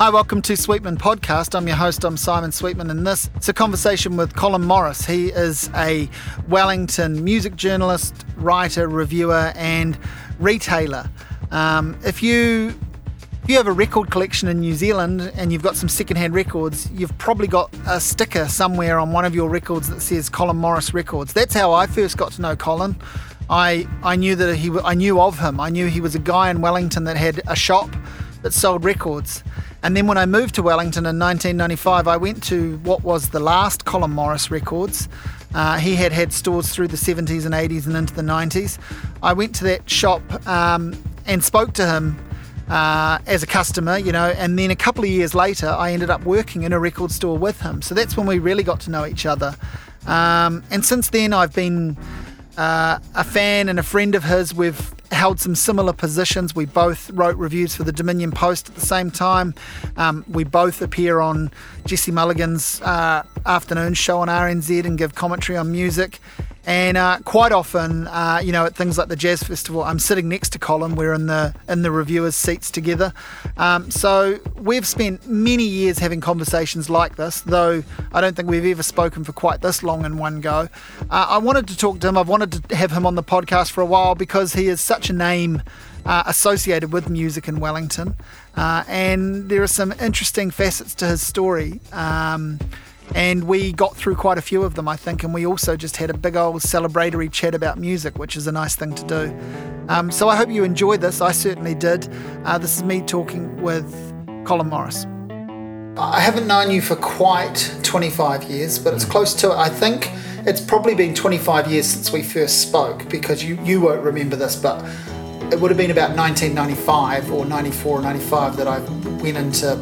Hi, welcome to Sweetman Podcast. I'm your host, I'm Simon Sweetman, and this is a conversation with Colin Morris. He is a Wellington music journalist, writer, reviewer, and retailer. Um, if you if you have a record collection in New Zealand and you've got some secondhand records, you've probably got a sticker somewhere on one of your records that says Colin Morris Records. That's how I first got to know Colin. I I knew that he I knew of him. I knew he was a guy in Wellington that had a shop that sold records. And then when I moved to Wellington in 1995, I went to what was the last Colin Morris Records. Uh, he had had stores through the 70s and 80s and into the 90s. I went to that shop um, and spoke to him uh, as a customer, you know, and then a couple of years later, I ended up working in a record store with him. So that's when we really got to know each other. Um, and since then, I've been uh, a fan and a friend of his. We've held some similar positions. We both wrote reviews for the Dominion Post at the same time. Um, we both appear on Jesse Mulligan's uh, afternoon show on RNZ and give commentary on music. And uh, quite often, uh, you know, at things like the Jazz Festival, I'm sitting next to Colin. We're in the in the reviewers' seats together. Um, so we've spent many years having conversations like this, though I don't think we've ever spoken for quite this long in one go. Uh, I wanted to talk to him. I've wanted to have him on the podcast for a while because he is such a name uh, associated with music in Wellington, uh, and there are some interesting facets to his story. Um, and we got through quite a few of them, I think. And we also just had a big old celebratory chat about music, which is a nice thing to do. Um, so I hope you enjoyed this. I certainly did. Uh, this is me talking with Colin Morris. I haven't known you for quite 25 years, but it's close to it. I think it's probably been 25 years since we first spoke because you, you won't remember this, but it would have been about 1995 or 94 or 95 that I went into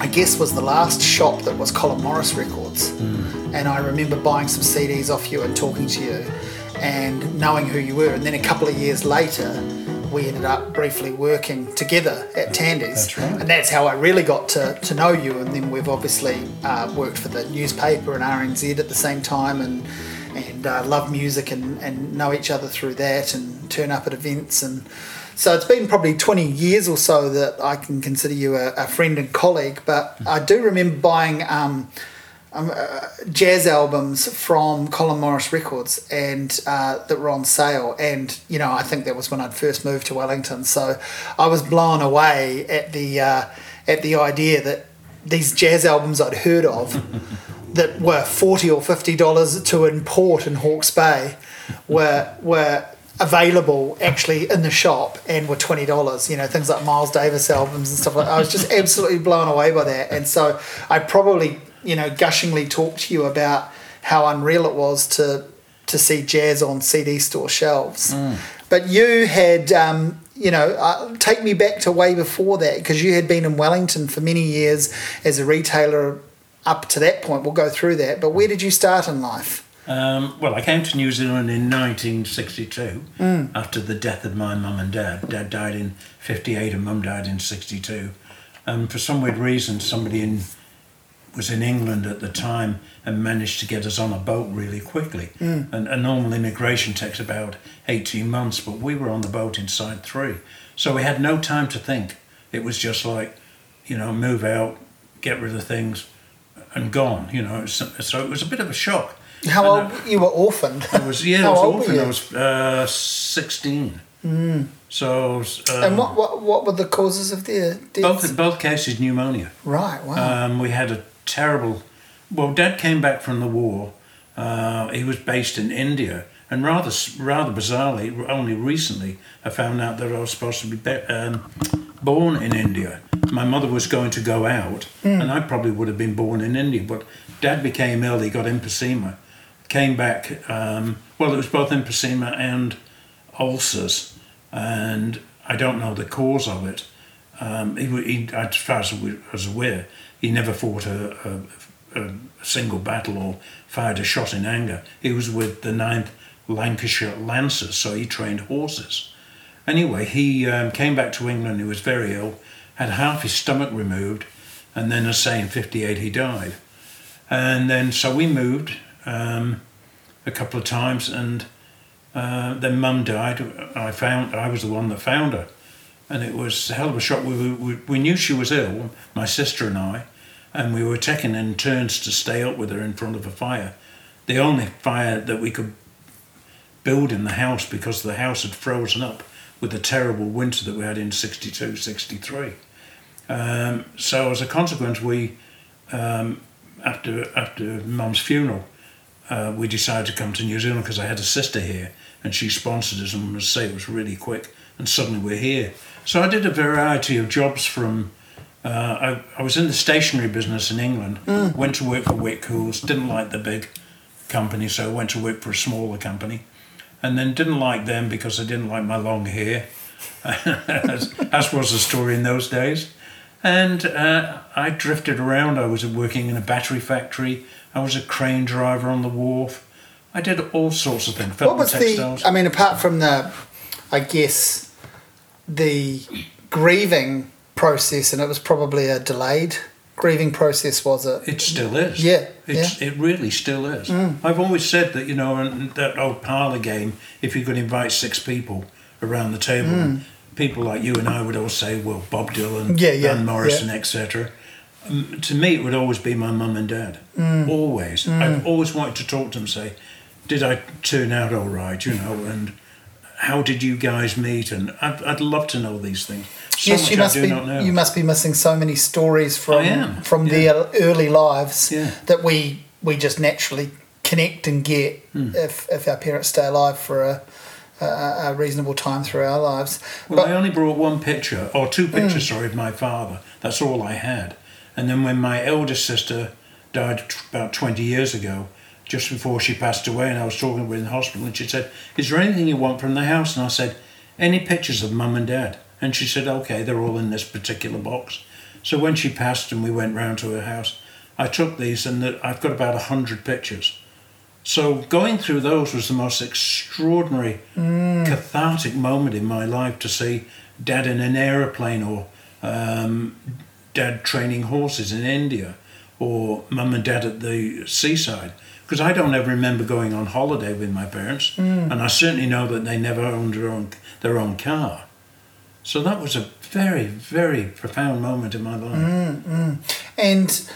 I guess was the last shop that was Colin Morris Records. Mm. And I remember buying some CDs off you and talking to you and knowing who you were. And then a couple of years later, we ended up briefly working together at Tandy's. That's right. And that's how I really got to, to know you. And then we've obviously uh, worked for the newspaper and RNZ at the same time and and uh, love music and, and know each other through that and turn up at events and so it's been probably 20 years or so that I can consider you a, a friend and colleague. But I do remember buying um, um, uh, jazz albums from Colin Morris Records and uh, that were on sale. And you know, I think that was when I'd first moved to Wellington. So I was blown away at the uh, at the idea that these jazz albums I'd heard of. that were forty or fifty dollars to import in Hawke's Bay were were available actually in the shop and were twenty dollars. You know, things like Miles Davis albums and stuff like. That. I was just absolutely blown away by that, and so I probably you know gushingly talked to you about how unreal it was to to see jazz on CD store shelves. Mm. But you had. Um, you know, uh, take me back to way before that because you had been in Wellington for many years as a retailer up to that point. We'll go through that. But where did you start in life? Um, well, I came to New Zealand in 1962 mm. after the death of my mum and dad. Dad died in 58 and mum died in 62. Um, for some weird reason, somebody in was in England at the time and managed to get us on a boat really quickly. Mm. And a normal immigration takes about 18 months, but we were on the boat inside three. So we had no time to think. It was just like, you know, move out, get rid of things, and gone. You know, so it was a bit of a shock. How old you were orphaned? I was yeah, I was orphaned. I was uh, sixteen. Mm. So. Um, and what, what what were the causes of their deaths? Both both cases pneumonia. Right. Wow. Um, we had a terrible. Well, Dad came back from the war. Uh, he was based in India, and rather rather bizarrely, only recently I found out that I was supposed to be um, born in India. My mother was going to go out, mm. and I probably would have been born in India, but Dad became ill. He got emphysema came back. Um, well, it was both emphysema and ulcers, and I don't know the cause of it. Um, he, he, as far as I was aware, he never fought a, a, a, single battle or fired a shot in anger. He was with the 9th Lancashire Lancers, so he trained horses. Anyway, he um, came back to England. He was very ill, had half his stomach removed, and then, as I say, in '58 he died. And then, so we moved um, a couple of times, and uh, then Mum died. I found I was the one that found her, and it was a hell of a shock. We, we, we knew she was ill, my sister and I, and we were taking in turns to stay up with her in front of a fire. The only fire that we could build in the house because the house had frozen up with the terrible winter that we had in 62, 63. Um, so as a consequence, we, um, after, after mum's funeral, uh, we decided to come to New Zealand because I had a sister here and she sponsored us and I must say it was really quick and suddenly we're here. So I did a variety of jobs from uh, I, I was in the stationery business in England, Mm. went to work for Whitcoulls, didn't like the big company, so I went to work for a smaller company, and then didn't like them because I didn't like my long hair, as, as was the story in those days. And uh, I drifted around. I was working in a battery factory. I was a crane driver on the wharf. I did all sorts of things. What was textiles. the? I mean, apart from the, I guess, the grieving process, and it was probably a delayed grieving process, was it? It still is. Yeah, It's, It really still is. Mm. I've always said that, you know, and that old parlour game, if you could invite six people around the table, and people like you and I would all say, well, Bob Dylan, Yeah, yeah, Van Morrison, yeah. etc. To me, it would always be my mum and dad. Mm. Always. Mm. I've always wanted to talk to them, say, did I turn out all right, you know, and how did you guys meet? And I'd, I'd love to know these things. So yes, you must be. You must be missing so many stories from from yeah. their early lives Yeah. that we we just naturally connect and get Hmm. if if our parents stay alive for a. A, a reasonable time through our lives, Well, I only brought one picture, or two pictures, hmm. sorry, of my father. That's all I had. And then when my eldest sister died t- about 20 years ago, just before she passed away, and I was talking with her in the hospital, and she said, Is there anything you want from the house? And I said, Any pictures of mum and dad? And she said, Okay, they're all in this particular box. So when she passed and we went round to her house, I took these, and the, I've got about 100 pictures. So going through those was the most extraordinary, cathartic moment in my life to see dad in an aeroplane or um, dad training horses in India or mum and dad at the seaside. Because I don't ever remember going on holiday with my parents, hmm. and I certainly know that they never owned their own, their own car. So that was a very, very profound moment in my life. Hmm, hmm. and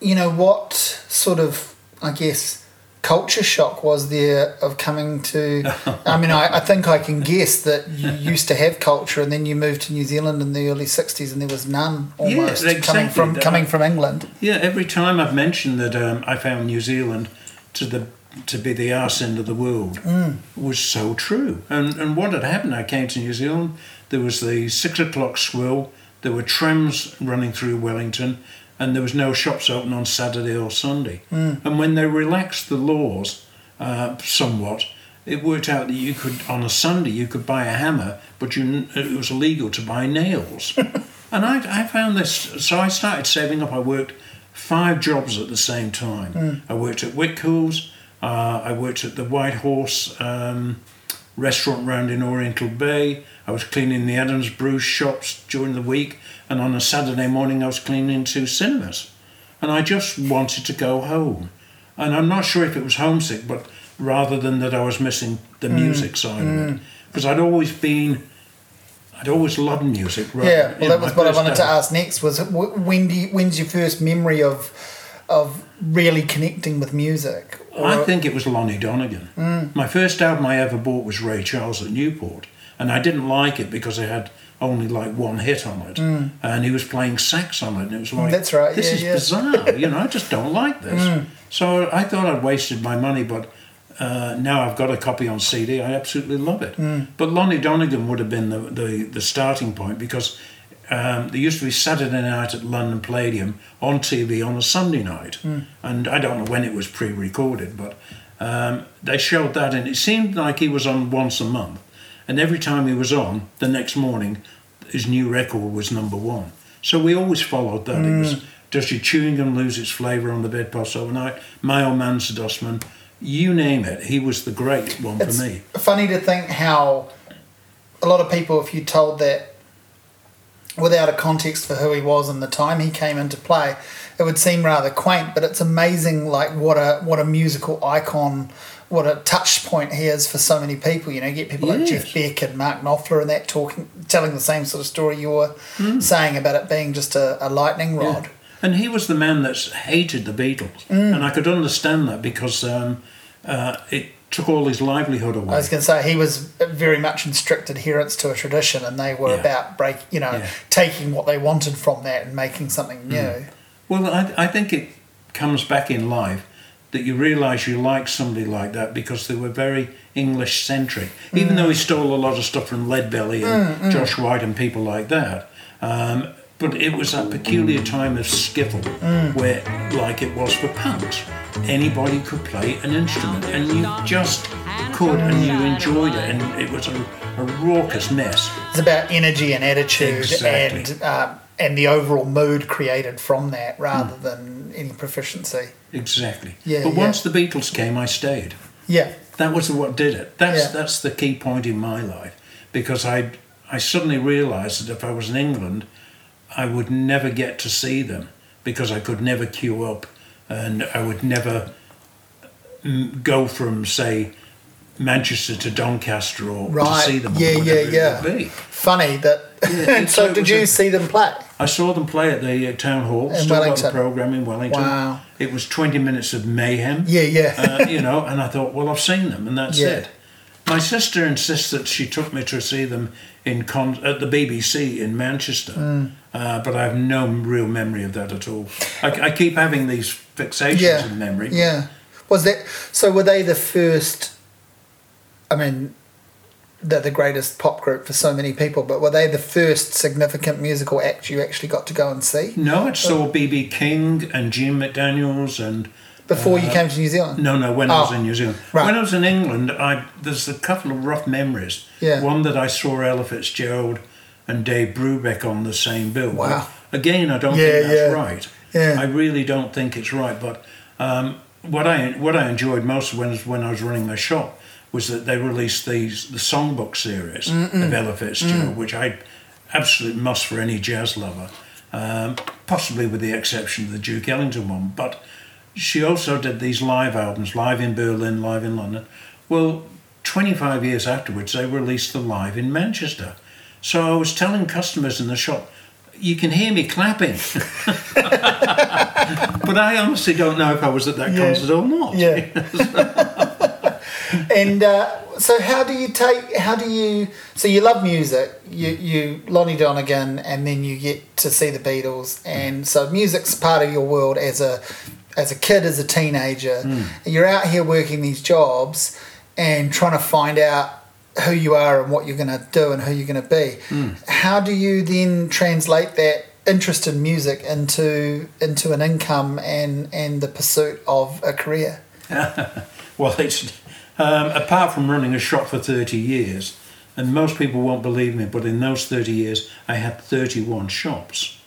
you know what sort of I guess culture shock was there of coming to I mean I, I think I can guess that you used to have culture and then you moved to New Zealand in the early 60s and there was none almost coming exactly. from coming from England Yeah, every time I've mentioned that um, I found New Zealand to the to be the arse end of the world was so true. And and what had happened? I came to New Zealand. There was the six o'clock swill. There were trams running through Wellington, and there was no shops open on Saturday or Sunday. And when they relaxed the laws uh, somewhat, it worked out that you could on a Sunday you could buy a hammer, but you it was illegal to buy nails. and I I found this, so I started saving up. I worked five jobs at the same time. I worked at Whitcoulls. Uh, I worked at the White Horse um, restaurant round in Oriental Bay. I was cleaning the Adams Bruce shops during the week, and on a Saturday morning I was cleaning two cinemas. And I just wanted to go home. And I'm not sure if it was homesick, but rather than that I was missing the mm, music side of it. Mm. Because I'd always been, I'd always loved music. Right? yeah well that was what I wanted to ask next was when do you, when's your first memory of of really connecting with music I think it was Lonnie Donegan. Mm. My first album I ever bought was Ray Charles at Newport, and I didn't like it because it had only like one hit on it, mm. and he was playing sax on it, and it was like, That's right, this yeah, is yeah." bizarre. you know, I just don't like this. Mm. So I thought I'd wasted my money, but. Uh, now I've got a copy on CD. I absolutely love it. But Lonnie Donegan would have been the, the, the starting point because um, there used to be Saturday night at London Palladium on TV on a Sunday night, and I don't know when it was pre-recorded, but um, they showed that, and it seemed like he was on once a month, and every time he was on, the next morning, his new record was number one. So we always followed that. It was Does Your Chewing Gum Lose Its Flavour on the Bedpost Overnight? My Old Man's a Dustman. You name it, he was the great one it's for me. funny to think how a lot of people, if you told that without a context for who he was and the time he came into play, it would seem rather quaint. But it's amazing, like what a what a musical icon what a touch point he is for so many people. You know, you get people like Jeff Beck and Mark Knopfler and that talking, telling the same sort of story you're Hmm. saying about it being just a, a lightning rod. And he was the man that hated the Beatles, Mm. and I could understand that because um, uh, it took all his livelihood away. I was going to say he was very much in strict adherence to a tradition, and they were Yeah. about break, you know, Yeah. taking what they wanted from that and making something hmm. new. Well, I, I think it comes back in life that you realise you like somebody like that because they were very English centric. Even though he hmm. stole a lot of stuff from Leadbelly and hmm, Josh White and people like that. Um, but it was a peculiar time of skiffle where, like it was for punks, anybody could play an instrument and you just could and you enjoyed it and it was a, a raucous mess. It's about energy and attitude Exactly. and uh, and the overall mood created from that, rather Hmm. than any proficiency. Exactly. Yeah, but yeah. once the Beatles came, I stayed. Yeah, That was what did it. That's Yeah. that's the key point in my life because I I suddenly realised that if I was in England, I would never get to see them because I could never queue up and I would never mm, go from say Manchester to Doncaster or Right. to see them. Yeah, yeah, yeah. funny that. Yeah, and so, it did you a- see them play? I saw them play at the uh, town hall. In still got Wellington. the program in Wellington. Wow. It was twenty minutes of mayhem. Yeah, yeah. uh, you know, and I thought, well, I've seen them, and that's Yeah. it. My sister insists that she took me to see them in con- at the BBC in Manchester, Mm. uh, but I have no real memory of that at all. I, I keep having these fixations yeah, in memory. yeah. Was that so? Were they the first? I mean, they're the greatest pop group for so many people, but were they the first significant musical act you actually got to go and see No, I saw BB King and Jim McDaniels and before you came to New Zealand? No, no, when I was Oh, in New Zealand. right. When I was in England, I there's a couple of rough memories. Yeah. One that I saw Ella Fitzgerald and Dave Brubeck on the same bill. Wow. Again, I don't Yeah, think that's yeah. right. Yeah. I really don't think it's right. But um, what I what I enjoyed most when when I was running my shop was that they released these the songbook series of Ella Fitzgerald, which I absolute must for any jazz lover. Um, possibly with the exception of the Duke Ellington one, but she also did these live albums, live in Berlin, live in London. Well, 25 years afterwards, they released the live in Manchester. So I was telling customers in the shop, you can hear me clapping. but I honestly don't know if I was at that Yeah. concert or not. Yeah. and uh, so, how do you take? How do you? So you love music. You you Lonnie Donegan, and then you get to see the Beatles, and so music's part of your world as a as a kid, as a teenager. You're out here working these jobs and trying to find out who you are and what you're going to do and who you're going to be. How do you then translate that? interest in music into into an income and and the pursuit of a career Well, it's um, apart from running a shop for 30 years, and most people won't believe me, but in those 30 years, I had 31 shops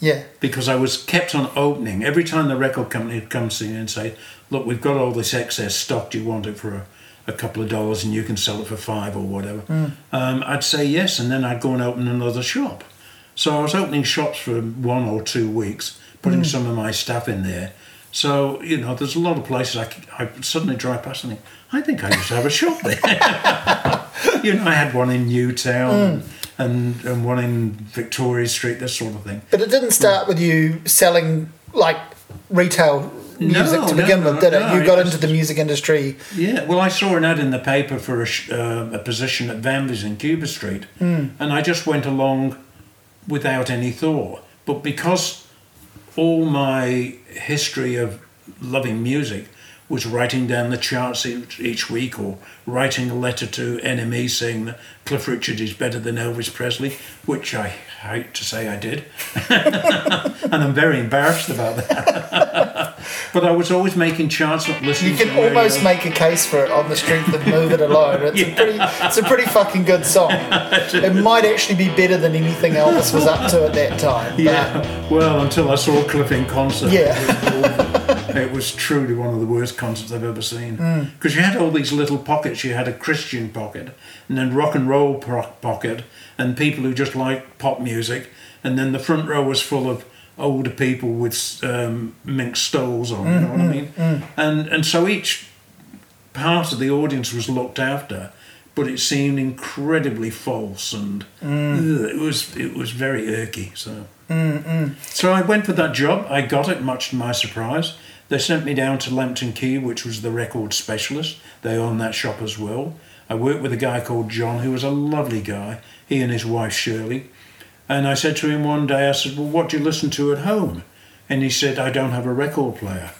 yeah because I was kept on opening. Every time the record company would come to me and say, Look, we've got all this excess stock, do you want it for a, a couple of dollars and you can sell it for five or whatever? Hmm. Um, I'd say yes, and then I'd go and open another shop. So I was opening shops for one or two weeks, putting hmm. some of my stuff in there. So, you know, there's a lot of places I, could, I suddenly drive past and think, I think I used to have a shop there. you know, I had one in Newtown hmm. And, and one in Victoria Street, this sort of thing. but it didn't start with you selling like retail music No, to begin no, with did it no, you got into the music industry Yeah, well, I saw an ad in the paper for a, uh, a position at Vanby's in Cuba Street, Hmm. and I just went along without any thought. But because all my history of loving music was writing down the charts each, each week or writing a letter to NME saying that Cliff Richard is better than Elvis Presley, which I hate to say I did. and I'm very embarrassed about that. but I was always making charts, not listening you can almost make a case for it on the strength of move it alone it's a pretty it's a pretty fucking good song it might actually be better than anything elvis was up to at that time Yeah, well, until I saw Cliff in concert. Yeah. It was. Truly one of the worst concerts I've ever seen. Hmm. Because you had all these little pockets. You had a Christian pocket, and then rock and roll po- pocket, and people who just like pop music. And then the front row was full of older people with um, mink stoles on, you know what I Mm-hmm. mean? And, and so each part of the audience was looked after, but it seemed incredibly false and ugh, it was it was very irky. So so I went for that job. I got it, much to my surprise. They sent me down to Lambton Quay, which was the record specialist. They own that shop as well. I worked with a guy called John, who was a lovely guy. He and his wife Shirley. And I said to him one day, I said, "Well, what do you listen to at home?" And he said, "I don't have a record player."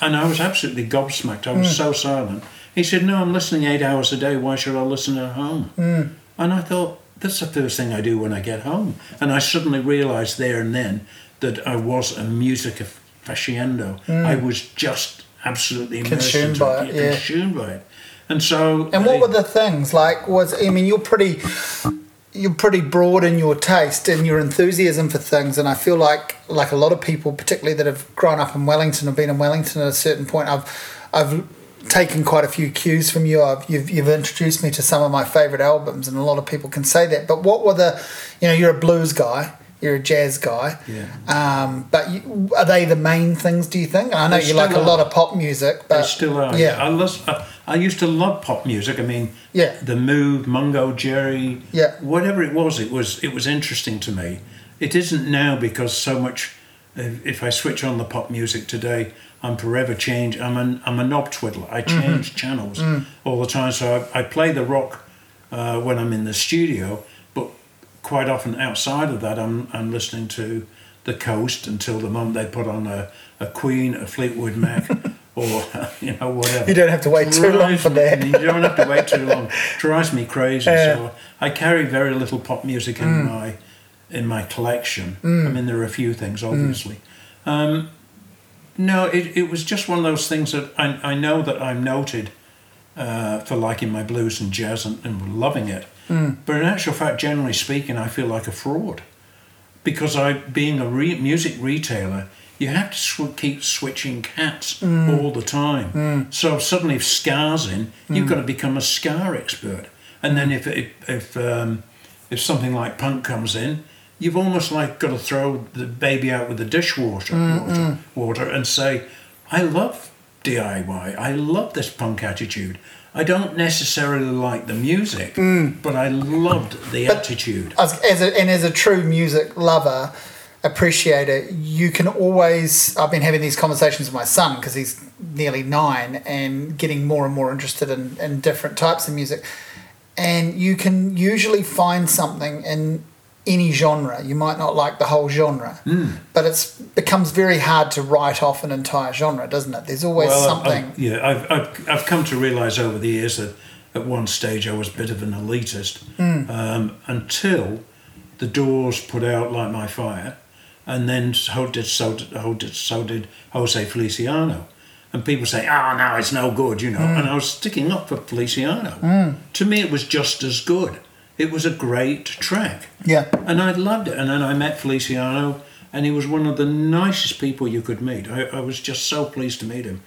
And I was absolutely gobsmacked. I was hmm. so silent. He said, No, I'm listening eight hours a day. Why should I listen at home? Hmm. And I thought, That's the first thing I do when I get home. And I suddenly realised there and then that I was a music aficionado. Hmm. I was just absolutely Consumed by it, yeah. consumed by it. And so. And what I- were the things like? Was I mean, you're pretty, you're pretty broad in your taste and your enthusiasm for things, and I feel like like a lot of people, particularly that have grown up in Wellington, have been in Wellington at a certain point. I've I've taken quite a few cues from you. I've, you've you've introduced me to some of my favourite albums, and a lot of people can say that. But what were the, you know, you're a blues guy. You're a jazz guy, Yeah. um, but you, are they the main things? Do you think? I know They you like a lot of pop music, but They still are. Yeah, I, listen, I, I used to love pop music. I mean, Yeah. the Move, Mungo, Jerry, Yeah. whatever it was, it was it was interesting to me. It isn't now because so much. If I switch on the pop music today, I'm forever change. I'm an I'm a knob twiddler. I change channels all the time. So I, I play the rock uh, when I'm in the studio, quite often outside of that, I'm I'm listening to the Coast until the moment they put on a, a Queen, a Fleetwood Mac, or you know whatever. You don't have to wait too long for that. you don't have to wait too long. Drives me crazy. Yeah. So I carry very little pop music in my in my collection. I mean, there are a few things, obviously. Um, no, it, it was just one of those things that I, I know that I'm noted uh, for liking my blues and jazz and, and loving it. But in actual fact, generally speaking, I feel like a fraud because I, being a re- music retailer, you have to sw- keep switching cats mm. all the time. Mm. So suddenly, if ska's in, you've got to mm. become a scar expert. And then if if if, um, if something like punk comes in, you've almost like got to throw the baby out with the dishwater water, water and say, "I love DIY. I love this punk attitude." I don't necessarily like the music, mm. but I loved the attitude. as, as a, and as a true music lover, appreciator, you can always. I've been having these conversations with my son because he's nearly nine and getting more and more interested in, in different types of music. And you can usually find something in any genre. You might not like the whole genre, but it's becomes very hard to write off an entire genre, doesn't it? There's always Well, something. I, yeah, I've, I've, I've come to realise over the years that at one stage I was a bit of an elitist Hmm. um, until the Doors put out Light My Fire, and then so did so did, so did, so did Jose Feliciano. And people say, "Oh no, it's no good," you know. Hmm. And I was sticking up for Feliciano. To me, it was just as good. It was a great track. Yeah. And I loved it. And then I met Feliciano, and he was one of the nicest people you could meet. I, I was just so pleased to meet him.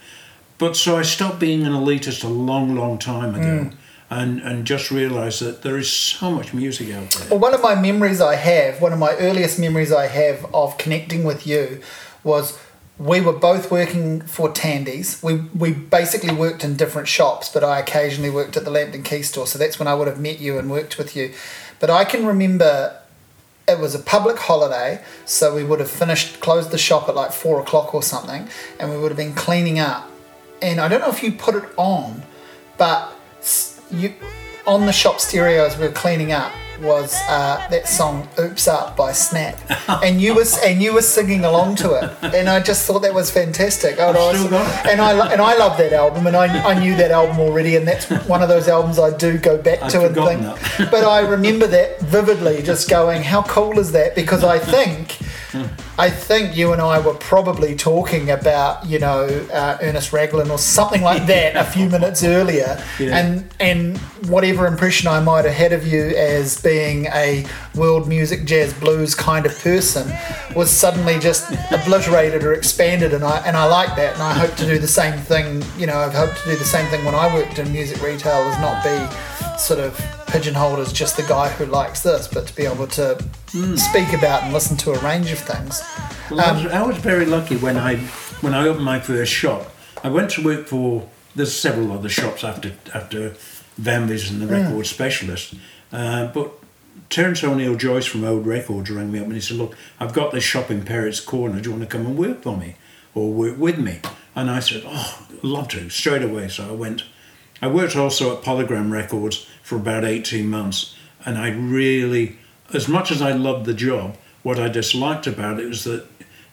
But so I stopped being an elitist a long, long time ago, mm. and and just realised that there is so much music out there. Well, one of my memories I have, one of my earliest memories I have of connecting with you was we were both working for Tandy's. We, we basically worked in different shops, but I occasionally worked at the Lambton Quay store. So that's when I would have met you and worked with you. But I can remember it was a public holiday, so we would have finished, closed the shop at like four o'clock or something, and we would have been cleaning up. And I don't know if you put it on, but you on the shop stereo as we were cleaning up was uh, that song "Oops Up" by Snap, and you was and you were singing along to it, and I just thought that was fantastic. I've got it. and I and I love that album, and I, I knew that album already, and that's one of those albums I do go back I'd to and think. but I remember that vividly, just going, "How cool is that?" Because I think, I think you and I were probably talking about you know uh, Ernest Ranglin or something like that a few minutes earlier, Yeah. and and whatever impression I might have had of you as being a world music, jazz, blues kind of person was suddenly just obliterated or expanded, and I and I like that, and I hope to do the same thing. You know, I've hoped to do the same thing when I worked in music retail, is not be sort of pigeonholed as just the guy who likes this, but to be able to hmm. speak about and listen to a range of things. Well, I, was, um, I was very lucky when I when I opened my first shop. I went to work for there's several other shops after after Vanvis and the hmm. record specialist. Uh, but Terence O'Neill Joyce from Ode Records rang me up and he said, Look, I've got this shop in Perrett's Corner. Do you want to come and work for me or work with me? And I said, Oh, love to, straight away. So I went. I worked also at Polygram Records for about 18 months. And I really, as much as I loved the job, what I disliked about it was that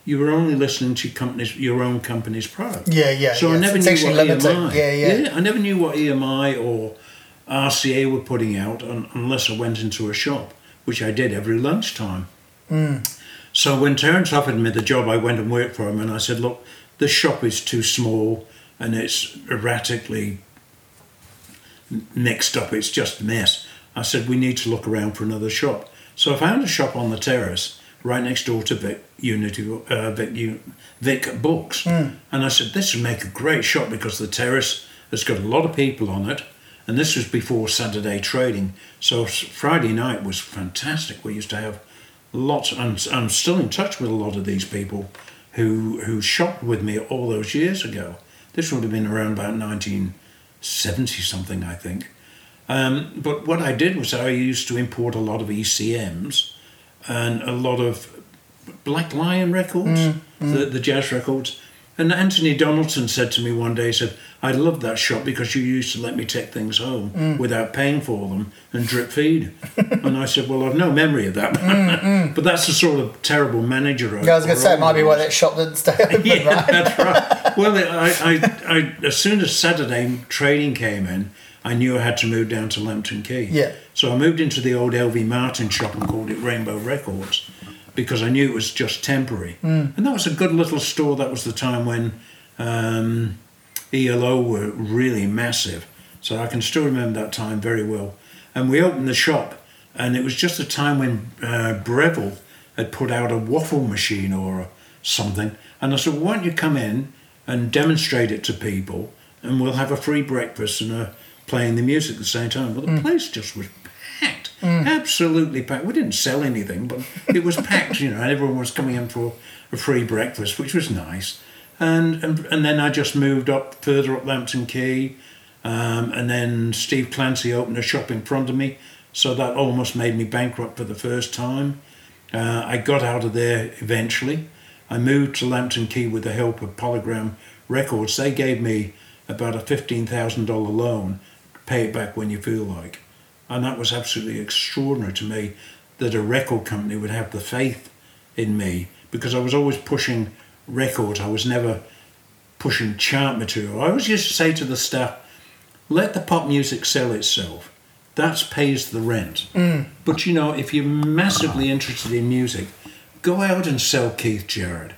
you were only listening to companies, your own company's product. Yeah, yeah. So yeah. I never it's knew what limited. EMI. Yeah, yeah. I never knew what EMI or RCA were putting out un- unless I went into a shop, which I did every lunchtime. Hmm. So when Terence offered me the job, I went and worked for him, and I said, "Look, this shop is too small, and it's erratically mixed up. It's just a mess." I said, "We need to look around for another shop." So I found a shop on the terrace right next door to Vic Unity, uh, Vic, Vic Books, and I said, "This would make a great shop because the terrace has got a lot of people on it." And this was before Saturday trading, so Friday night was fantastic. We used to have lots. I'm, I'm still in touch with a lot of these people who who shopped with me all those years ago. This would have been around about 1970 something, I think. Um, but what I did was I used to import a lot of ECMs and a lot of Black Lion records, The, the jazz records. And Anthony Donaldson said to me one day, he said, I love that shop because you used to let me take things home mm. without paying for them and drip feed. and I said, Well, I've no memory of that. Mm, mm. but that's the sort of terrible manager Yeah, I was going to say, it might be why that shop didn't stay open, yeah, right? that's right. Well, I, I, I, as soon as Saturday trading came in, I knew I had to move down to Lambton Quay. Yeah. So I moved into the old LV Martin shop and called it Rainbow Records because I knew it was just temporary. And that was a good little store. That was the time when um, ELO were really massive. So I can still remember that time very well. And we opened the shop, and it was just a time when uh, Breville had put out a waffle machine or something. And I said, why don't you come in and demonstrate it to people, and we'll have a free breakfast and uh, playing the music at the same time. Well, the place just was packed, absolutely packed. We didn't sell anything, but it was packed, you know, and everyone was coming in for a free breakfast, which was nice. And, and, and then I just moved up further up Lambton Quay, um, and then Steve Clancy opened a shop in front of me, so that almost made me bankrupt for the first time. Uh, I got out of there eventually. I moved to Lambton Quay with the help of Polygram Records. They gave me about a $15,000 loan, to pay it back when you feel like. And that was absolutely extraordinary to me that a record company would have the faith in me because I was always pushing records. I was never pushing chart material. I always used to say to the staff, let the pop music sell itself. That pays the rent. But you know, if you're massively interested in music, go out and sell Keith Jarrett.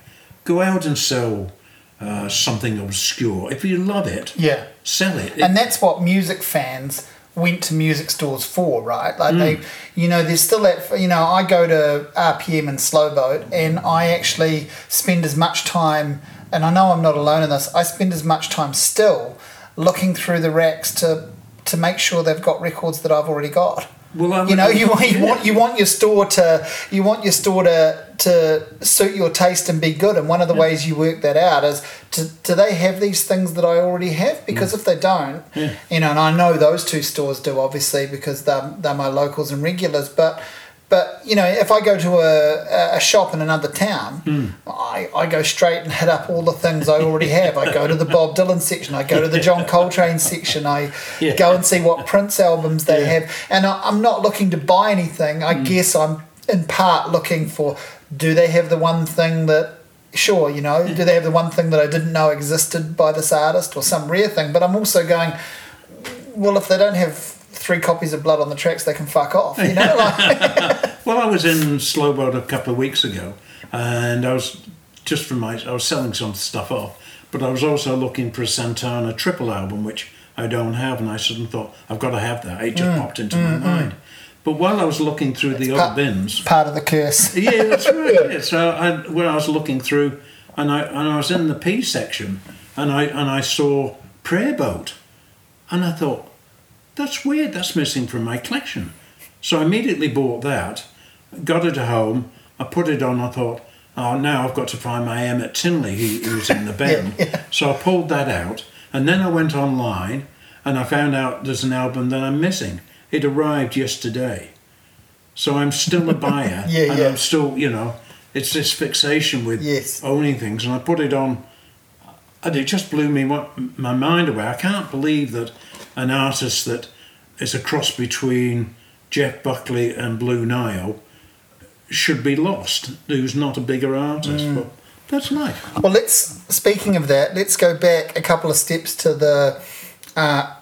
Go out and sell uh, something obscure. If you love it, Yeah. sell it. And that's what music fans went to music stores for, right? Like Mm. they, you know, there's still that, you know, I go to RPM and Slowboat and I actually spend as much time, and I know I'm not alone in this, I spend as much time still looking through the racks to to make sure they've got records that I've already got. Well, you know, you want you yeah. want you want your store to you want your store to to suit your taste and be good. And one of the ways you work that out is to, do they have these things that I already have? Because if they don't, Yeah. you know, and I know those two stores do obviously because they're, they're my locals and regulars, but. But you know, if I go to a, a shop in another town, hmm. I, I go straight and hit up all the things I already have. I go to the Bob Dylan section, I go to the John Coltrane section, I Yeah. go and see what Prince albums they Yeah. have. And I, I'm not looking to buy anything. I hmm. guess I'm in part looking for do they have the one thing that sure, you know, do they have the one thing that I didn't know existed by this artist or some rare thing? But I'm also going, well, if they don't have three copies of Blood on the Tracks, they can fuck off, you know? Like, Well, I was in Slowboat a couple of weeks ago, and I was just for my I was selling some stuff off, but I was also looking for a Santana triple album, which I don't have, and I suddenly thought I've got to have that. It just mm, popped into my mm, mm. mind. But while I was looking through the pa- other bins, part of the curse. yeah, that's right. Yeah. So I, when I was looking through, and I and I was in the P section, and I and I saw Prayer Boat, and I thought, that's weird. That's missing from my collection. So I immediately bought that, got it at home. I put it on. I thought, oh, now I've got to find my Emmet Tinley, who, was in the band. So I pulled that out, And then I went online and I found out there's an album that I'm missing. It arrived yesterday. So I'm still a buyer. Yeah, and yeah. I'm still, you know, it's this fixation with Yes. owning things. And I put it on, and it just blew me my mind away. I can't believe that an artist that is a cross between Jeff Buckley and Blue Nile should be lost, who's not a bigger artist. Mm. But that's life. Well, let's. Speaking of that, let's go back a couple of steps to the uh,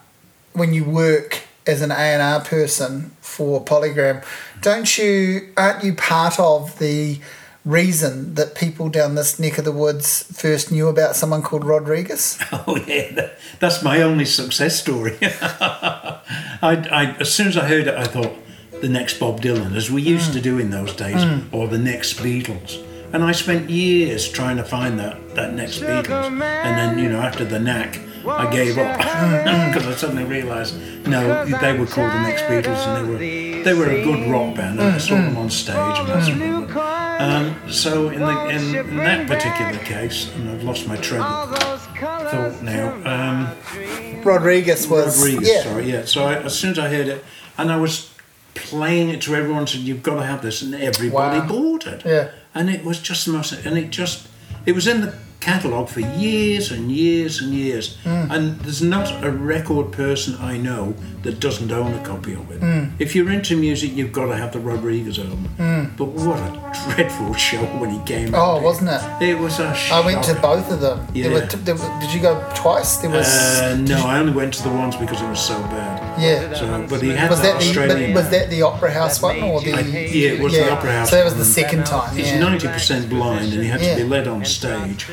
when you work as an A and R person for Polygram. Don't you? Aren't you part of the reason that people down this neck of the woods first knew about someone called Rodriguez? Oh yeah, that's my only success story. I, I, as soon as I heard it, I thought the next Bob Dylan, as we used to do in those days, hmm. or the next Beatles. And I spent years trying to find that, that next Beatles. And then, you know, after the knack, I gave up because I suddenly realised no, they were called the next Beatles, and they were they were a good rock band, and I saw them on stage, and that's what they. Um, so in, the, in, in that particular case, and I've lost my train of thought now. Um, Rodriguez was. Rodriguez, yeah. sorry, yeah. So I, as soon as I heard it, and I was playing it to everyone, said you've got to have this, and everybody Wow. bought it. Yeah. And it was just the most, and it just, it was in the catalogue for years and years and years. Hmm. And there's not a record person I know that doesn't own a copy of it. Hmm. If you're into music, you've got to have the Rodriguez album. But what a dreadful show when he came out. Oh, wasn't it? It was a I went to both of them. There were Yeah. there were- did you go twice? There was. Uh, no, I only went to the ones because it was so bad. Yeah. So, but he had Was the that the, Australian. the was that the Opera House one or the? I- yeah, it was the Opera House So that was the second time. He's Yeah. ninety percent blind, and he had Yeah. to be led on stage.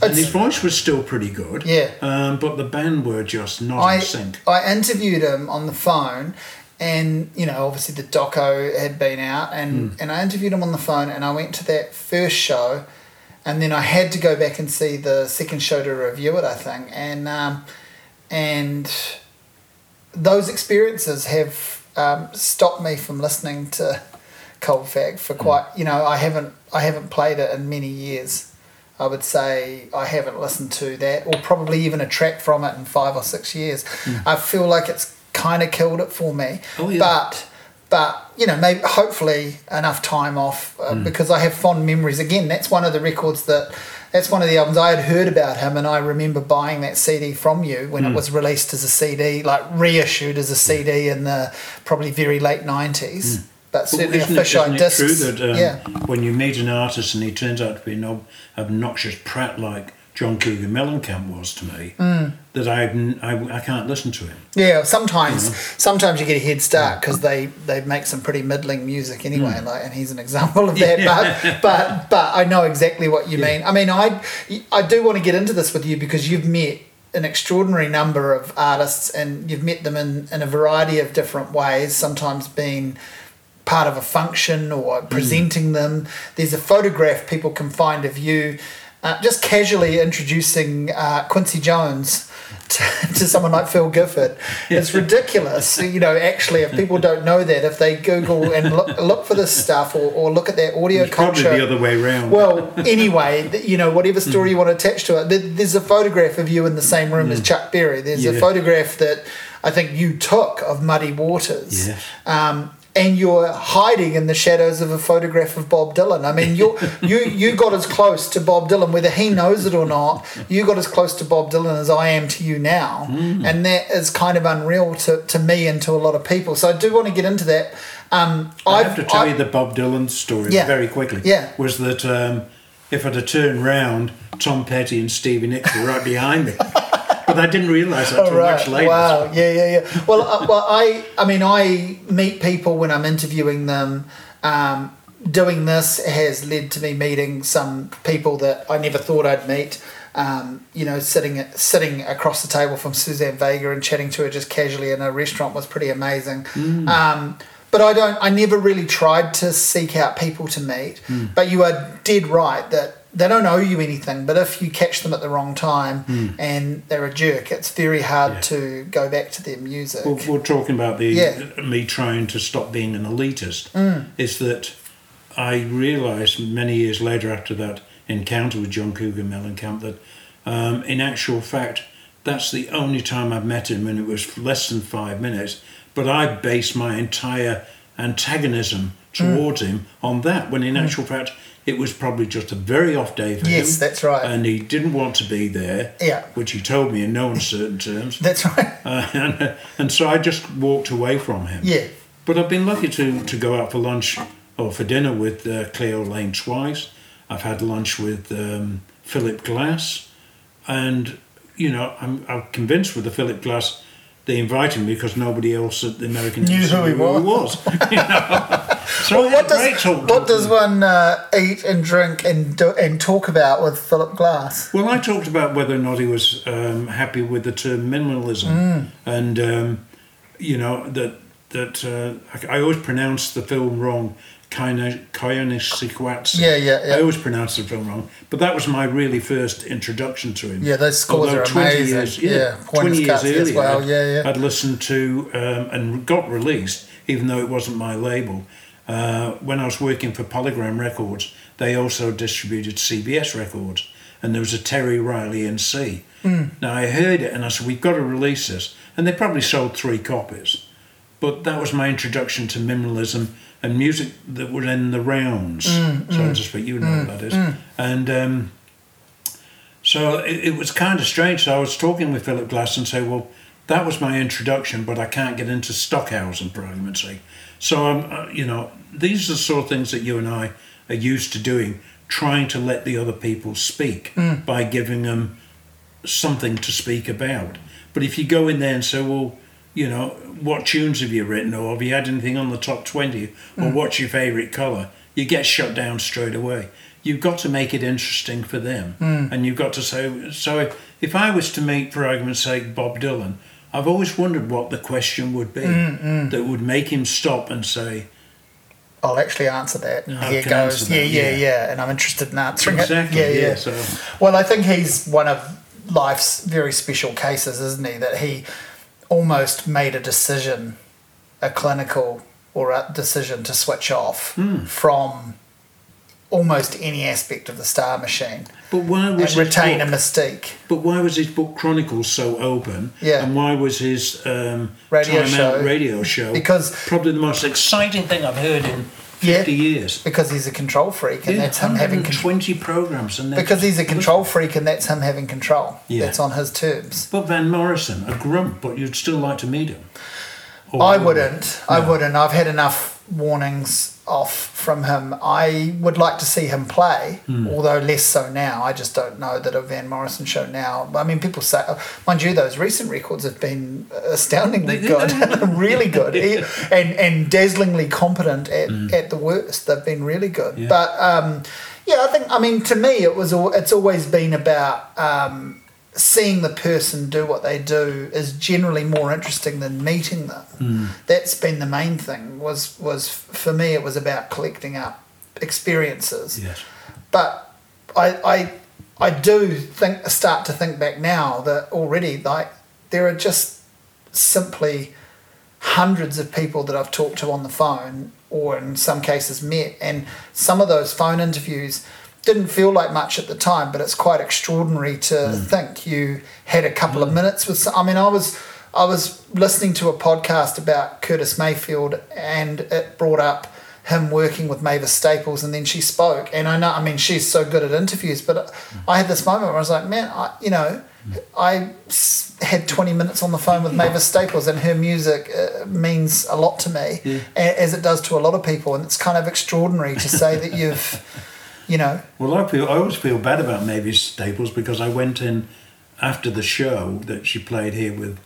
And his voice was still pretty good. Yeah. Um, but the band were just not I in sync. I interviewed him on the phone, and you know obviously the doco had been out, and Hmm. and I interviewed him on the phone, and I went to that first show, and then I had to go back and see the second show to review it. I think, and um, and those experiences have um, stopped me from listening to Cold Fact for quite. You know, I haven't I haven't played it in many years. I would say I haven't listened to that, or probably even a track from it in five or six years. I feel like it's kind of killed it for me. Oh, yeah. But but you know, maybe hopefully enough time off uh, because I have fond memories. Again, that's one of the records that. That's one of the albums. I had heard about him, and I remember buying that CD from you when it was released as a CD, like reissued as a CD in the probably very late nineties. But Well, certainly a isn't fish it, eye isn't it true that um, yeah, when you meet an artist and he turns out to be an ob- obnoxious prat like John Cougar Mellencamp was to me, Mm. that n- I, I can't listen to him. Yeah, sometimes sometimes you get a head start because they, they make some pretty middling music anyway, like, and he's an example of that. But but but I know exactly what you mean. I mean, I I do want to get into this with you because you've met an extraordinary number of artists and you've met them in, in a variety of different ways. Sometimes being part of a function or presenting them. There's a photograph people can find of you uh, just casually introducing uh, Quincy Jones to, to someone like Phil Gifford. It's ridiculous. You know, actually, if people don't know that, if they Google and look, look for this stuff or, or look at their audio It's probably culture. the other way round. Well, anyway, you know, whatever story you want to attach to it, there's a photograph of you in the same room as Chuck Berry. There's a photograph that I think you took of Muddy Waters. Yes. Um, and you're hiding in the shadows of a photograph of Bob Dylan. I mean, you you you got as close to Bob Dylan, whether he knows it or not. You got as close to Bob Dylan as I am to you now, and that is kind of unreal to, to me and to a lot of people. So I do want to get into that. Um, I I've- have to tell I- you the Bob Dylan story Yeah. very quickly. Yeah. Was that um, if I'd have turned round, Tom Petty and Stevie Nicks were right behind me. but I didn't realise that Oh, until much later. Wow. Yeah, yeah, yeah. Well, uh, well, I, I mean, I meet people when I'm interviewing them. Um, doing this has led to me meeting some people that I never thought I'd meet. Um, you know, sitting sitting across the table from Suzanne Vega and chatting to her just casually in a restaurant was pretty amazing. Mm. Um, but I don't. I never really tried to seek out people to meet. Mm. But you are dead right that they don't owe you anything. But if you catch them at the wrong time and they're a jerk, it's very hard Mm. Yeah. to go back to their music. Well, we're talking about the Yeah. me trying to stop being an elitist. Mm. Is that I realised many years later after that encounter with John Cougar Mellencamp that um, in actual fact that's the only time I've met him, and it was less than five minutes. But I based my entire antagonism towards him on that, when in actual fact, it was probably just a very off day for him. Yes, that's right. And he didn't want to be there, Yeah. which he told me in no uncertain terms. That's right. Uh, and, and so I just walked away from him. Yeah. But I've been lucky to, to go out for lunch or for dinner with uh, Cleo Laine twice. I've had lunch with um, Philip Glass. And, you know, I'm, I'm convinced with the Philip Glass, they invited me because nobody else at the American Knew who he knew was. you know. So had What does what does one uh, eat and drink and do, and talk about with Philip Glass? Well, I talked about whether or not he was um, happy with the term minimalism, Mm. and um, you know that that uh, I, I always pronounce the film wrong. Koyaanisqatsi. Yeah, yeah, yeah. I always pronounce the film wrong, but that was my really first introduction to him. Yeah, those scores Although are 20 amazing. Years, Yeah, yeah, twenty years earlier, as well, yeah, yeah. I'd listened to um, and got released, even though it wasn't my label. Uh, when I was working for Polygram Records, they also distributed CBS Records, and there was a Terry Riley in C. Hmm. Now I heard it, and I said, "We've got to release this," and they probably sold three copies. But that was my introduction to minimalism and music that were in the rounds, Mm, so to speak. You know what that is, and. Um, so it, it was kind of strange. So I was talking with Philip Glass and say, well, that was my introduction, but I can't get into Stockhausen for argument's sake. So I'm, uh, you know, these are the sort of things that you and I are used to doing, trying to let the other people speak hmm. by giving them something to speak about. But if you go in there and say, well, you know, what tunes have you written, or have you had anything on the top 20, or hmm. what's your favourite colour, you get shut down straight away. You've got to make it interesting for them. Hmm. And you've got to say, so if, if I was to meet, for argument's sake, Bob Dylan, I've always wondered what the question would be that would make him stop and say, I'll actually answer that. I Here goes. answer Yeah, yeah, yeah. yeah, And I'm interested in answering exactly, it. Yeah, yeah. So, Well, I think he's one of life's very special cases, isn't he? That he almost made a decision, a clinical or a decision to switch off Hmm. from almost any aspect of the Star Machine but why and was his retain a book- mystique. But why was his book Chronicles so open? Yeah. And why was his um, Radio show. Radio show Because- probably the most exciting thing I've heard in Yeah. 50 years? Because he's a control freak, and Yeah, that's him having twenty 120 programs. And Because he's a control freak, and that's him having control. Yeah. That's on his terms. But Van Morrison, a grump, but you'd still like to meet him. Or- I wouldn't. I wouldn't. I've had enough warnings off from him. I would like to see him play, Hmm. although less so now. I just don't know that a Van Morrison show now. I mean, people say, mind you, those recent records have been astoundingly good, really good, and and dazzlingly competent at, at the worst. They've been really good. Yeah. But um, yeah, I think. I mean, to me, it was. It's always been about. Um, seeing the person do what they do is generally more interesting than meeting them. Hmm. That's been the main thing. Was was for me it was about collecting up experiences. Yes. But I I I do think start to think back now that already like there are just simply hundreds of people that I've talked to on the phone or in some cases met and some of those phone interviews didn't feel like much at the time but it's quite extraordinary to hmm. think you had a couple of hmm. minutes with I mean I was I was listening to a podcast about Curtis Mayfield and it brought up him working with Mavis Staples and then she spoke. And I know I mean she's so good at interviews but I had this moment where I was like man I you know hmm. I had 20 minutes on the phone with Mavis Staples and her music uh, means a lot to me Yeah. as it does to a lot of people. And it's kind of extraordinary to say that you've you know Well, I feel I always feel bad about Mavis Staples because I went in after the show that she played here with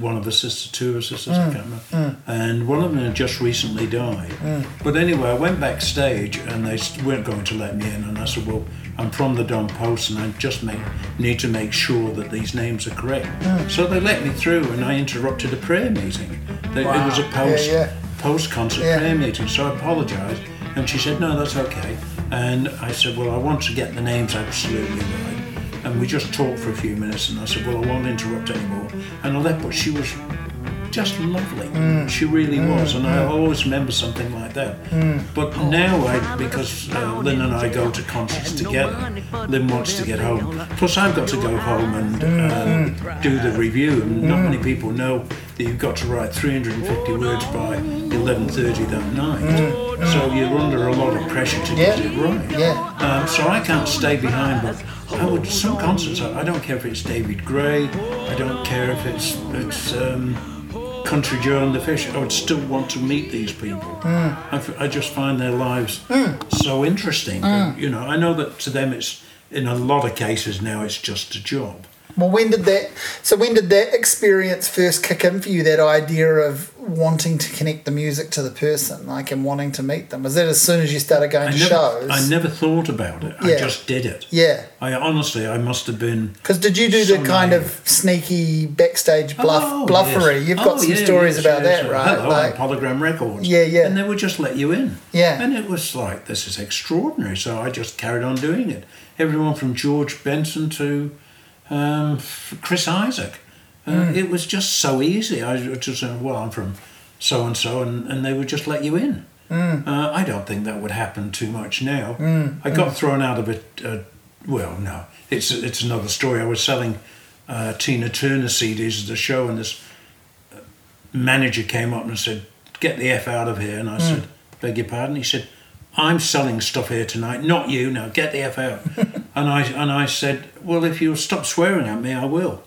one of the sister, two of her sisters, I mm, can't remember, mm. and one of them had just recently died. Mm. But anyway, I went backstage and they weren't going to let me in, and I said, "Well, I'm from the Dom Post, and I just make, need to make sure that these names are correct." So they let me through, and I interrupted a prayer meeting. They, It was a Wow. Yeah, post yeah. post concert Yeah. prayer meeting, so I apologised. And she said, No, that's okay. And I said, Well, I want to get the names absolutely right. And we just talked for a few minutes, and I said, Well, I won't interrupt anymore. And I left, but she was just lovely. Mm. She really mm. was, and I mm. always remember something like that. But now, I, because uh, Lynn and I go to concerts together, Lynn wants to get home. Plus, I've got to go home and um, do the review, and not many people know that you've got to write 350 words by 11:30 that night. So you're under a lot of pressure to get it right. Yeah. Um, so I can't stay behind, but I would some concerts. I I don't care if it's David Gray. I don't care if it's it's um, Country Joe and the Fish. I would still want to meet these people. Hmm. I, f- I just find their lives hmm. so interesting. And, you know, I know that to them it's in a lot of cases now it's just a job. Well, when did that? So when did that experience first kick in for you? That idea of wanting to connect the music to the person, like and wanting to meet them. Was that as soon as you started going I to never, shows? I never thought about it. I just did it. Yeah. I honestly, I must have been. Because did you do the kind of sneaky backstage bluff Oh, bluffery? yes. You've got Oh, some yeah, stories yes, about yes. that, right? Hello, Like, Polygram Records. Yeah, yeah. And they would just let you in. Yeah. And it was like, this is extraordinary. So I just carried on doing it. Everyone from George Benson to um, Chris Isaak. Uh, Mm. It was just so easy. I just saying, well, I'm from so and so, and they would just let you in. Mm. Uh, I don't think that would happen too much now. I got thrown out of it. Uh, well, no, it's it's another story. I was selling uh, Tina Turner CDs at the show, and this uh, manager came up and said, "Get the f out of here." And I said, "Beg your pardon." He said, "I'm selling stuff here tonight, not you. Now get the f out." and I and I said, "Well, if you'll stop swearing at me, I will."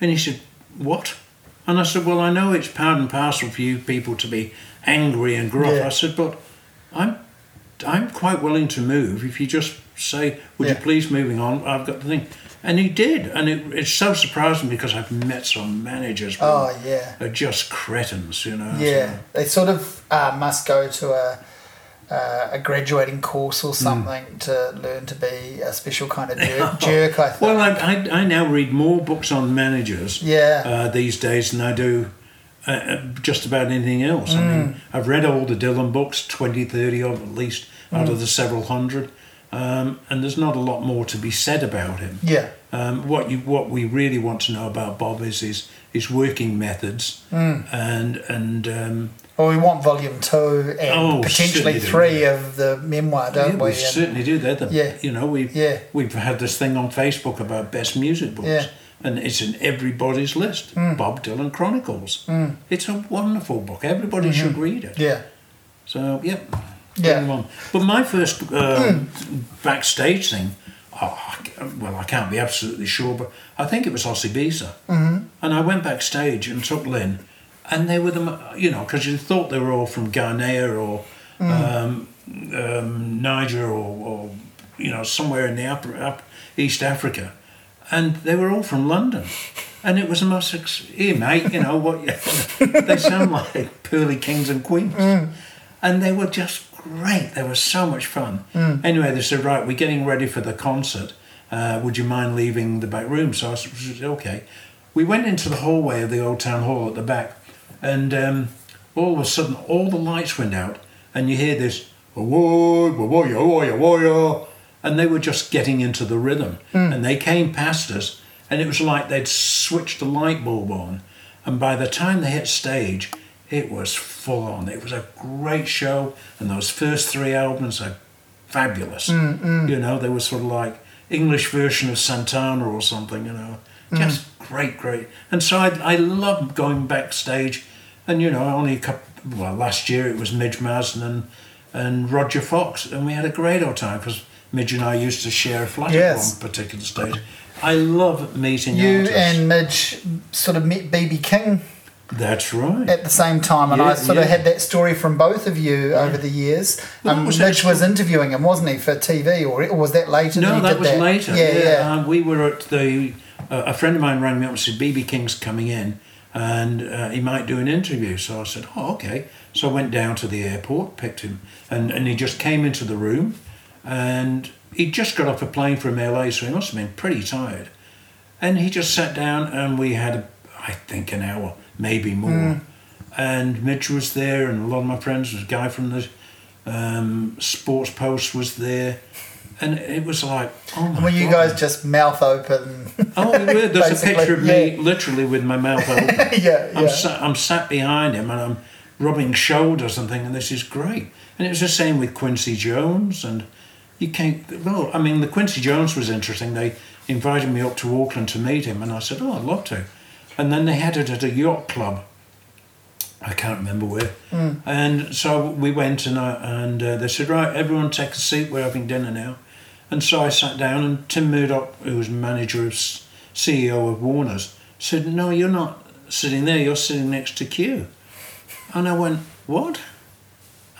And he said, "What?" And I said, "Well, I know it's part and parcel for you people to be angry and gruff." Yeah. I said, "But I'm I'm quite willing to move if you just say, would Yeah. you please moving on? I've got the thing. And he did. And it, it's so surprising because I've met some managers Oh yeah, are just cretins, you know. yeah. so- They sort of uh, must go to a uh, a graduating course Hmm. or something to learn to be a special kind of jerk. jerk I think. Well, I, I, I now read more books on managers Yeah. uh, these days than I do uh, uh, just about anything else. I Mm. mean, I've read all the Dylan books, 20, 30 of at least, out Mm. of the several hundred. Um, and there's not a lot more to be said about him. yeah. Um, what you what we really want to know about Bob is his his working methods Mm. and and um, Well, we want volume two and Oh, potentially do, three of the memoir, don't yeah, we? we certainly do. They're the, Yeah. you know we Yeah. we've had this thing on Facebook about best music books, Yeah. and it's in everybody's list. Bob Dylan Chronicles. Mm. It's a wonderful book. Everybody should read it. Mm-hmm. yeah. So yep. Yeah. On. But my first um, backstage thing, oh, well, I can't be absolutely sure, but I think it was Osibisa. Mm-hmm. And I went backstage and took Lynn, and they were the, you know, because you thought they were all from Ghana or um, um, Niger or, or, you know, somewhere in the upper, up East Africa. And they were all from London. And it was the most, ex- here, mate, you know, what you, they sound like pearly kings and queens and they were just great. They were so much fun. Anyway, they said, right, we're getting ready for the concert. Uh, would you mind leaving the back room? So I said, okay. We went into the hallway of the old town hall at the back, and um, all of a sudden, all the lights went out, and you hear this, "Awoy, awoy, awoy, awoy," and they were just getting into the rhythm. Hmm. And they came past us, and it was like they'd switched the light bulb on. And by the time they hit stage, it was full on. It was a great show, and those first three albums are fabulous. Hmm, hmm. You know, they were sort of like English version of Santana or something. You know, just great, great. And so I, I love going backstage, and you know, only a couple. Well, last year it was Midge Marsden and and Roger Fox, and we had a great old time because Midge and I used to share a flat Yes. at one particular stage. I love meeting You artists. and Midge sort of met BB King That's right. at the same time, and I Yeah, sort of had that story from both of you over the years. Well, um, was Midge was interviewing him, wasn't he, for TV, or, or was that later? No, that was later. Yeah, yeah. Um, we were at the. Uh, a friend of mine rang me up and said BB King's coming in, and uh, he might do an interview. So I said, "Oh, okay." So I went down to the airport, picked him, and, and he just came into the room, and he just got off a plane from LA, so he must have been pretty tired. And he just sat down, and we had, a, I think, an hour, maybe more. And Midge was there, and a lot of my friends. Was a guy from the um, Sports Post was there, and it was like, oh my When you God. guys just mouth open. Oh, we were. There's a picture of yeah. me literally with my mouth open. yeah, I'm, yeah. sat, I'm sat behind him and I'm rubbing shoulders and thinking, this is great. And it was the same with Quincy Jones. And you can't, well, I mean, the Quincy Jones was interesting. They invited me up to Auckland to meet him, and I said, oh, I'd love to. And then they had it at a yacht club. I can't remember where. And so we went and, I, and uh, they said, right, everyone take a seat, we're having dinner now. And so I sat down, and Tim Murdoch, who was manager of CEO of Warner's, said, "No, you're not sitting there. You're sitting next to Q." And I went, "What?"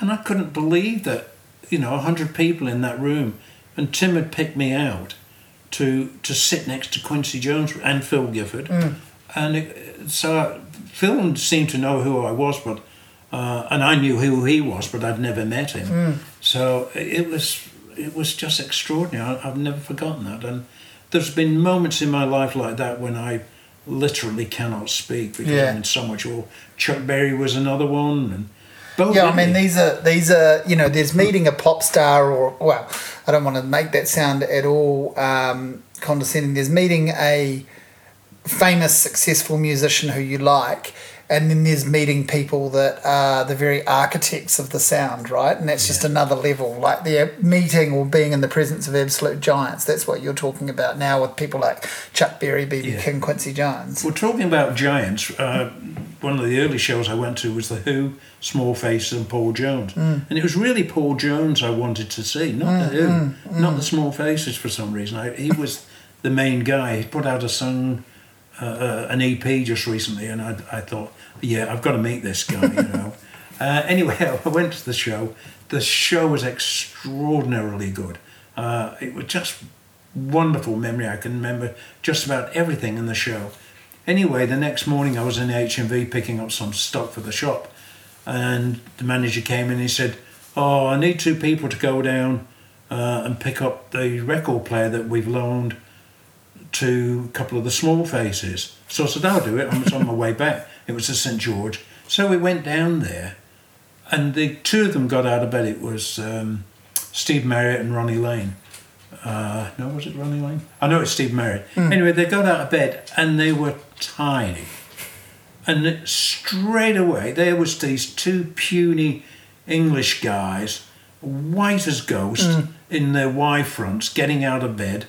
And I couldn't believe that, you know, a hundred people in that room, and Tim had picked me out to to sit next to Quincy Jones and Phil Gifford, and it, so Phil seemed to know who I was, but uh, and I knew who he was, but I'd never met him. So it was it was just extraordinary. I, I've never forgotten that, and there's been moments in my life like that when I literally cannot speak because Yeah. I'm in so much awe. Chuck Berry was another one, and Bo Yeah, I mean these are these are you know there's meeting a pop star or well I don't want to make that sound at all um, condescending. There's meeting a famous successful musician who you like, and then there's meeting people that are the very architects of the sound, right? And that's just another level. Like they're meeting or being in the presence of absolute giants. That's what you're talking about now with people like Chuck Berry, BB Yeah. King, Quincy Jones. We're talking about giants. Uh, one of the early shows I went to was The Who, Small Faces, and Paul Jones. Mm. And it was really Paul Jones I wanted to see, not The Who, not the Small Faces for some reason. I, he was the main guy. He put out a song, uh, uh, an EP just recently, and I, I thought, yeah, I've got to meet this guy, you know. uh, anyway, I went to the show. The show was extraordinarily good. Uh, it was just wonderful memory. I can remember just about everything in the show. Anyway, the next morning I was in the HMV picking up some stock for the shop, and the manager came in and he said, "Oh, I need two people to go down uh, and pick up the record player that we've loaned to a couple of the small faces." So I said, "I'll do it." I was on my way back. It was to St George, so we went down there, and the two of them got out of bed. It was um, Steve Marriott and Ronnie Lane. Uh, no, was it Ronnie Lane? I know it's Steve Marriott. Anyway, they got out of bed and they were tiny. And straight away, there was these two puny English guys, white as ghost, in their Y fronts, getting out of bed.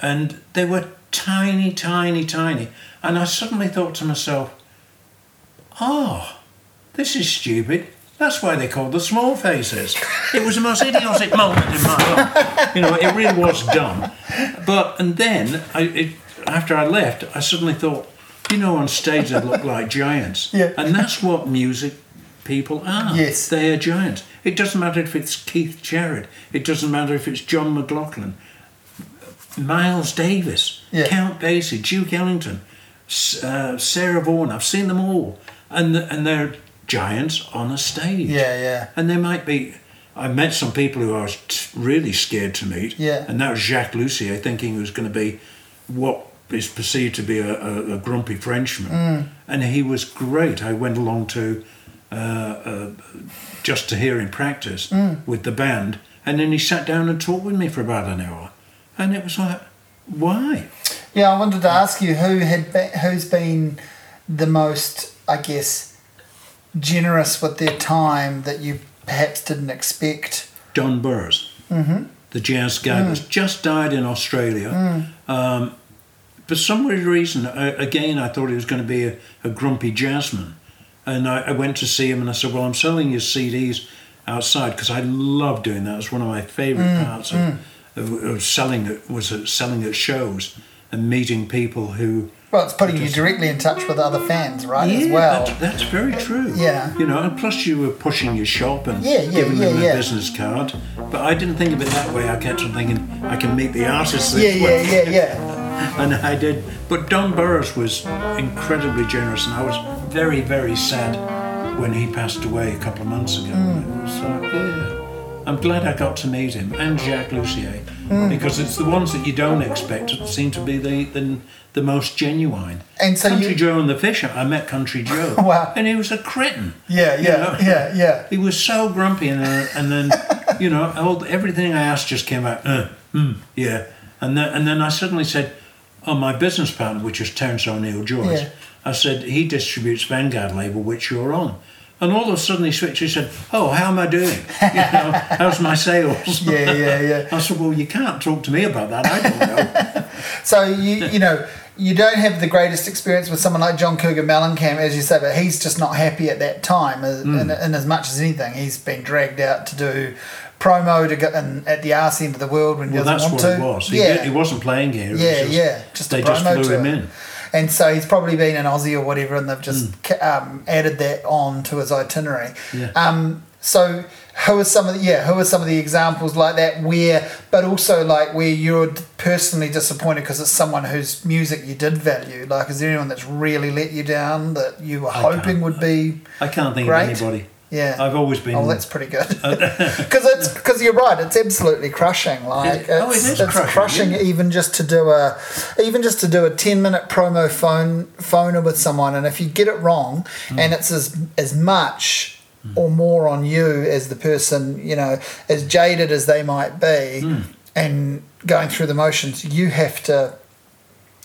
And they were tiny, tiny, tiny. And I suddenly thought to myself, oh, this is stupid. That's why they called the small faces. It was the most idiotic moment in my life. You know, it really was dumb. But and then I, it, after I left, I suddenly thought, you know, on stage they look like giants, Yeah. and that's what music people are. Yes. they are giants. It doesn't matter if it's Keith Jarrett. It doesn't matter if it's John McLaughlin. Miles Davis, Yeah. Count Basie, Duke Ellington, uh, Sarah Vaughan. I've seen them all, and and they're giants on a stage. Yeah, yeah. And they might be. I met some people who I was t- really scared to meet. Yeah. And that was Jacques Loussier, thinking he was going to be what is perceived to be a, a, a grumpy Frenchman. Mm. And he was great. I went along to uh, uh, just to hear him practice Mm. with the band, and then he sat down and talked with me for about an hour, and it was like, why? Yeah, I wanted to ask you who had been, who's been the most, I guess, generous with their time that you perhaps didn't expect. Don Burrows, mm-hmm. the jazz guy that's just died in Australia. Um, for some weird reason, I, again, I thought he was going to be a, a grumpy jazzman. And I, I went to see him and I said, Well, I'm selling your CDs outside because I love doing that. It's one of my favourite parts of, of, of selling it, was selling at shows and meeting people who. Well, it's putting you directly in touch with other fans, right? as well. That's, that's very true. Yeah. You know, and plus you were pushing your shop and Yeah, yeah, giving them yeah, a yeah. business card. But I didn't think of it that way. I kept on thinking I can meet the artists this Yeah, way. yeah, yeah, yeah. And I did. But Don Burrows was incredibly generous, and I was very, very sad when he passed away a couple of months ago. Mm. It was like, yeah. I'm glad I got to meet him and Jacques Loussier Mm. because it's the ones that you don't expect that seem to be the, the, the most genuine. And so Country you- Joe and the Fisher, I met Country Joe. Wow. And he was a cretin. Yeah, you yeah, know? yeah, yeah. He was so grumpy, and, uh, and then you know, all, everything I asked just came out, uh, mm, yeah. And then, and then I suddenly said, oh, my business partner, which is Terence O'Neill Joyce, Yeah. I said, he distributes Vanguard label, which you're on. And all of a sudden he switched, he said, oh, how am I doing? You know, how's my sales? Yeah, yeah, yeah. I said, well, you can't talk to me about that. I don't know. So you you know you don't have the greatest experience with someone like John Cougar Mellencamp, as you say, but he's just not happy at that time. uh, Mm. In, in as much as anything, he's been dragged out to do promo to go in, at the arse end of the world when he well, doesn't want to. Well, that's what it was. He, yeah, he wasn't playing here. Yeah, just- yeah. Just They just flew him it. in. And so he's probably been an Aussie or whatever, and they've just Mm. um, added that on to his itinerary. Yeah. Um, so who are some of the yeah who are some of the examples like that where but also like where you're personally disappointed because it's someone whose music you did value like is there anyone that's really let you down that you were I hoping would be I can't think Great. of anybody. Yeah I've always been. oh that's pretty good because it's because you're right it's absolutely crushing like It- oh, it's, is it's crushing, crushing yeah. even just to do a even just to do a 10 minute promo phone phoner with someone and if you get it wrong Hmm. and it's as as much or more on you as the person you know as jaded as they might be Hmm. and going through the motions you have to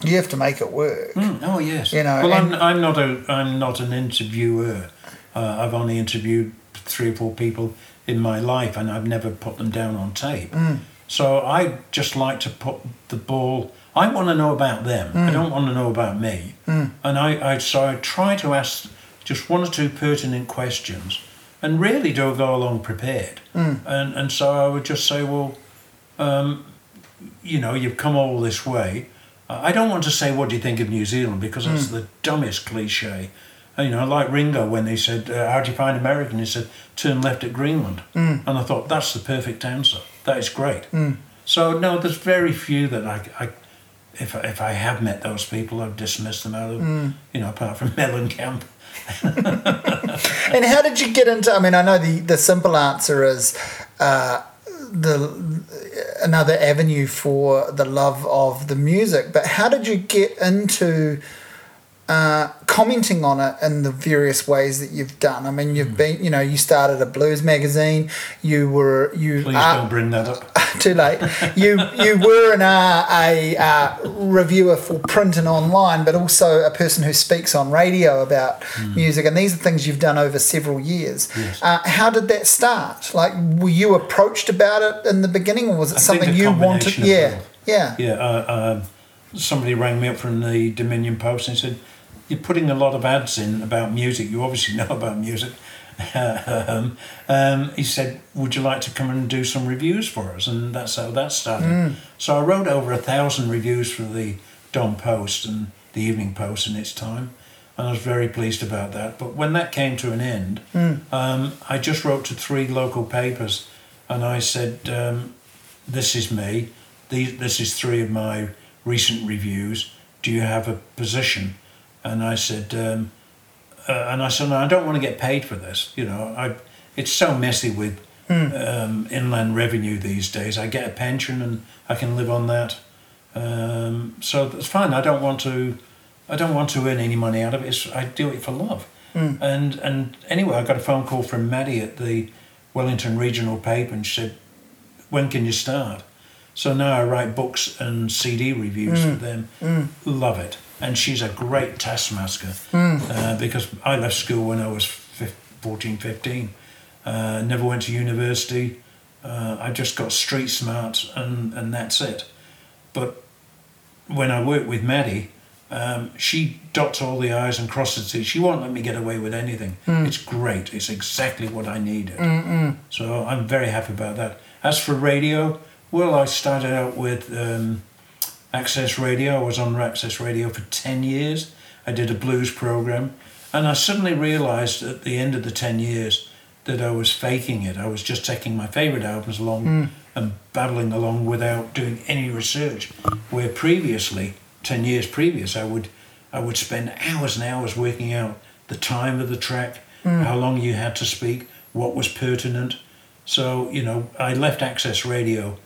you have to make it work Mm, oh yes. You know, Well, I'm, I'm not a I'm not an interviewer. Uh, I've only interviewed three or four people in my life, and I've never put them down on tape. Mm. So I just like to put the ball. I want to know about them. Mm. I don't want to know about me. And I, I so I try to ask just one or two pertinent questions, and really do go along prepared. Mm. And and so I would just say, well, um, you know, you've come all this way. I don't want to say what do you think of New Zealand because that's the dumbest cliche. You know, like Ringo when they said, uh, "How do you find American?" He said, "Turn left at Greenland," and I thought that's the perfect answer. That is great. So no, there's very few that I, I if I, if I have met those people, I've dismissed them out of you know, apart from Mellencamp. And how did you get into? I mean, I know the the simple answer is uh, the another avenue for the love of the music. But how did you get into uh, commenting on it in the various ways that you've done? I mean, Hmm. you've been, you know, you started a blues magazine. You were you Please are- don't bring that up. too late. You you were an, uh, a uh, reviewer for print and online, but also a person who speaks on radio about music, and these are things you've done over several years. Hmm. Yes. Uh, how did that start? Like, were you approached about it in the beginning, or was it I something you wanted? Yeah, yeah, Yeah, uh, um somebody rang me up from the Dominion Post and said, "You're putting a lot of ads in about music. You obviously know about music." um, um, he said, "Would you like to come and do some reviews for us?" And that's how that started. So I wrote over a thousand reviews for the Dom Post and the Evening Post in its time, and I was very pleased about that. But when that came to an end, um, I just wrote to three local papers, and I said, um, "This is me. These, this is three of my recent reviews. Do you have a position?" And I said, um, uh, "And I said, no, I don't want to get paid for this. You know, I, it's so messy with um, inland revenue these days. I get a pension and I can live on that. Um, so it's fine. I don't want to. I don't want to earn any money out of it. It's, I do it for love. And and anyway, I got a phone call from Maddie at the Wellington Regional Paper, and she said, "When can you start?" So now I write books and CD reviews for them. Love it. And she's a great taskmaster uh, because I left school when I was fif- 14, 15. Uh, never went to university. Uh, I just got street smart and, and that's it. But when I worked with Maddie, um, she dots all the I's and crosses the T's. She won't let me get away with anything. It's great. It's exactly what I needed. So I'm very happy about that. As for radio, well, I started out with um, Access Radio. I was on Access Radio for 10 years. I did a blues program. And I suddenly realized at the end of the 10 years that I was faking it. I was just taking my favorite albums along hmm. and babbling along without doing any research. Where previously, 10 years previous, I would, I would spend hours and hours working out the time of the track, hmm. how long you had to speak, what was pertinent. So, you know, I left Access Radio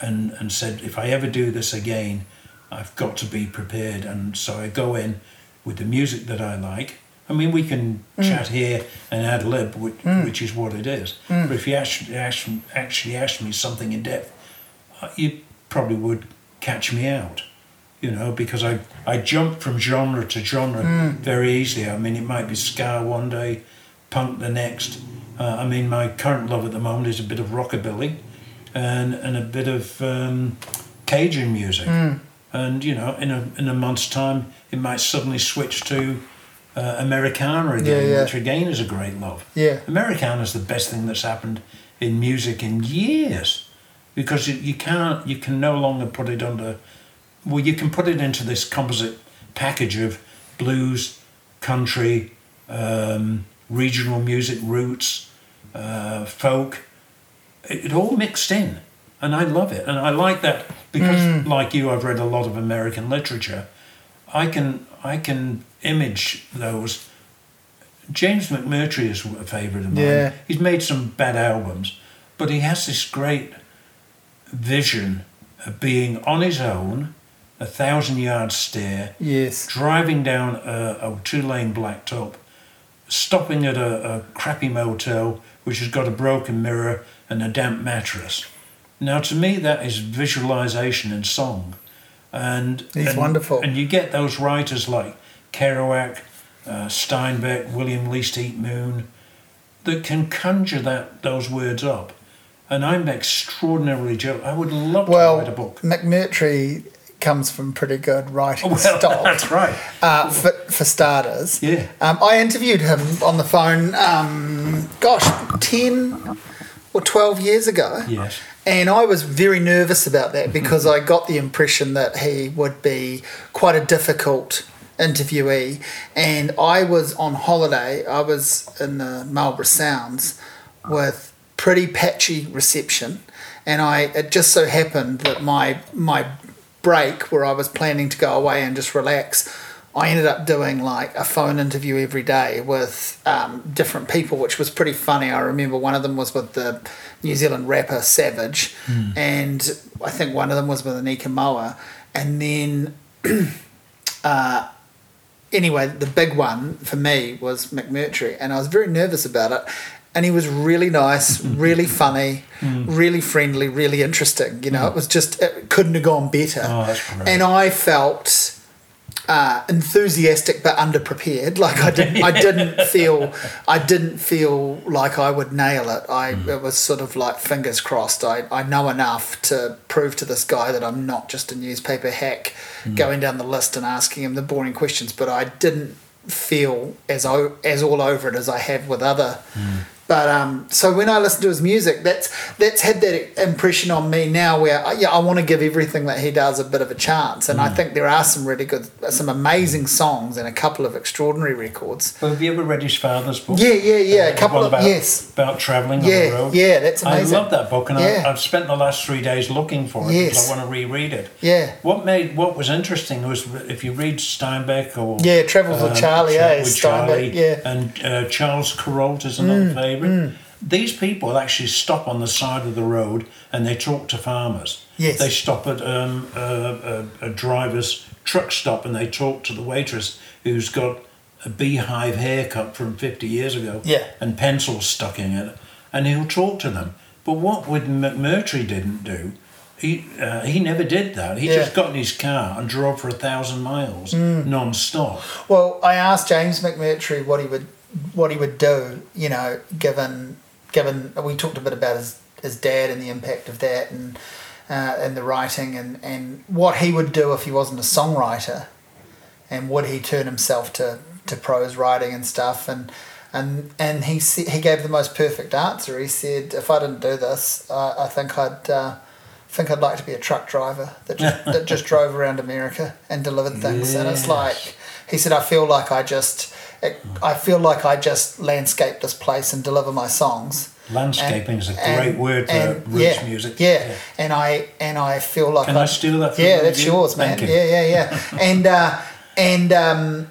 and, and said, if I ever do this again, I've got to be prepared. And so I go in with the music that I like, I mean, we can chat here and ad lib, which, which is what it is. But if you actually, actually actually asked me something in depth, uh, you probably would catch me out. You know, because I I jump from genre to genre very easily. I mean, it might be ska one day, punk the next. Uh, I mean, my current love at the moment is a bit of rockabilly, and and a bit of um, Cajun music. And you know, in a in a month's time, it might suddenly switch to uh, Americana again, Yeah, yeah. which again is a great love. Yeah. Americana is the best thing that's happened in music in years, because you, you can't you can no longer put it under. Well, you can put it into this composite package of blues, country, um, regional music, roots, uh, folk. It, it all mixed in, and I love it, and I like that because, hmm. like you, I've read a lot of American literature. I can I can image those. James McMurtry is a favourite of mine. Yeah. He's made some bad albums, but he has this great vision of being on his own, a thousand yard stare, Yes. driving down a, a two lane blacktop, stopping at a, a crappy motel which has got a broken mirror and a damp mattress. Now, to me, that is visualization in song. And, He's and- wonderful. And you get those writers like Kerouac, uh, Steinbeck, William Least Heat-Moon, that can conjure that those words up. And I'm extraordinarily jealous. I would love to Well, write a book. McMurtry comes from pretty good writing Well, stock. that's right. uh, for, for starters. Yeah. Um, I interviewed him on the phone, um, gosh, 10 or 12 years ago. Yes. And I was very nervous about that because mm-hmm. I got the impression that he would be quite a difficult interviewee. And I was on holiday, I was in the Marlborough Sounds with pretty patchy reception. And I it just so happened that my my break where I was planning to go away and just relax, I ended up doing like a phone interview every day with um, different people, which was pretty funny. I remember one of them was with the New Zealand rapper Savage, and I think one of them was with Anika Moa, and then. uh, anyway, the big one for me was McMurtry, and I was very nervous about it. And he was really nice, really funny, really friendly, really interesting. You know, it was just it couldn't have gone better. Oh, and I felt uh, enthusiastic but underprepared. Like I didn't, I didn't feel, I didn't feel like I would nail it. I hmm. it was sort of like fingers crossed. I, I know enough to prove to this guy that I'm not just a newspaper hack hmm. going down the list and asking him the boring questions. But I didn't feel as o- as all over it as I have with other. Hmm. But um, so when I listen to his music, that's that's had that impression on me now. Where uh, yeah, I want to give everything that he does a bit of a chance, and I think there are some really good, some amazing songs and a couple of extraordinary records. Well, have you ever read his father's book? Yeah, yeah, yeah. A Uh, couple of about, yes, about travelling on Yeah, the road. yeah, that's amazing. I love that book, and Yeah. I, I've spent the last three days looking for it Yes. because I want to reread it. yeah. What made what was interesting was if you read Steinbeck or Yeah, Travels with Charley, eh, with Steinbeck, Charlie, yeah. Mm, and uh, Charles Kuralt is favourite. These people actually stop on the side of the road and they talk to farmers. Yes. They stop at um, a, a, a driver's truck stop and they talk to the waitress who's got a beehive haircut from 50 years ago Yeah. and pencils stuck in it, and he'll talk to them. But what would McMurtry didn't do, he uh, he never did that. He Yeah. just got in his car and drove for a thousand miles Mm. non-stop. Well, I asked James McMurtry what he would what he would do. You know, given given we talked a bit about his his dad and the impact of that, and uh, and the writing, and and what he would do if he wasn't a songwriter, and would he turn himself to to prose writing and stuff, and. And, and he sa- he gave the most perfect answer. He said, "If I didn't do this, uh, I think I'd uh, think I'd like to be a truck driver that just, that just drove around America and delivered things." And it's like he said, I feel like I just, I feel like I just landscape this place and deliver my songs. Landscaping is a And- great word for and- roots yeah, music. Yeah. and I and I feel like Can I steal that Yeah, you? that's yours, man. You. Yeah, yeah, yeah. and uh, and um,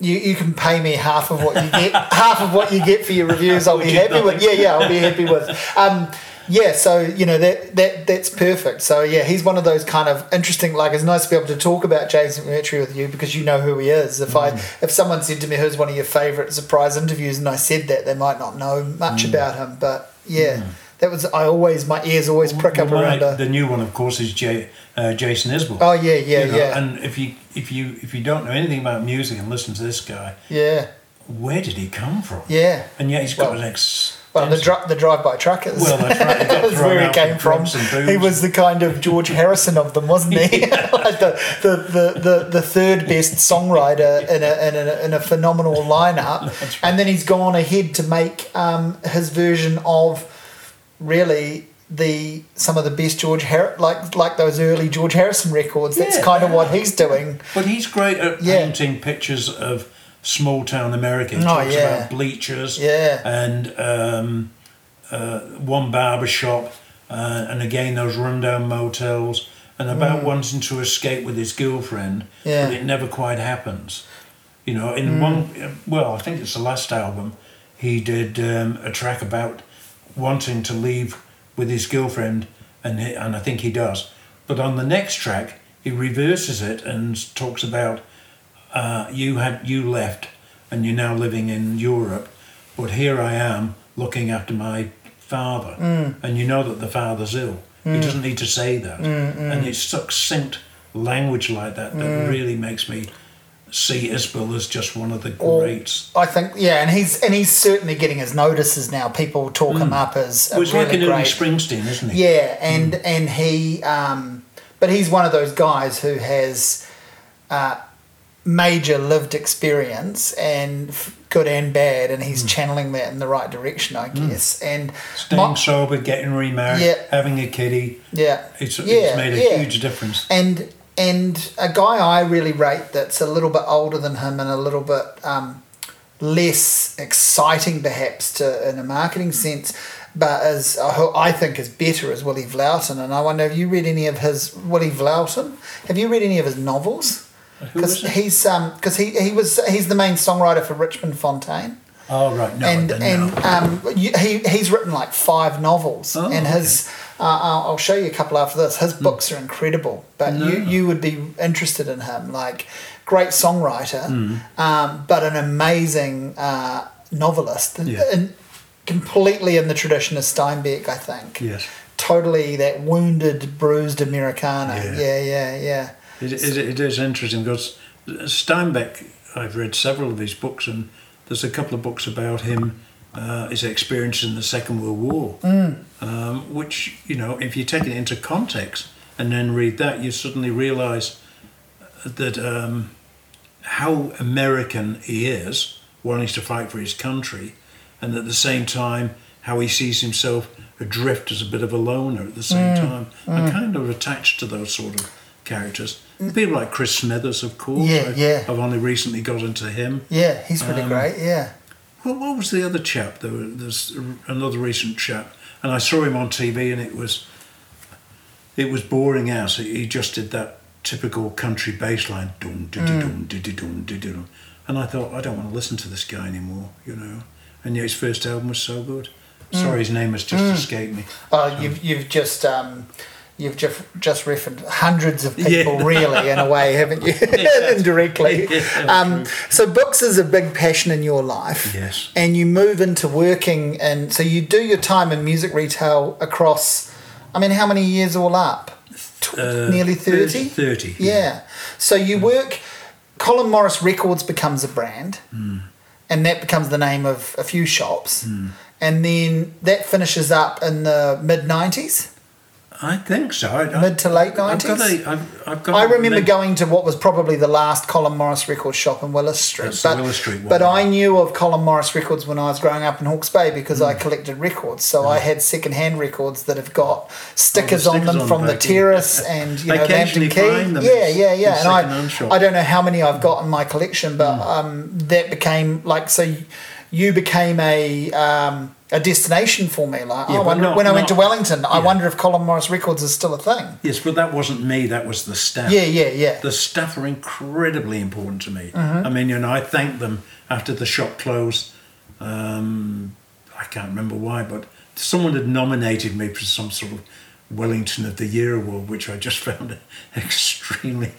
you, you can pay me half of what you get half of what you get for your reviews. I'll be happy with. Yeah, yeah, I'll be happy with. Um, yeah, so you know that that that's perfect. So yeah, he's one of those kind of interesting. Like it's nice to be able to talk about Jason McMurtry with you because you know who he is. If I mm. if someone said to me who's one of your favourite surprise interviews and I said that, they might not know much mm. about him. But yeah, mm. that was I always my ears always prick up Well, around. The new one, of course, is J, uh, Jason Isbell. oh yeah, yeah, You know, yeah, And if you if you if you don't know anything about music and listen to this guy, yeah, where did he come from? yeah. And yet he's got Well- an ex. Well, the, dri- the drive-by truckers. Well, that's right. That's where he came from. drugs and booze. He was the kind of George Harrison of them, wasn't he? like the, the, the, the, the third best songwriter in a, in a, in a phenomenal lineup. And then he's gone ahead to make um, his version of really the some of the best George Har- like like those early George Harrison records. That's Yeah. kind of what he's doing. But he's great at Yeah. painting pictures of small town America. He Oh, talks yeah. about bleachers Yeah. and um, uh, one barber shop, uh, and again those rundown motels, and about wanting to escape with his girlfriend, Mm. Yeah. Mm. but it never quite happens. You know, in one, well, I think it's the last album, he did um, a track about wanting to leave with his girlfriend, and he, and I think he does. But on the next track, he reverses it and talks about uh, you had you left, and you're now living in Europe, but here I am looking after my father, mm. and you know that the father's ill. He mm. doesn't need to say that, mm, and it's succinct language like that that really makes me see Isbell as just one of the Or- greats. I think yeah, and he's and he's certainly getting his notices now. People talk him up as a Well, really like an great. Springsteen, isn't he? Yeah, and and he, um, but he's one of those guys who has uh, major lived experience and f- good and bad, and he's channeling that in the right direction, I guess. And Staying my- sober, getting remarried, Yeah. having a kiddie. yeah, It's, yeah, it's made a yeah. huge difference. And and a guy I really rate that's a little bit older than him and a little bit um, less exciting perhaps to in a marketing sense, but as who I think is better is Willie Vlautin. And I wonder have you read any of his Willie Vlautin? Have you read any of his novels? Because he's um because he, he was he's the main songwriter for Richmond Fontaine Oh, right. No, and and no. um, you, he he's written like five novels, Oh, and his uh, I'll, show you a couple after this. His books are incredible, but you No. you would be interested in him, like great songwriter, Hmm. um, but an amazing uh, novelist, Yeah. and completely in the tradition of Steinbeck, I think. Yes. Totally that wounded, bruised Americana. Yeah. Yeah, yeah, yeah. It, it, it is interesting because Steinbeck, I've read several of his books, and there's a couple of books about him, uh, his experience in the Second World War, um, which, you know, if you take it into context and then read that, you suddenly realise that um, how American he is, wanting to fight for his country, and at the same time, how he sees himself adrift as a bit of a loner at the same time. I'm kind of attached to those sort of characters. People like Chris Smithers, of course. Yeah, I, yeah. I've only recently got into him. Yeah, he's pretty Um, great. Yeah. What, what was the other chap? There was, there's another recent chap, and I saw him on TV, and it was it was boring out. he just did that typical country bass line, dum dum dum and I thought I don't want to listen to this guy anymore, you know. And yet his first album was so good. Sorry, his name has just escaped me. Oh, you've you've just um, you've just just referenced hundreds of people, Yeah. really, in a way, haven't you? Indirectly. Yeah, Um, so books is a big passion in your life. Yes. And you move into working, and so you do your time in music retail across. I mean, how many years all up? Uh, Nearly thirty. 30. Yeah. So you work. Colin Morris Records becomes a brand, and that becomes the name of a few shops, and then that finishes up in the mid '90s, I think so. I, mid to late I've '90s. a, I've, I've got I remember mem- going to what was probably the last Colin Morris Records shop in Willis Street. That's the but, Willis Street one, but I knew of Colin Morris Records when I was growing up in Hawke's Bay because Hmm. I collected records. So I had second-hand records that have got stickers, on stickers them on from the yeah. terrace and you know the occasionally Key. them Yeah, yeah, yeah. And I. I don't know how many I've got in my collection, but Hmm. um, that became like so. You became a um, a destination for me. Like, Yeah, I wonder, not- when I went to Wellington, I wonder if Colin Morris Records is still a thing. Yes, but that wasn't me. That was the staff. Yeah, yeah, yeah. The staff are incredibly important to me. Mm-hmm. I mean, you know, I thanked them after the shop closed. Um, I can't remember why, but someone had nominated me for some sort of Wellington of the Year award, which I just found extremely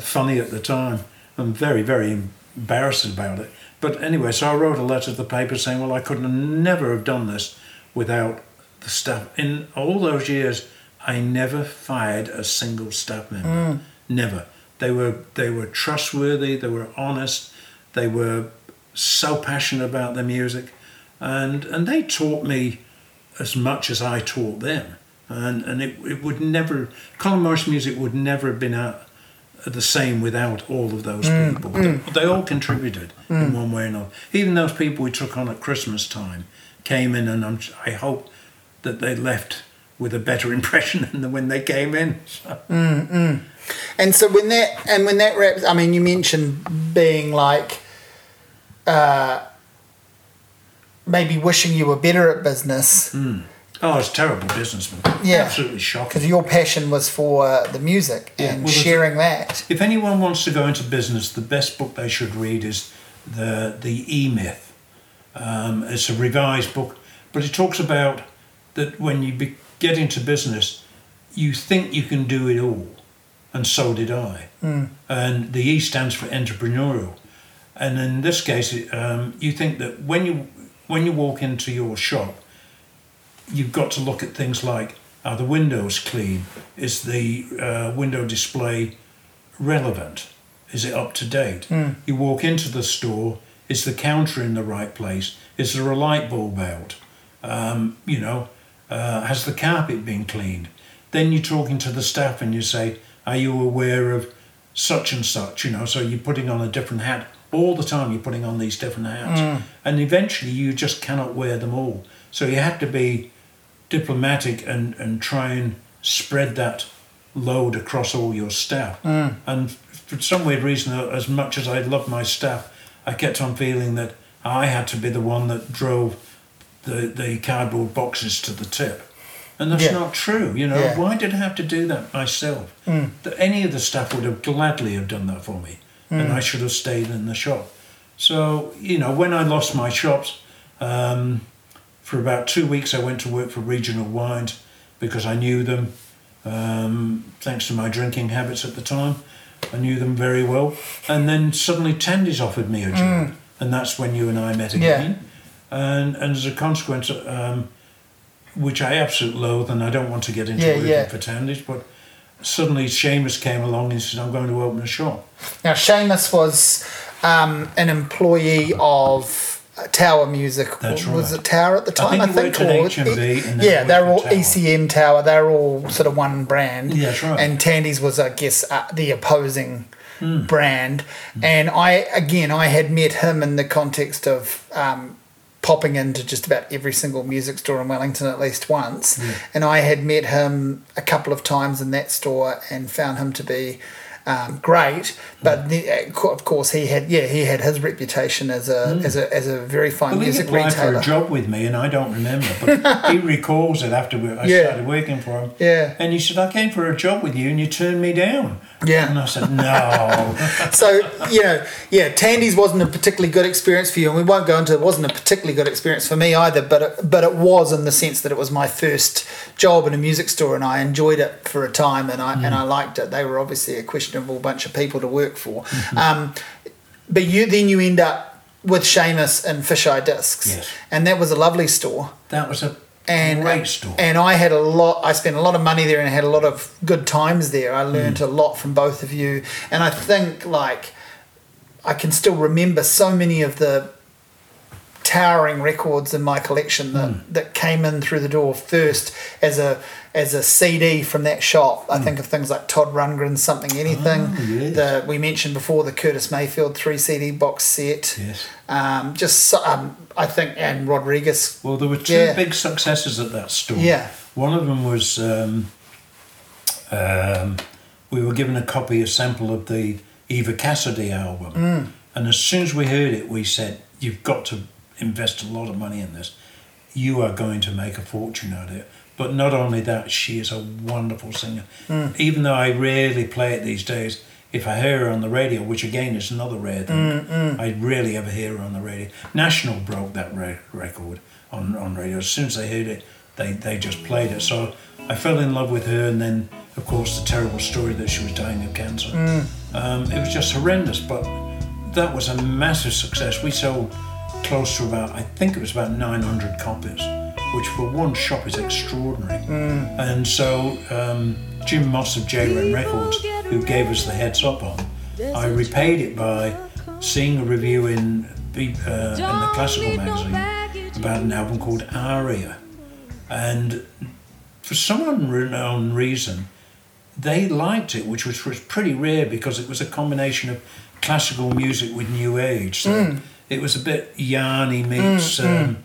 funny at the time. I'm very, very embarrassed about it. But anyway, so I wrote a letter to the paper saying, well, I could never have done this without the staff. In all those years, I never fired a single staff member. Mm. Never. They were they were trustworthy. They were honest. They were so passionate about their music, and and they taught me as much as I taught them. And and it, it would never Colin Morris music would never have been out the same without all of those mm. people. Mm. They, they all contributed in mm. one way or another. Even those people we took on at Christmas time came in, and I'm, I hope that they left with a better impression than when they came in. So, And so when that and when that wraps, I mean, you mentioned being like, uh, maybe wishing you were better at business oh, it's terrible businessman. Yeah. absolutely shocking. because your passion was for the music Yeah, and well, sharing that. If anyone wants to go into business, the best book they should read is the the E Myth. Um, it's a revised book, but it talks about that when you be, get into business, you think you can do it all, and so did I. And the E stands for entrepreneurial, and in this case, um, you think that when you when you walk into your shop, you've got to look at things like are the windows clean? Is the uh, window display relevant? Is it up to date? You walk into the store, is the counter in the right place? Is there a light bulb out? Um, you know, uh, has the carpet been cleaned? Then you're talking to the staff and you say, Are you aware of such and such? You know, so you're putting on a different hat all the time, you're putting on these different hats. And eventually you just cannot wear them all. So you have to be diplomatic and, and try and spread that load across all your staff. Mm. And for some weird reason, as much as I love my staff, I kept on feeling that I had to be the one that drove the, the cardboard boxes to the tip. And that's Yeah. not true, you know. Yeah. Why did I have to do that myself? Mm. That any of the staff would have gladly have done that for me, and mm. I should have stayed in the shop. So you know, when I lost my shops, um, for about two weeks I went to work for Regional Wines because I knew them, um, thanks to my drinking habits at the time. I knew them very well, and then suddenly Tandy's offered me a job, and that's when you and I met Yeah. again. And and as a consequence, um, which I absolutely loathe, and I don't want to get into Yeah, working yeah. for Tandy's, but suddenly Seamus came along and said, "I'm going to open a shop." Now, Seamus was um, an employee of Tower Music. That's Was right. it Tower at the time? I think he worked at or- HMV and yeah, they're all Tower. ECM Tower. They're all sort of one brand. Yeah, that's right. And Tandy's was, I guess, uh, the opposing Hmm. brand. And I, again, I had met him in the context of. Um, popping into just about every single music store in Wellington at least once. And I had met him a couple of times in that store and found him to be um, great. But the, of course, he had yeah he had his reputation as a as a as a very fine Well, he music applied retailer. for a job with me, and I don't remember, but he recalls it after I Yeah. started working for him. Yeah. And he said, "I came for a job with you, and you turned me down." Yeah. And I said, "No." so you know, yeah, Tandy's wasn't a particularly good experience for you, and we won't go into it. wasn't a particularly good experience for me either. But it, but it was in the sense that it was my first job in a music store, and I enjoyed it for a time, and I and I liked it. They were obviously a questionable bunch of people to work for, um, but you then you end up with Seamus and Fisheye Discs, Yes. and that was a lovely store that was a and great store. And I had a lot. I spent a lot of money there, and had a lot of good times there. I learned hmm. a lot from both of you, and I think like I can still remember so many of the towering records in my collection that, hmm. that came in through the door first as a as a CD from that shop. I think of things like Todd Rundgren's Something Anything. Oh, yes. The we mentioned before the Curtis Mayfield three CD box set. Yes. Um, just um, I think and Rodriguez. Well, there were two Yeah. big successes at that store. Yeah. One of them was um, um, we were given a copy, a sample of the Eva Cassidy album, Mm. and as soon as we heard it, we said, "You've got to invest a lot of money in this." you are going to make a fortune out of it. But not only that, she is a wonderful singer. Hmm. Even though I rarely play it these days, if I hear her on the radio, which again is another rare thing, hmm, hmm. I rarely ever hear her on the radio. National broke that re- record on, on radio. As soon as they heard it, they, they just played it. So I fell in love with her, and then, of course, the terrible story that she was dying of cancer. Um, it was just horrendous, but that was a massive success. We sold close to about, I think it was about 900 copies, which for one shop is extraordinary. And so um, Jim Moss of J Records, who gave us the heads up on, I repaid it by seeing a review in the, uh, in the classical magazine about an album called Aria. And for some unknown reason, they liked it, which was, was pretty rare because it was a combination of classical music with new age. So it was a bit Yanni meets. um,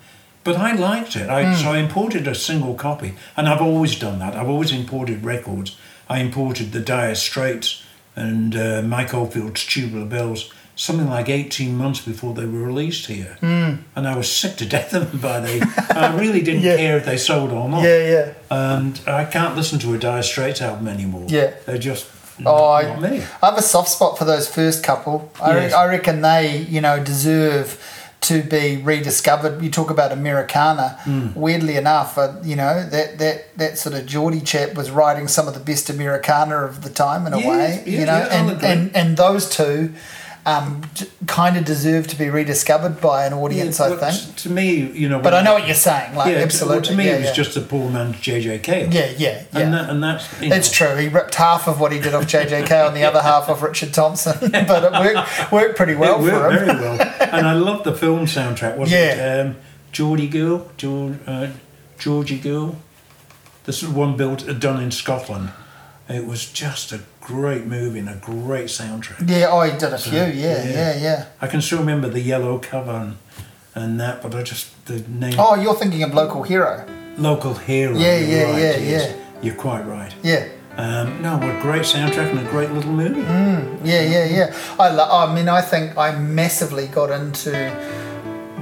but I liked it. I, So I imported a single copy, and I've always done that. I've always imported records. I imported the Dire Straits and uh, Mike Oldfield's Tubular Bells something like 18 months before they were released here. And I was sick to death of them by they. I really didn't Yeah. care if they sold or not. Yeah, yeah. And I can't listen to a Dire Straits album anymore. Yeah. They're just Oh, not I, me. I have a soft spot for those first couple. I, re- Yes. I reckon they, you know, deserve to be rediscovered. You talk about Americana. Hmm. Weirdly enough, uh, you know that that that sort of Geordie chap was writing some of the best Americana of the time in a Yeah, way. yeah, you know, yeah, and, and and those two. Um, kind of deserve to be rediscovered by an audience, Yeah, I well, think. To me, you know. But I know what you're saying. Like, yeah, to- absolutely. well, to me, yeah, it was yeah. just a poor man's JJ Cale. yeah, yeah, yeah. And, that, and that's. you It's true. He ripped half of what he did off JJ Cale on the other half of Richard Thompson, but it worked worked pretty well it for worked him. very well. and I love the film soundtrack. Was Yeah. it um, Geordie Girl? George, uh, Georgie Girl? This is one built uh, done in Scotland. It was just a great movie and a great soundtrack. Yeah, oh, he did a few. Yeah, yeah. yeah, yeah. I can still remember the yellow cover and, and that, but I just the name Oh, you're thinking of Local Hero. local hero. Yeah, you're yeah, right, yeah, yes. yeah. You're quite right. Yeah, Um, no, what a great soundtrack and a great little movie. yeah, yeah, yeah. I, lo- I mean, I think I massively got into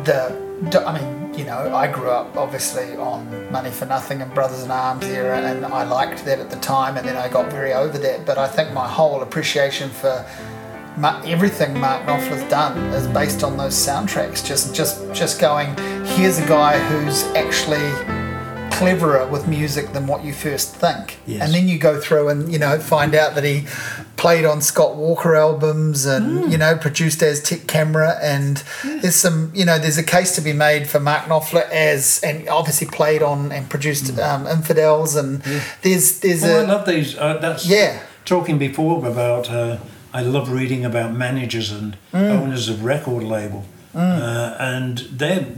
the. I mean, you know, I grew up obviously on Money for Nothing and Brothers in Arms era, and I liked that at the time, and then I got very over that. But I think my whole appreciation for everything Mark Knopfler's done is based on those soundtracks. Just, just, just going. Here's a guy who's actually cleverer with music than what you first think. Yes. And then you go through and you know find out that he played on Scott Walker albums and Hmm. you know produced Aztec Camera and there's some you know there's a case to be made for Mark Knopfler as and obviously played on and produced um, Infidels and there's there's Well, a I love these. Uh, that's Yeah. Talking before about, uh, I love reading about managers and Mm. owners of record label, uh,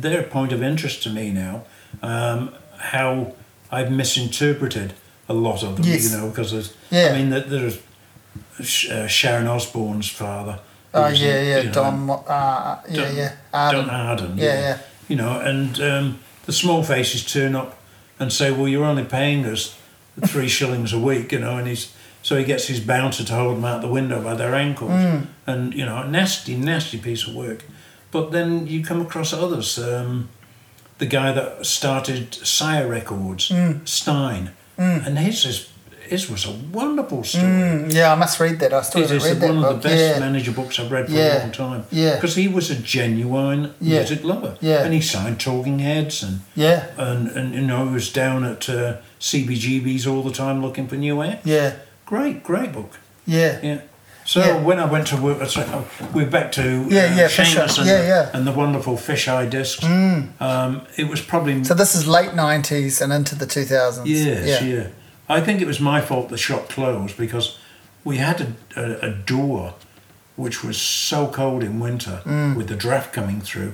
they're a point of interest to me now. Um, how I've misinterpreted a lot of them, Yes. you know, because there's. Yeah. I mean, there- there's uh, Sharon Osbourne's father. oh who's, yeah yeah you know, Don uh, yeah Don- yeah Don Arden. yeah, yeah. You know, and um, the small faces turn up and say, "Well, you're only paying us three shillings a week," you know, and he's so he gets his bouncer to hold them out the window by their ankles, Mm. and you know, a nasty, nasty piece of work. But then you come across others. Um, the guy that started Sire Records, Mm. Stein, and his is. His was a wonderful story. Mm, yeah I must read that I still It haven't is read that one book of the best yeah manager books I've read for Yeah. a long time. Yeah. Because he was a genuine Yeah. music lover. Yeah. And he signed Talking Heads and, yeah and, and you know, he was down at uh, CBGB's all the time looking for new air. yeah Great, great book. yeah Yeah. So Yeah. when I went to work, we're back to Yeah, uh, yeah. Seamus and, Yeah, yeah. and the wonderful fisheye discs. Um, it was probably so this is late 90s and into the 2000s Yes, yeah yeah. I think it was my fault the shop closed because we had a, a, a door which was so cold in winter Mm. with the draft coming through.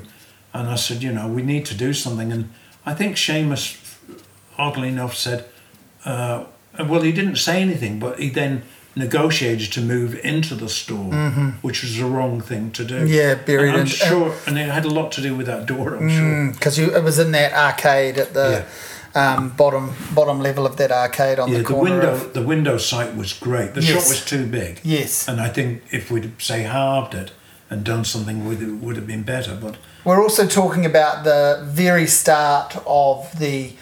And I said, you know, we need to do something. And I think Seamus, oddly enough, said, uh, well, he didn't say anything, but he then negotiated to move into the store, which was the wrong thing to do. Mm-hmm. Yeah, buried and I'm in- sure, and it had a lot to do with that door, I'm sure. because it was in that arcade at the um, bottom bottom level of that arcade on Yeah, the the, window of the window site was great. The Yes. shop was too big. yes And I think if we'd say halved it, and done something would would have been better. But We're also talking about the very start of the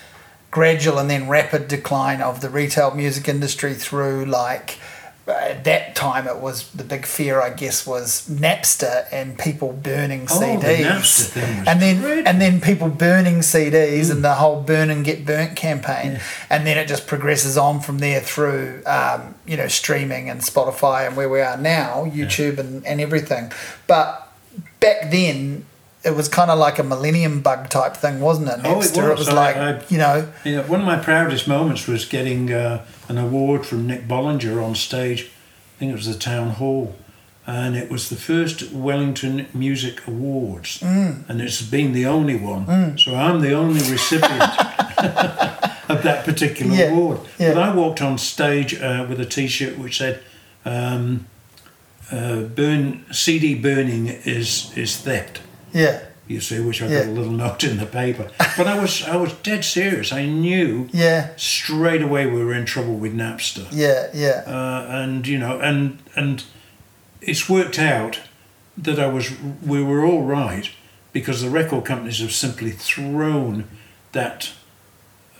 gradual and then rapid decline of the retail music industry through like at that time it was the big fear I guess was Napster and people burning Oh, the CDs Napster thing and then and then people burning CDs and the whole burn and get burnt campaign. Yeah. and then it just progresses on from there through um, you know streaming and Spotify and where we are now YouTube and, and everything. But back then it was kind of like a millennium bug type thing wasn't it Oh, it was. was I- like I- you know Yeah, one of my proudest moments was getting uh, an award from Nick Bollinger on stage. I think it was the town hall, and it was the first Wellington Music Awards, Mm. and it's been the only one. So I'm the only recipient of that particular Yeah, award. yeah. But I walked on stage uh, with a T-shirt which said. Um, uh, burn CD burning is is theft yeah you see, which I Yeah. got a little note in the paper. But I was I was dead serious. I knew yeah straight away we were in trouble with Napster, yeah yeah uh, and you know, and and it's worked out that I was we were all right because the record companies have simply thrown that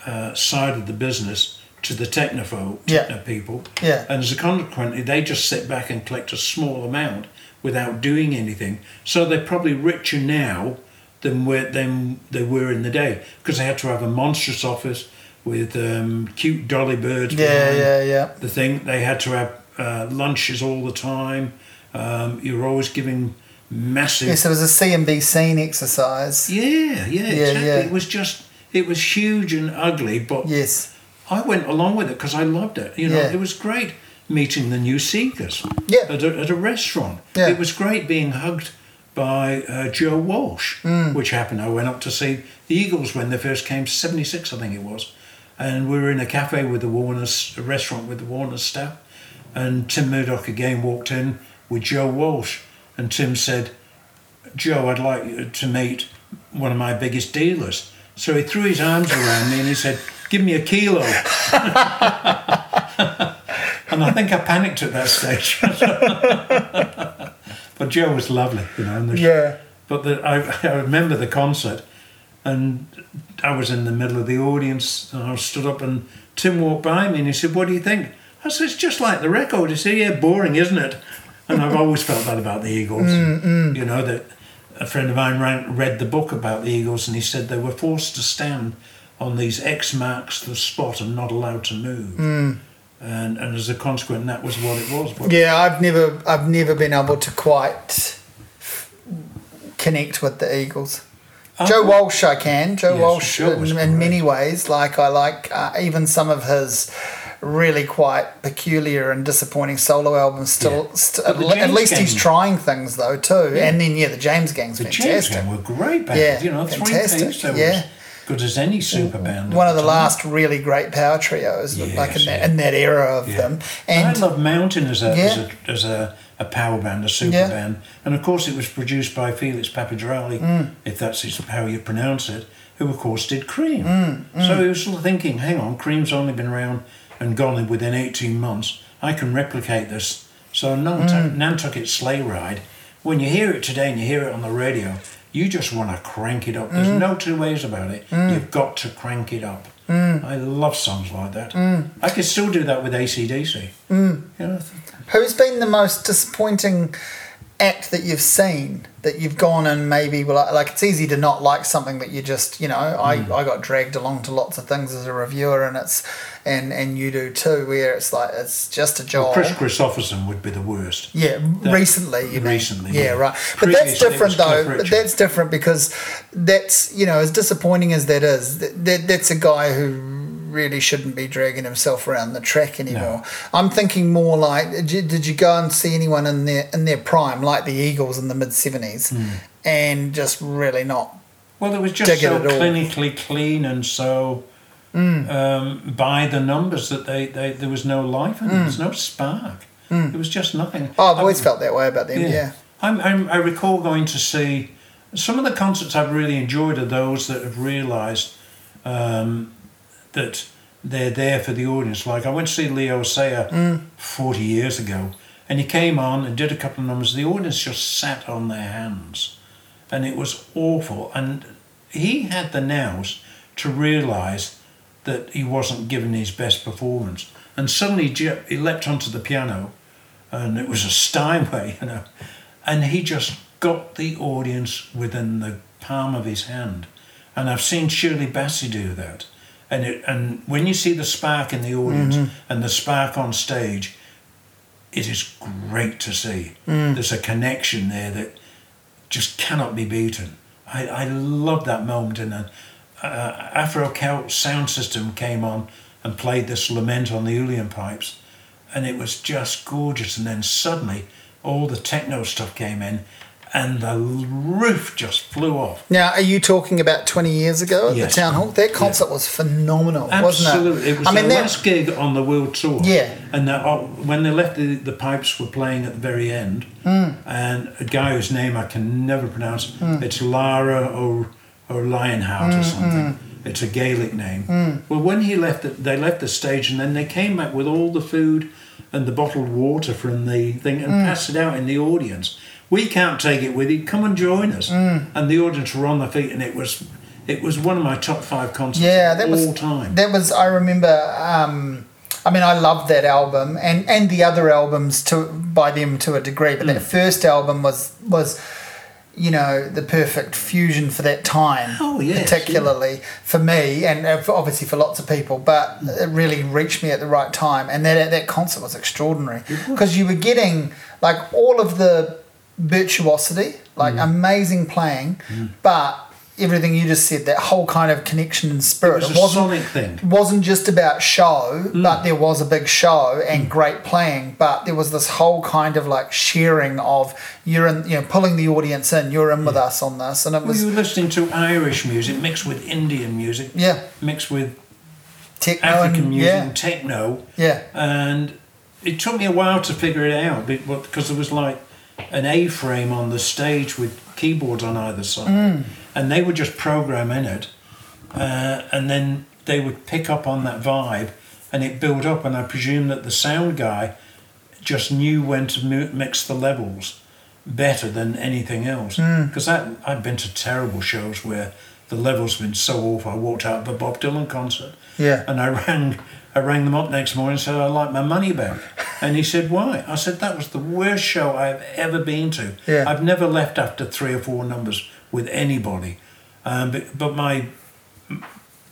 uh, side of the business to the technophobe Yeah. techno people, yeah and as a consequence, they just sit back and collect a small amount without doing anything. So they're probably richer now than where than they were in the day because they had to have a monstrous office with um, cute dolly birds. yeah yeah yeah The thing they had to have uh, lunches all the time. Um, you were always giving massive. yes it was a CMB scene exercise Yeah, yeah, Yeah, exactly. yeah. It was just it was huge and ugly, but yes I went along with it because I loved it. You know, Yeah. it was great meeting the new Seekers Yeah. at, a, at a restaurant. Yeah. It was great being hugged by uh, Joe Walsh, Mm. which happened. I went up to see the Eagles when they first came, 76, I think it was. And we were in a cafe with the Warners, a restaurant with the Warners staff. And Tim Murdoch again walked in with Joe Walsh. And Tim said, Joe, I'd like you to meet one of my biggest dealers. So he threw his arms around me and he said, Give me a kilo. and I think I panicked at that stage. but Joe was lovely, you know. And the, yeah But the, I, I remember the concert and I was in the middle of the audience and I stood up and Tim walked by me and he said, What do you think? I said, It's just like the record. He said, Yeah, boring, isn't it? And I've always felt that about the Eagles. Mm, mm. You know, that a friend of mine ran, read the book about the Eagles and he said they were forced to stand on these X marks the spot and not allowed to move. Mm. And, and as a consequence, that was what it was. But Yeah, I've never I've never been able to quite connect with the Eagles. Oh. Joe Walsh, I can. Joe Yes, Walsh, Joe in, in many ways, like I like uh, even some of his really quite peculiar and disappointing solo albums. Still, Yeah. st- at James least he's trying things though too. Yeah. And then yeah, the James Gang's the James fantastic. Gang were great bands. Yeah, you know, fantastic, were yeah. As good as any super band. One of the time. last really great power trios, like in Yes, that, in that era of Yeah. them. And And I love Mountain as a, as Yeah. a as a, a power band, a super Yeah. band, and of course it was produced by Felix Papadrali, Mm. if that's his, how you pronounce it, who of course did Cream. Mm, So he was sort of thinking, hang on, Cream's only been around and gone within eighteen months. I can replicate this. So Nantucket, Mm. Nantucket Sleigh Ride. When you hear it today and you hear it on the radio, you just want to crank it up. There's Mm. no two ways about it. You've got to crank it up. Mm. I love songs like that. I could still do that with ACDC. Mm. You know, Who's been the most disappointing act that you've seen that you've gone and maybe well, like it's easy to not like something that you just you know I, mm. I got dragged along to lots of things as a reviewer and it's and and you do too where it's like it's just a job well, Kris Kristofferson would be the worst. yeah recently you mean. Recently, yeah, yeah. right but that's different though but that's different because that's you know as disappointing as that is that, that that's a guy who really shouldn't be dragging himself around the track anymore i'm thinking more like did you, did you go and see anyone in their in their prime like the eagles in the mid 70s Hmm. and just really not Well, it was just so clinically clean and so Mm. um, by the numbers that they, they there was no life in it. There was no spark. It was just nothing. oh i've always I- felt that way about them yeah, I'm, I'm, I recall going to see some of the concerts I've really enjoyed are those that have realised um, that they're there for the audience. Like I went to see Leo Sayer Mm. 40 years ago, And he came on and did a couple of numbers. The audience just sat on their hands, and it was awful. And he had the nous to realise that he wasn't giving his best performance. And suddenly he leapt onto the piano, and it was a Steinway, you know, and he just got the audience within the palm of his hand. And I've seen Shirley Bassey do that. And it, and when you see the spark in the audience and the spark on stage, it is great to see. There's a connection there that just cannot be beaten. I, I love that moment. And uh, uh, Afro Celt sound system came on and played this lament on the Uilleann pipes, and it was just gorgeous. And then suddenly, all the techno stuff came in, and the roof just flew off. Now, are you talking about 20 years ago at Yes. the town hall? That concert was phenomenal, wasn't it? Absolutely, it? was I mean, the that, last gig on the world tour. Yeah. and the, oh, when they left, the, the pipes were playing at the very end, Hmm. and a guy whose name I can never pronounce. It's Lara or or Lionheart Hmm, or something. It's a Gaelic name. Well, when he left, the, they left the stage, and then they came back with all the food and the bottled water from the thing and Hmm. passed it out in the audience. We can't take it with you. Come and join us. Hmm. And the audience were on their feet, and it was. It was one of my top five concerts yeah, of that all was time. That was. I remember. Um, I mean, I loved that album and and the other albums to by them to a degree, but that Hmm. first album was was. You know the perfect fusion for that time, Oh, yes, particularly for me, and uh, obviously for lots of people. But it really reached me at the right time, and that that concert was extraordinary because you were getting like all of the virtuosity, like Mm. amazing playing, but everything you just said, that whole kind of connection and spirit. It was sonic thing. wasn't just about show, Mm. but there was a big show and great playing. But there was this whole kind of like sharing of you're in, you know, pulling the audience in. You're in with us on this, and it Well, was you were listening to Irish music mixed with Indian music, yeah, mixed with techno African and music yeah, and techno, yeah, and it took me a while to figure it out because there was like an A-frame on the stage with keyboards on either side, Mm. and they would just program in it, uh, and then they would pick up on that vibe, and it built up. And I presume that the sound guy just knew when to mix the levels better than anything else. Mm. Because that I've been to terrible shows where the levels have been so awful. I walked out of a Bob Dylan concert. Yeah. And I rang, I rang them up next morning and said I'd like my money back. And he said why? I said that was the worst show I've ever been to. Yeah. I've never left after three or four numbers with anybody. Um, but, but my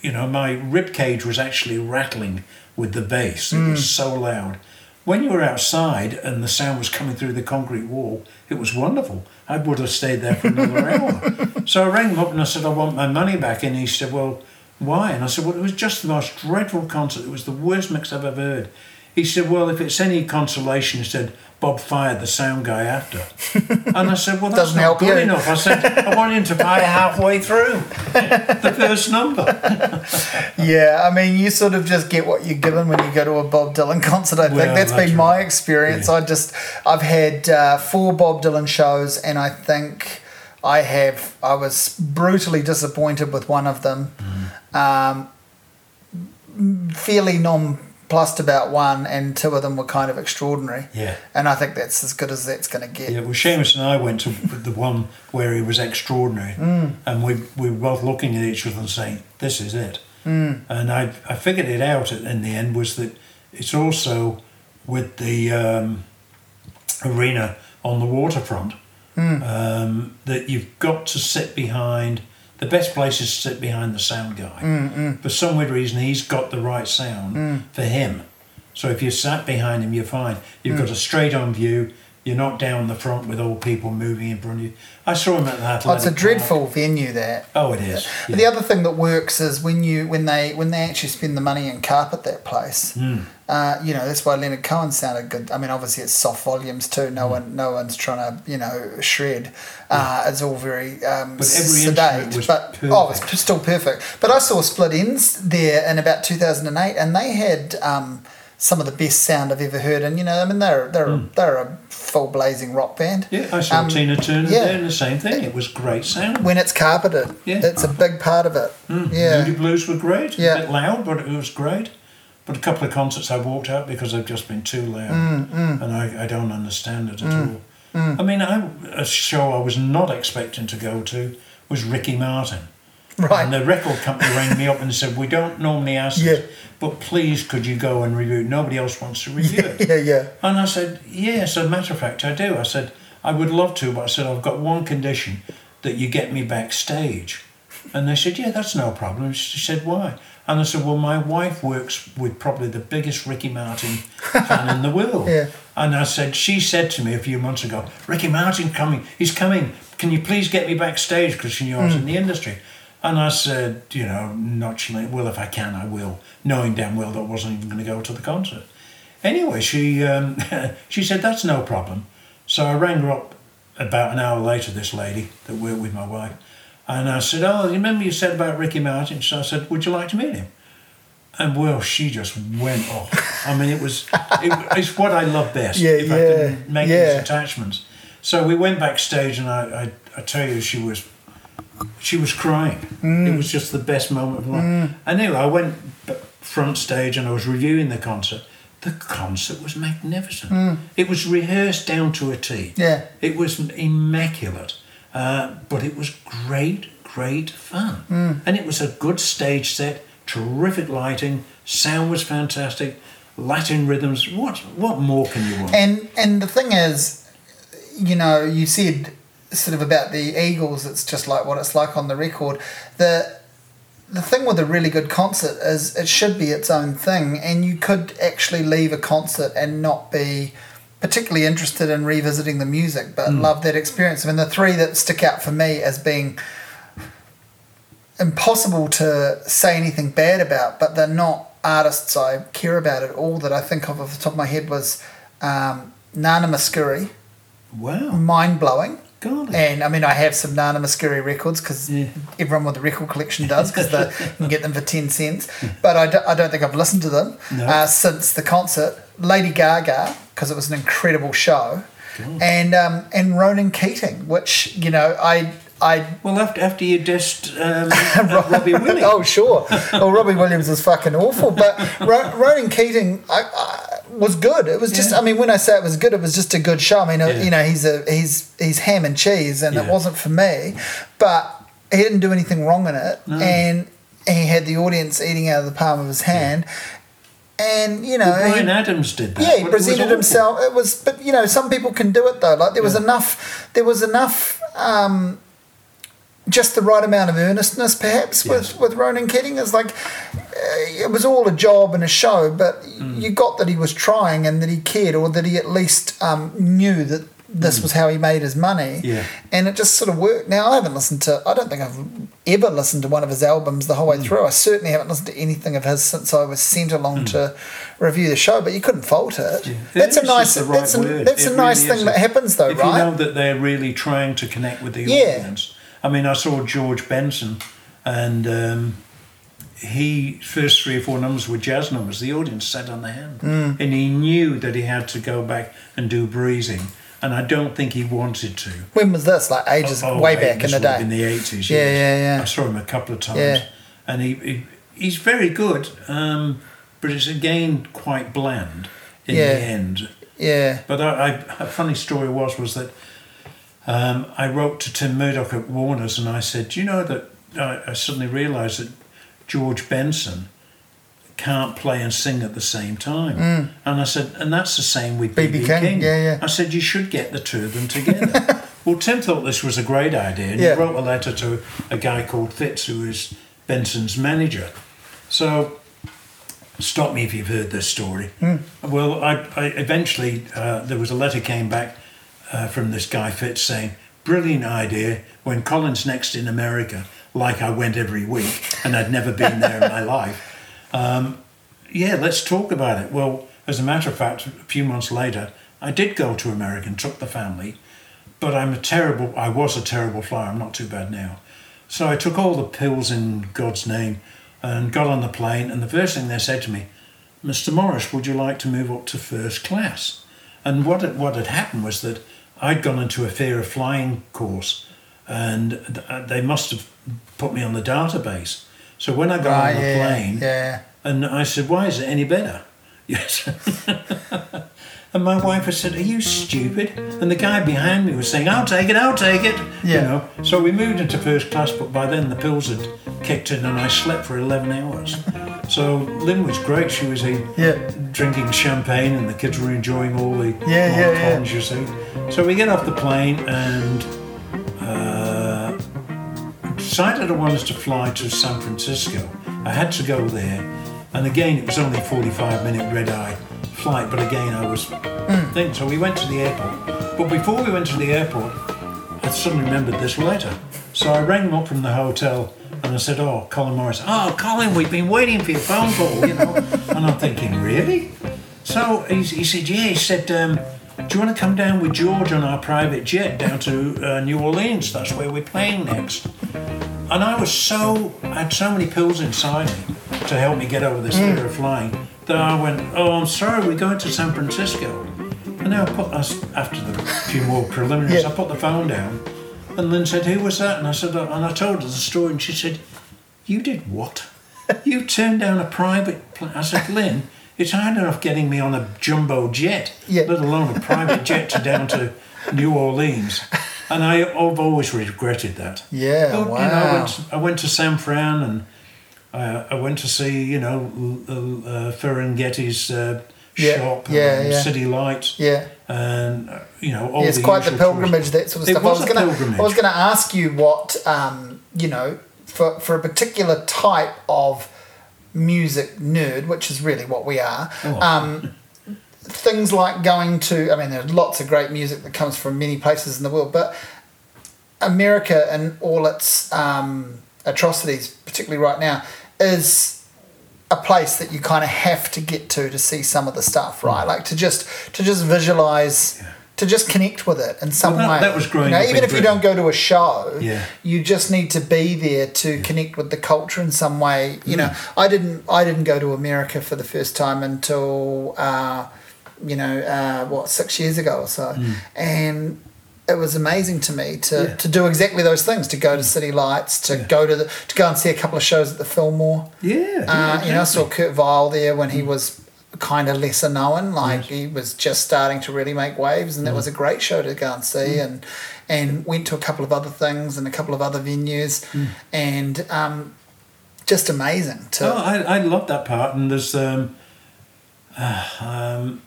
you know, my rib cage was actually rattling with the bass. It Mm. was so loud. When you were outside and the sound was coming through the concrete wall, it was wonderful. I would have stayed there for another hour. So I rang him up and I said, I want my money back. And he said, Well, why? And I said, Well, it was just the most dreadful concert. It was the worst mix I've ever heard. He said, Well, if it's any consolation, he said, Bob fired the sound guy after. And I said, Well, that's Doesn't not help good you. enough. I said, I want him to pay halfway through the first number. yeah. I mean, you sort of just get what you're given when you go to a Bob Dylan concert. I think Well, that's that's been my experience. Yeah. I just I've had uh, four Bob Dylan shows, and I think I have I was brutally disappointed with one of them. Mm-hmm. Um, fairly nonplussed about one, and two of them were kind of extraordinary. Yeah. And I think that's as good as that's going to get. Yeah, well, Seamus and I went to the one where he was extraordinary, and we, we were both looking at each other and saying, "This is it." Mm. And I I figured it out in the end was that it's also with the um, arena on the waterfront Mm. um, that you've got to sit behind. The best place is to sit behind the sound guy. Mm, mm. For some weird reason, he's got the right sound for him. So if you sat behind him, you're fine. You've got a straight on view. You're not down the front with all people moving in front of you. I saw him at that. Oh, it's a dreadful venue there. Oh, it is. But The other thing that works is when you when they when they actually spend the money and carpet that place. Hmm. Uh, you know that's why Leonard Cohen sounded good. I mean, obviously it's soft volumes too. No Hmm. one no one's trying to you know shred. Uh, it's all very um, But every sedate, was but oh, it's still perfect. But I saw Split Enz there in about two thousand and eight, and they had. Um, some of the best sound I've ever heard, and you know, I mean, they're they're they're a full blazing rock band. Hmm. Yeah, I saw Um, Tina Turner yeah. there, and the same thing. It was great sound. When it's carpeted, Yeah. that's a big part of it. Yeah, Moody Blues were great. Yeah. A bit loud, but it was great. But a couple of concerts I walked out because they've just been too loud, Mm, and I, I don't understand it at all. I mean, I, a show I was not expecting to go to was Ricky Martin. Right. And the record company rang me up and said, "We don't normally ask Yeah. this, but please could you go and review it? Nobody else wants to review it." yeah, yeah. And I said, Yes, as a matter of fact, I do. I said, I would love to, but I said, I've got one condition that you get me backstage. And they said, Yeah, that's no problem. She said, Why? And I said, Well, my wife works with probably the biggest Ricky Martin fan in the world. Yeah. And I said, She said to me a few months ago, Ricky Martin coming, he's coming. Can you please get me backstage? Because she knew I was in hmm. the industry. And I said, You know, nonchalantly, Well, if I can, I will, knowing damn well that I wasn't even going to go to the concert. Anyway, she um, she said that's no problem. So I rang her up about an hour later. This lady that worked with my wife, and I said, "Oh, you remember you said about Ricky Martin?" So I said, "Would you like to meet him?" And well, she just went off. I mean, it was it, it's what I love best. Yeah, if I yeah, can make yeah. these attachments. So we went backstage, and I, I, I tell you, she was she was crying. Mm. It was just the best moment of my life. Anyway, I went front stage and I was reviewing the concert. The concert was magnificent. It was rehearsed down to a T. Mm. Yeah. It was immaculate, uh, but it was great, great fun. Mm. And it was a good stage set, terrific lighting, sound was fantastic, Latin rhythms. What what more can you want? And and the thing is, you know, you said sort of about the Eagles. It's just like what it's like on the record. The the thing with a really good concert is it should be its own thing, and you could actually leave a concert and not be particularly interested in revisiting the music, but love that experience. I mean, the three that stick out for me as being impossible to say anything bad about, but they're not artists I care about at all that I think of off the top of my head was um, Nana Mouskouri, wow, mind blowing. Golly. And I mean, I have some Nana Mouskouri records because Yeah. everyone with the record collection does because you can get them for 10 cents. But I, do, I don't think I've listened to them No. uh, since the concert. Lady Gaga, because it was an incredible show. And um, and Ronan Keating, which, you know, I. I Well, after after you dissed um, uh, Robbie Williams. oh sure. Well, Robbie Williams was fucking awful, but Ro- Ronan Keating I, I, was good. It was just. Yeah. I mean, when I say it was good, it was just a good show. I mean, uh Yeah. you know, he's a he's he's ham and cheese, and it wasn't for me, but he didn't do anything wrong in it, and he had the audience eating out of the palm of his hand, and you know. Well, Brian he- Adams did that. yeah, he but it presented himself. It was, but you know, some people can do it though. Like there was enough. There was enough. Um, just the right amount of earnestness, perhaps, Yes. with with Ronan Keating. It's like uh, it was all a job and a show, but Mm. you got that he was trying and that he cared, or that he at least um, knew that this was how he made his money. Mm. Yeah. and it just sort of worked. Now I haven't listened to. I don't think I've ever listened to one of his albums the whole Mm. way through. I certainly haven't listened to anything of his since I was sent along Mm. to review the show. But you couldn't fault it. Yeah. That's a nice. right that's a, that's a nice thing is. that happens though, if right? you know that they're really trying to connect with the Yeah. audience. I mean, I saw George Benson, and um, he first three or four numbers were jazz numbers. The audience sat on their hand, Hmm. and he knew that he had to go back and do Breezin'. And I don't think he wanted to. when was this? Like ages Oh, way hey, back in the day. In the eighties. Yeah, yeah, yeah. I saw him a couple of times, Yeah. and he, he he's very good, um, but it's again quite bland in Yeah. the end. yeah. But I, I, a funny story was was that um, I wrote to Tim Murdoch at Warner's and I said, "Do you know that I, I suddenly realised that George Benson can't play and sing at the same time." And I said, "And that's the same with B.B. King, King." yeah, yeah. I said, "You should get the two of them together." well, Tim thought this was a great idea, and Yeah. he wrote a letter to a guy called Fitz, who is Benson's manager. So stop me if you've heard this story. Well, I, I eventually uh, there was a letter came back uh, from this guy Fitz saying, "Brilliant idea." When Colin's next in America, like I went every week, and I'd never been there in my life. Um, yeah, let's talk about it. Well, as a matter of fact, a few months later, I did go to America and took the family, but I'm a terrible. I was a terrible flyer. I'm not too bad now. So I took all the pills in God's name and got on the plane. And the first thing they said to me, Mr. Morris, would you like to move up to first class? And what what had happened was that I'd gone into a fear of flying course and th- uh, they must have put me on the database. So when I got Right, on the yeah, plane, yeah. And I said, why is it any better? Yes. and my wife had said, are you stupid? And the guy behind me was saying, I'll take it, I'll take it. Yeah. You know. So we moved into first class, but by then the pills had kicked in and I slept for 11 hours. So Lynn was great. She was a, Yeah. drinking champagne and the kids were enjoying all the Yeah, yeah, the yeah. you see. So we get off the plane and uh, decided I wanted to fly to San Francisco. I had to go there, and again it was only a 45 minute red eye flight. But again I was thinking. So we went to the airport. But before we went to the airport, I suddenly remembered this letter. So I rang him up from the hotel and I said, "Oh, Colin Morris. Oh, Colin, we've been waiting for your phone call." You know, and I'm thinking, really? So he, he said, "Yeah." He said, um, "Do you want to come down with George on our private jet down to uh, New Orleans? That's where we're playing next." And I was so I had so many pills inside me to help me get over this mm. fear of flying that I went, "Oh, I'm sorry, we're going to San Francisco." And then I put us after the few more preliminaries. Yeah. I put the phone down, and Lynn said, "Who was that?" And I said, "Oh," and I told her the story, and she said, "You did what? you turned down a private plane?" I said, "Lynn, it's hard enough getting me on a jumbo jet, Yeah. let alone a private jet to down to New Orleans." And I, I've always regretted that. Yeah, But, wow. You know, I, went, I went to San Fran and uh, I went to see, you know, L- uh, Ferlinghetti's uh, Yeah, shop, yeah, and yeah. City Lights, Yeah. and uh, you know, all Yeah, it's the quite the pilgrimage, that sort of It stuff. was I was gonna, pilgrimage. I was gonna ask you what, um, you know, for for a particular type of music nerd, which is really what we are. Oh. Um, things like going to, I mean, there's lots of great music that comes from many places in the world, but America and all its um, atrocities, particularly right now, is a place that you kind of have to get to to see some of the stuff, right? Like to just to just visualize, to just connect with it in some Well, that- way. that was growing You know, even if you don't go to a show, Yeah. you just need to be there to connect with the culture in some way. You know, I didn't I didn't go to America for the first time until uh, you know uh, what six years ago or so, and it was amazing to me to, Yeah. to do exactly those things to go to City Lights to go to the to go and see a couple of shows at the Fillmore. Yeah, Uh, yeah, You know, I saw. Kurt Vile there when he was kind of lesser known. Like he was just starting to really make waves, and that was a great show to go and see. And and went to a couple of other things and a couple of other venues, and um, just amazing to. Oh, I, I love that part, and there's um, uh, um,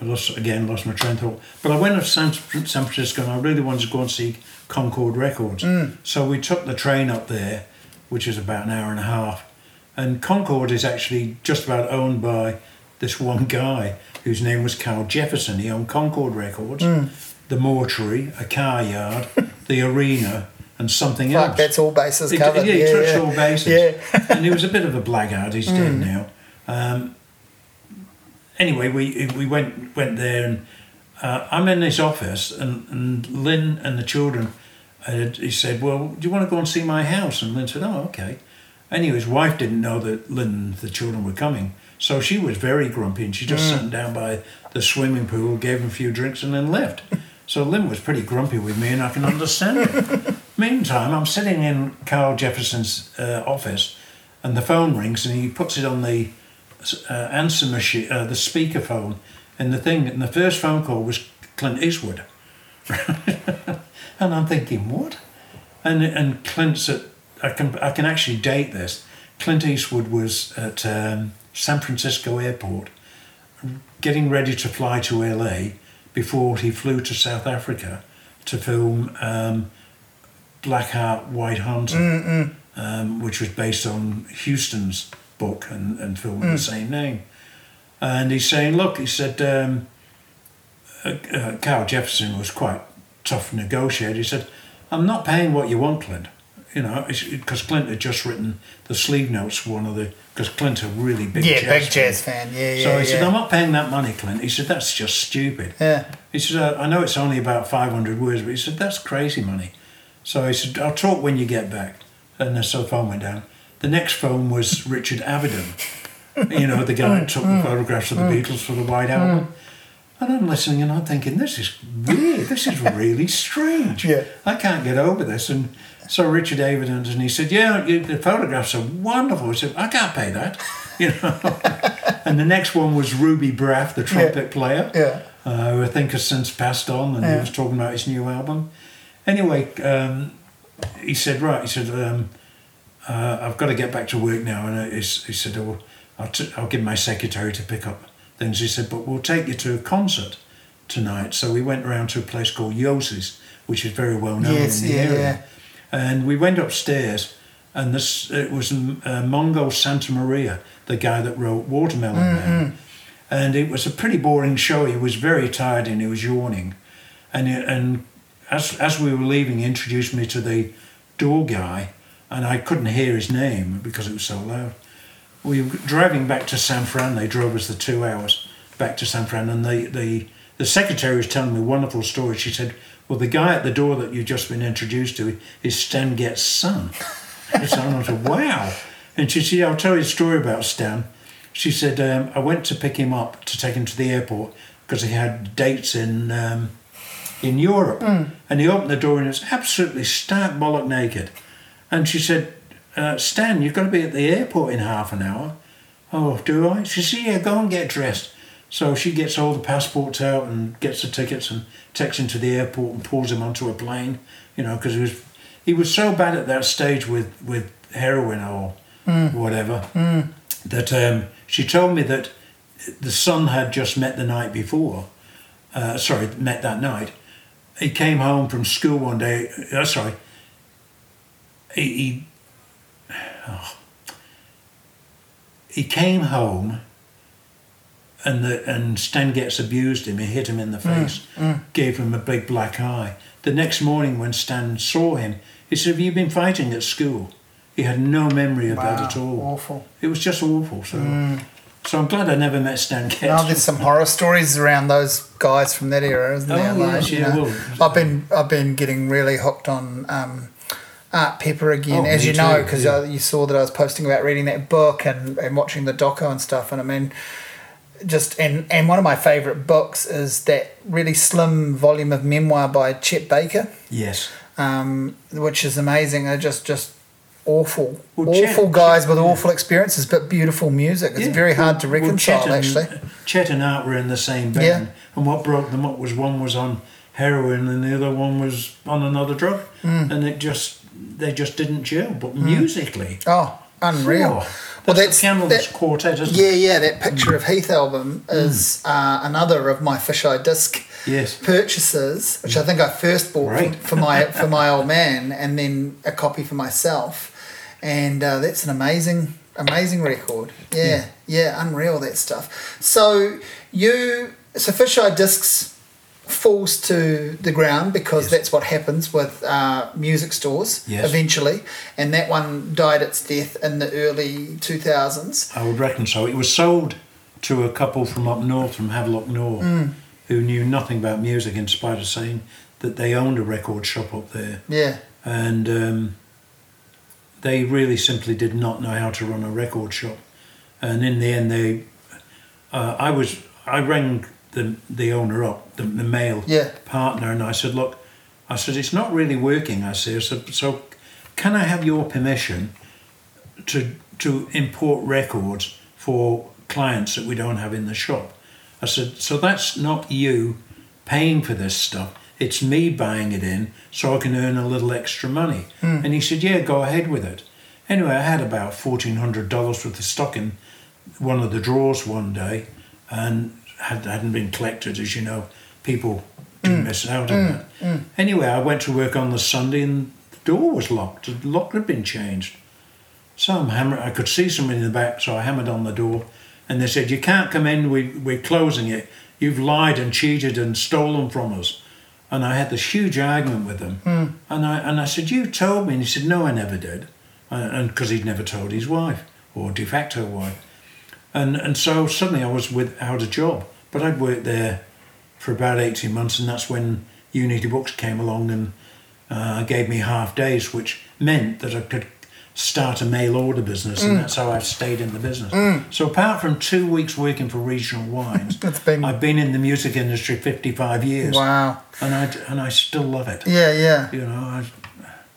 I lost again, lost my train of thought. But I went to San, San Francisco, and I really wanted to go and see Concord Records. Mm. So we took the train up there, which is about an hour and a half, and Concord is actually just about owned by this one guy whose name was Carl Jefferson. He owned Concord Records, mm. the mortuary, a car yard, the arena, and something Fuck, else. that's all bases He, covered. yeah, he yeah, touched yeah. all bases. Yeah. and he was a bit of a blackguard. He's dead mm. now. Um, anyway, we we went went there, and uh, I'm in his office, and, and Lynn and the children. Uh, he said, "Well, do you want to go and see my house?" And Lynn said, "Oh, okay." Anyway, his wife didn't know that Lynn and the children were coming, so she was very grumpy, and she just sat down by the swimming pool, gave him a few drinks, and then left. So Lynn was pretty grumpy with me, and I can understand it. Meantime, I'm sitting in Carl Jefferson's uh, office, and the phone rings, and he puts it on the uh, answer machine, uh, the speakerphone, and the thing. And the first phone call was Clint Eastwood, and I'm thinking, what? And and Clint's at. I can I can actually date this. Clint Eastwood was at um, San Francisco Airport, getting ready to fly to LA before he flew to South Africa to film um, Black Heart, White Hunter, um, which was based on Huston's book and, and film with the same name. And he's saying, look, he said, um, uh, uh, Carl Jefferson was quite tough negotiator. He said, I'm not paying what you want, Clint. You know, because Clint had just written the sleeve notes for one of the, because Clint's a really big Yeah, jazz big jazz fan. Yeah, yeah. so he yeah. said, I'm not paying that money, Clint. He said, that's just stupid. Yeah. He said, "Uh, I know it's only about 500 words, but he said, that's crazy money. So he said, I'll talk when you get back. And so the phone went down. The next phone was Richard Avedon, you know, the guy that took the photographs of the Beatles for the White Album. And I'm listening and I'm thinking, this is weird. This is really strange. Yeah. I can't get over this. And So Richard Avedon, and he said, "Yeah, you, the photographs are wonderful." I said, "I can't pay that," you know. and the next one was Ruby Braff, the trumpet player, Yeah. uh, who I think has since passed on, and Yeah. he was talking about his new album. Anyway, um, he said, "Right," he said, um, uh, "I've got to get back to work now," and I- he said, oh, I'll, t- "I'll give my secretary to pick up things." He said, "But we'll take you to a concert tonight." So we went around to a place called Yoshi's, which is very well known Yes, in the yeah, area. yeah. And we went upstairs, and this it was uh, Mongo Santa Maria, the guy that wrote Watermelon Man. And it was a pretty boring show. He was very tired and he was yawning. And it- and as as we were leaving, he introduced me to the door guy, and I couldn't hear his name because it was so loud. We were driving back to San Fran. They drove us the two hours back to San Fran, and the the the secretary was telling me a wonderful story. She said, "Well, the guy at the door that you've just been introduced to is Stan Getz' son." so I said, "Wow!" And she said, "I'll tell you a story about Stan." She said, um, "I went to pick him up to take him to the airport because he had dates in." Um, in Europe, and he opened the door and it was absolutely stark bollock naked. And she said, uh, Stan, you've got to be at the airport in half an hour. Oh, do I? She said, yeah, go and get dressed. So she gets all the passports out and gets the tickets and takes him to the airport and pulls him onto a plane, you know, because he was, he was so bad at that stage with, with heroin or whatever that um, she told me that the son had just met the night before, uh, sorry, met that night. He came home from school one day, uh, sorry, he, he oh. he came home and the and Stan Getz abused him. He hit him in the mm, face, mm. gave him a big black eye. The next morning, when Stan saw him, he said, "Have you been fighting at school?" He had no memory of that at all. Awful. It was just awful. So, mm. so I'm glad I never met Stan Getz. Now there's some horror stories around those guys from that era, isn't oh, there? Oh, yes, you yeah, know? well- I've been I've been getting really hooked on um, Art Pepper again, Oh, as you know, because yeah. you saw that I was posting about reading that book and, and watching the doco and stuff. And I mean, just and and one of my favourite books is that really slim volume of memoir by Chet Baker, yes. um, which is amazing. They're just just awful, Well, Chet- awful guys with awful experiences, but beautiful music. It's Yeah. very hard to Well, reconcile, Chet and- actually. Chet and Art were in the same band, Yeah. and what broke them up was one was on heroin and the other one was on another drug, Hmm. and it just they just didn't gel. But musically, Oh, unreal. oh, Well, that's, the Candleless that- Quartet, isn't Yeah, it? yeah, that Picture of Heath album is uh, another of my fisheye disc Yes. purchases, which I think I first bought Right. for, for my for my old man, and then a copy for myself, and uh, that's an amazing amazing record. Yeah, yeah, unreal that stuff. So you so fisheye discs falls to the ground because Yes. that's what happens with uh, music stores Yes. eventually, and that one died its death in the early two thousands. I would reckon so. It was sold to a couple from up north, from Havelock North, Hmm. who knew nothing about music, in spite of saying that they owned a record shop up there. Yeah. and um, they really simply did not know how to run a record shop. And in the end, they, uh, I was, I rang the the owner up, the, the male Yeah. partner, and I said, look, I said it's not really working. I said, so, so can I have your permission to to import records for clients that we don't have in the shop? I said, so that's not you paying for this stuff. It's me buying it in so I can earn a little extra money. Hmm. And he said, yeah, go ahead with it. Anyway, I had about $1,400 worth of stock in one of the drawers one day and had, hadn't been collected, as you know. People do miss out on mm, that. Mm, mm. Anyway, I went to work on the Sunday and the door was locked. The lock had been changed. So I'm hammer- I could see somebody in the back, so I hammered on the door, and they said, "You can't come in. We we're closing it. You've lied and cheated and stolen from us." And I had this huge argument with them, and I and I said, "You told me," and he said, "No, I never did," and and because he'd never told his wife or de facto wife, and and so suddenly I was without a job. But I'd worked there for about eighteen months, and that's when Unity Books came along and uh, gave me half days, which meant that I could start a mail order business, and that's how I've stayed in the business. So apart from two weeks working for Regional Wines, been- I've been in the music industry fifty five years, Wow. and I and I still love it. Yeah, yeah. You know, I,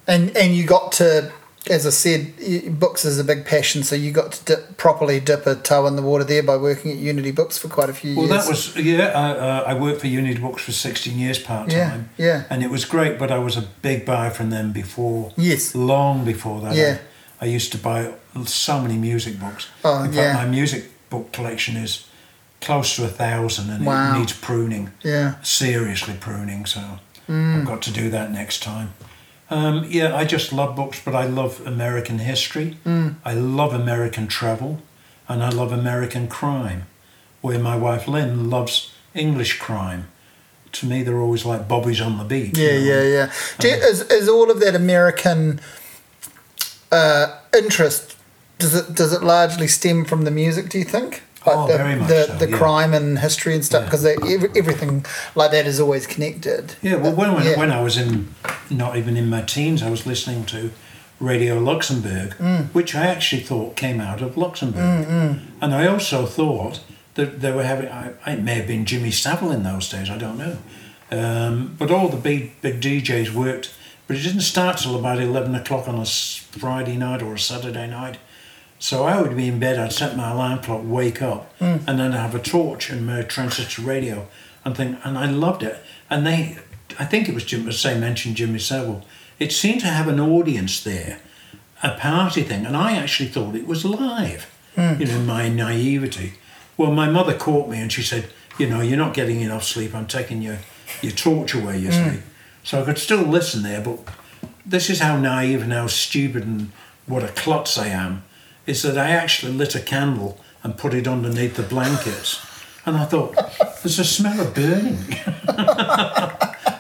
And and you got to, as I said, books is a big passion. So you got to dip, properly dip a toe in the water there by working at Unity Books for quite a few Well, years. Well, that was yeah. I, uh, I worked for Unity Books for sixteen years part yeah, time, yeah, and it was great. But I was a big buyer from them before, yes, long before that. Yeah. I, I used to buy so many music books. Oh, In fact, yeah. my music book collection is close to a thousand, and Wow. it needs pruning, yeah, seriously pruning. So Mm. I've got to do that next time. Um, yeah, I just love books, but I love American history. Mm. I love American travel, and I love American crime. Where my wife Lynn loves English crime. To me, they're always like bobbies on the beach. yeah, you know. yeah, yeah. Do you, is is all of that American uh, interest? Does it does it largely stem from the music? Do you think? Oh, the, very much the, so, the yeah. crime and history and stuff Yeah. because everything like that is always connected. Yeah, well, when, when, Yeah. when I was in, not even in my teens, I was listening to Radio Luxembourg, Mm. which I actually thought came out of Luxembourg. And I also thought that they were having, I, it may have been Jimmy Savile in those days, I don't know. Um, but all the big, big DJs worked, but it didn't start till about 11 o'clock on a Friday night or a Saturday night. So I would be in bed, I'd set my alarm clock, wake up, hmm. and then I'd have a torch and my transistor radio and think, and I loved it. And they, I think it was Jim, as I mentioned Jimmy Savile, it seemed to have an audience there, a party thing, and I actually thought it was live, hmm. you know, my naivety. Well, my mother caught me and she said, you know, you're not getting enough sleep, I'm taking your, your torch away, you hmm. see. So I could still listen there, but this is how naive and how stupid and what a klutz I am, is that I actually lit a candle and put it underneath the blankets. And I thought, there's a smell of burning.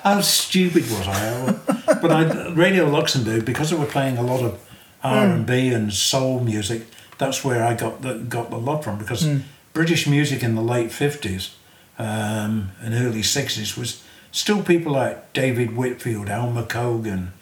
how stupid was I? But I, Radio Luxembourg, because they were playing a lot of R and B and soul music, that's where I got the got the love from. Because British music in the late fifties um, and early sixties was still people like David Whitfield, Alma Cogan,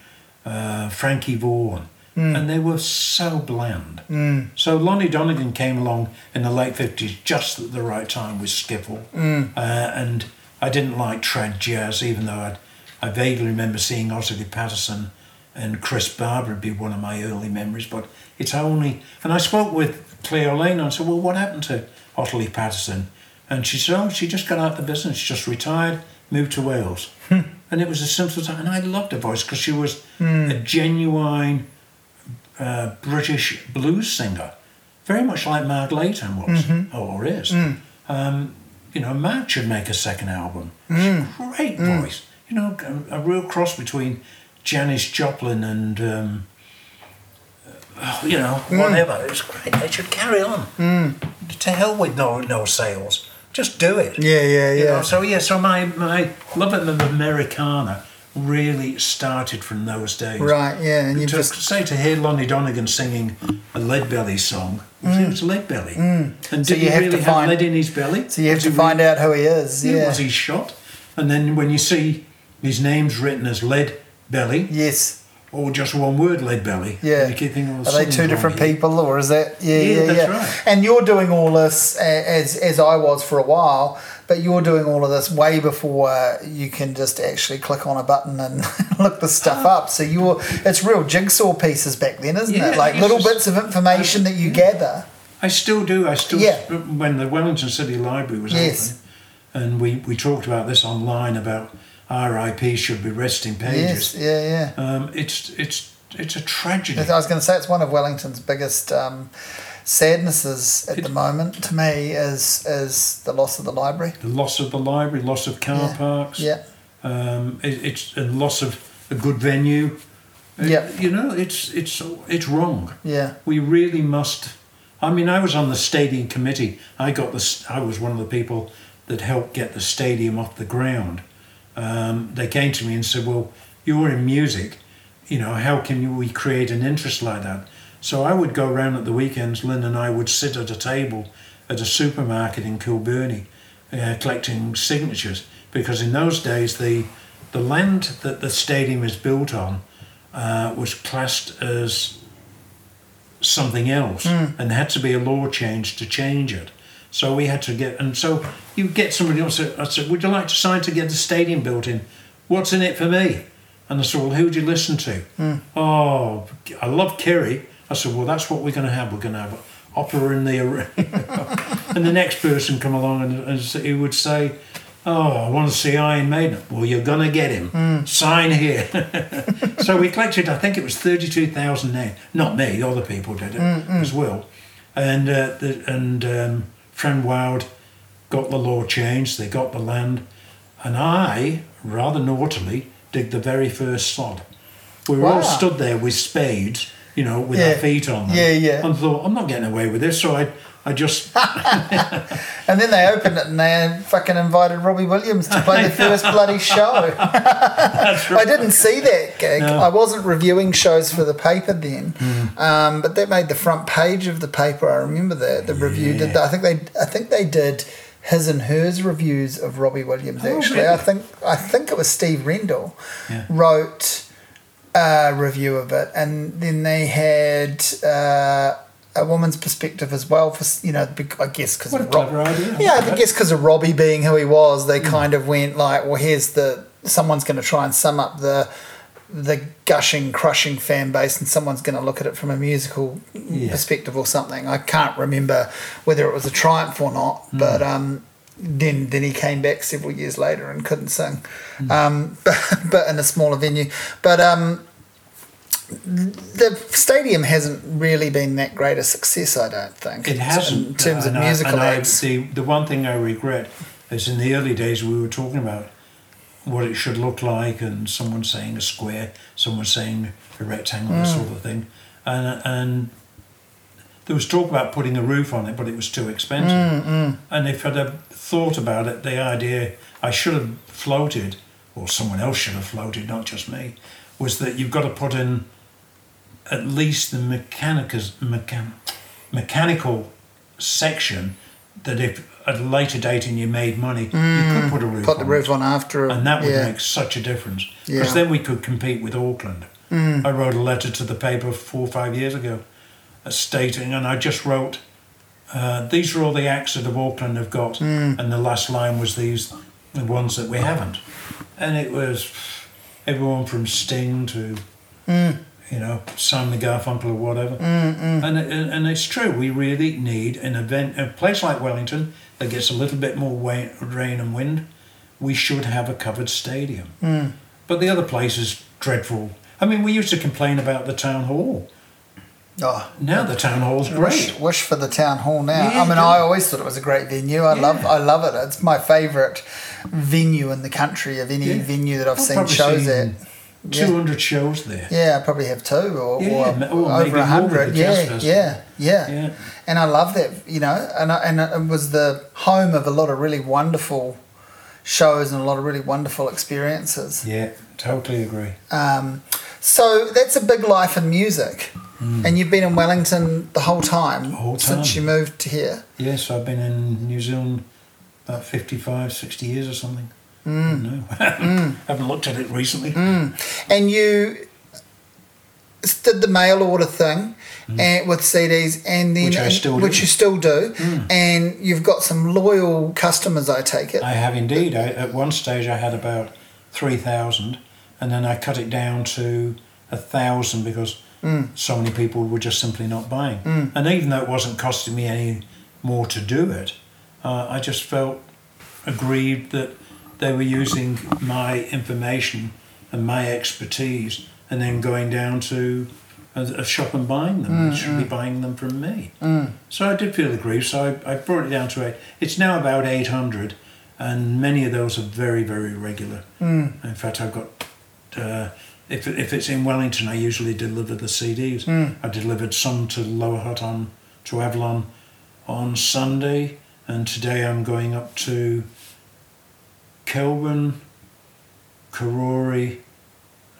uh, Frankie Vaughan, and they were so bland. Mm. So Lonnie Donegan came along in the late fifties just at the right time with skiffle, Mm. uh, and I didn't like trad jazz, even though I'd, I vaguely remember seeing Ottilie Patterson and Chris Barber be one of my early memories. But it's only, and I spoke with Cleo Laine and I said, well, what happened to Ottilie Patterson? And she said, oh, she just got out of the business, she just retired, moved to Wales. and it was a simple time, and I loved her voice because she was a genuine uh, British blues singer, very much like Mark Layton was or is. Um, you know, Mark should make a second album. A great voice. You know, a, a real cross between Janis Joplin and, um, uh, you know, whatever. It's great. They should carry on. To hell with no no sales. Just do it. Yeah, yeah, You yeah. know, so yeah, so my my love of Americana really started from those days. Right, yeah, and you To just say to hear Lonnie Donegan singing a lead belly song, mm. it was lead belly. Mm. And So you he have to really have find- lead in his belly? so you have to find really- out who he is. yeah. Was he shot? And then when you see his name's written as lead belly, Yes. or just one word Leadbelly, Yeah. you keep thinking, well, Are they two different here. people, or is that yeah, Yeah, yeah, that's yeah? right. And you're doing all this as as I was for a while, but you're doing all of this way before you can just actually click on a button and look the stuff up. So you're it's real jigsaw pieces back then, isn't Yeah, it? Like little just- bits of information that you gather. I still do. I still Yeah. when the Wellington City Library was Yes. open, and we, we talked about this online about R.I.P. should be resting pages. Yes, yeah, yeah. Um, it's it's it's a tragedy. I was going to say it's one of Wellington's biggest um, sadnesses at the moment. To me, is is the loss of the library. The loss of the library, loss of car Yeah. parks. Yeah, Um, it, it's a loss of a good venue. Uh, Yeah. You know, it's it's it's wrong. yeah, We really must. I mean, I was on the stadium committee. I got this. I was one of the people that helped get the stadium off the ground. Um, they came to me and said, "Well, you're in music. You know, how can we create an interest like that?" So I would go around at the weekends. Lynn and I would sit at a table at a supermarket in Kilbirnie, uh, collecting signatures because in those days the the land that the stadium is built on uh, was classed as something else and there had to be a law change to change it. So we had to get, and so you get somebody else. I said, Would you like to sign to get the stadium built in? What's in it for me? And I said, well, who do you listen to? Oh, I love Kerry. I said, well, that's what we're going to have. We're going to have opera in the arena. and the next person come along and, and he would say, oh, I want to see Iron Maiden. Well, you're going to get him. Sign here. so we collected, I think it was 32,000 names. Not me, other people did it as well. And, uh, the, and um, Fran Wilde got the law changed, they got the land. And I, rather naughtily, dig the very first sod. We were all stood there with spades, you know, with Yeah. our feet on them. Yeah, yeah. And thought, I'm not getting away with this. So I, I just, And then they opened it and they fucking invited Robbie Williams to play the first bloody show. that's I didn't see that gig. No. I wasn't reviewing shows for the paper then, Mm. um, but that made the front page of the paper. I remember that the review did that. I think they, I think they did his and hers reviews of Robbie Williams. Oh, Actually, really? I think I think it was Steve Rendell Yeah. wrote a review of it, and then they had. Uh, a woman's perspective as well, for you know, I guess because a clever idea. yeah, I guess because of Robbie being who he was, they kind of went like, well, here's the someone's going to try and sum up the the gushing, crushing fan base, and someone's going to look at it from a musical Yeah. perspective or something. I can't remember whether it was a triumph or not, but um, then then he came back several years later and couldn't sing, um, but, but in a smaller venue. But um, the stadium hasn't really been that great a success, I don't think. It hasn't. in terms of I- musical I- acts. the, the one thing I regret is in the early days we were talking about what it should look like, and someone saying a square, someone saying a rectangle, Mm. sort of thing. And, and there was talk about putting a roof on it, but it was too expensive. Mm, And if I'd have thought about it, the idea I should have floated, or someone else should have floated, not just me, was that you've got to put in at least the mechanicus, mechan, mechanical section that if at a later date and you made money, you could put a roof Mm. Put the on roof it. on after, And that would yeah. make such a difference. Because Yeah. Mm. then we could compete with Auckland. I wrote a letter to the paper four or five years ago stating, and I just wrote, uh, these are all the acts that of Auckland have got, Mm. and the last line was these, the ones that we haven't. And it was everyone from Sting to, Mm. you know, Simon the Garfunkel or whatever. And, it, and it's true, we really need an event, a place like Wellington that gets a little bit more rain and wind, we should have a covered stadium. Mm. But the other place is dreadful. I mean, we used to complain about the town hall. Oh, Now the town hall's wish, great. wish for the town hall now. Yeah, I mean, I always thought it was a great venue. I love, I love it. It's my favourite venue in the country of any Yeah. venue that I've I've seen shows seen at. Yeah. 200 shows there. Yeah, I probably have two or, Yeah, or, or over a hundred. with the jazz Yeah, yeah, yeah, Yeah. And I love that, you know, and I, and it was the home of a lot of really wonderful shows and a lot of really wonderful experiences. Yeah, totally agree. Um, so that's a big life in music. And you've been in Wellington the whole time, Hmm. whole since you moved to here. Yes, I've been in New Zealand about 55, 60 years or something. Mm. No, haven't looked at it recently. And you did the mail order thing and with CDs, and then. Which I still do. Hmm. which you still do, and you've got some loyal customers. I take it. I have indeed. I, at one stage, I had about 3,000, and then I cut it down to a thousand because Mm. so many people were just simply not buying. Mm. And even though it wasn't costing me any more to do it, uh, I just felt aggrieved that they were using my information and my expertise and then going down to a, a shop and buying them. They mm, should be buying them from me. So I did feel aggrieved, so I, I brought it down to eight. It's now about 800, and many of those are very, very regular. In fact, I've got, uh, if, if it's in Wellington, I usually deliver the CDs. Hmm. I delivered some to Lower Hutt on, to Avalon on Sunday, and today I'm going up to Kelburn, Karori,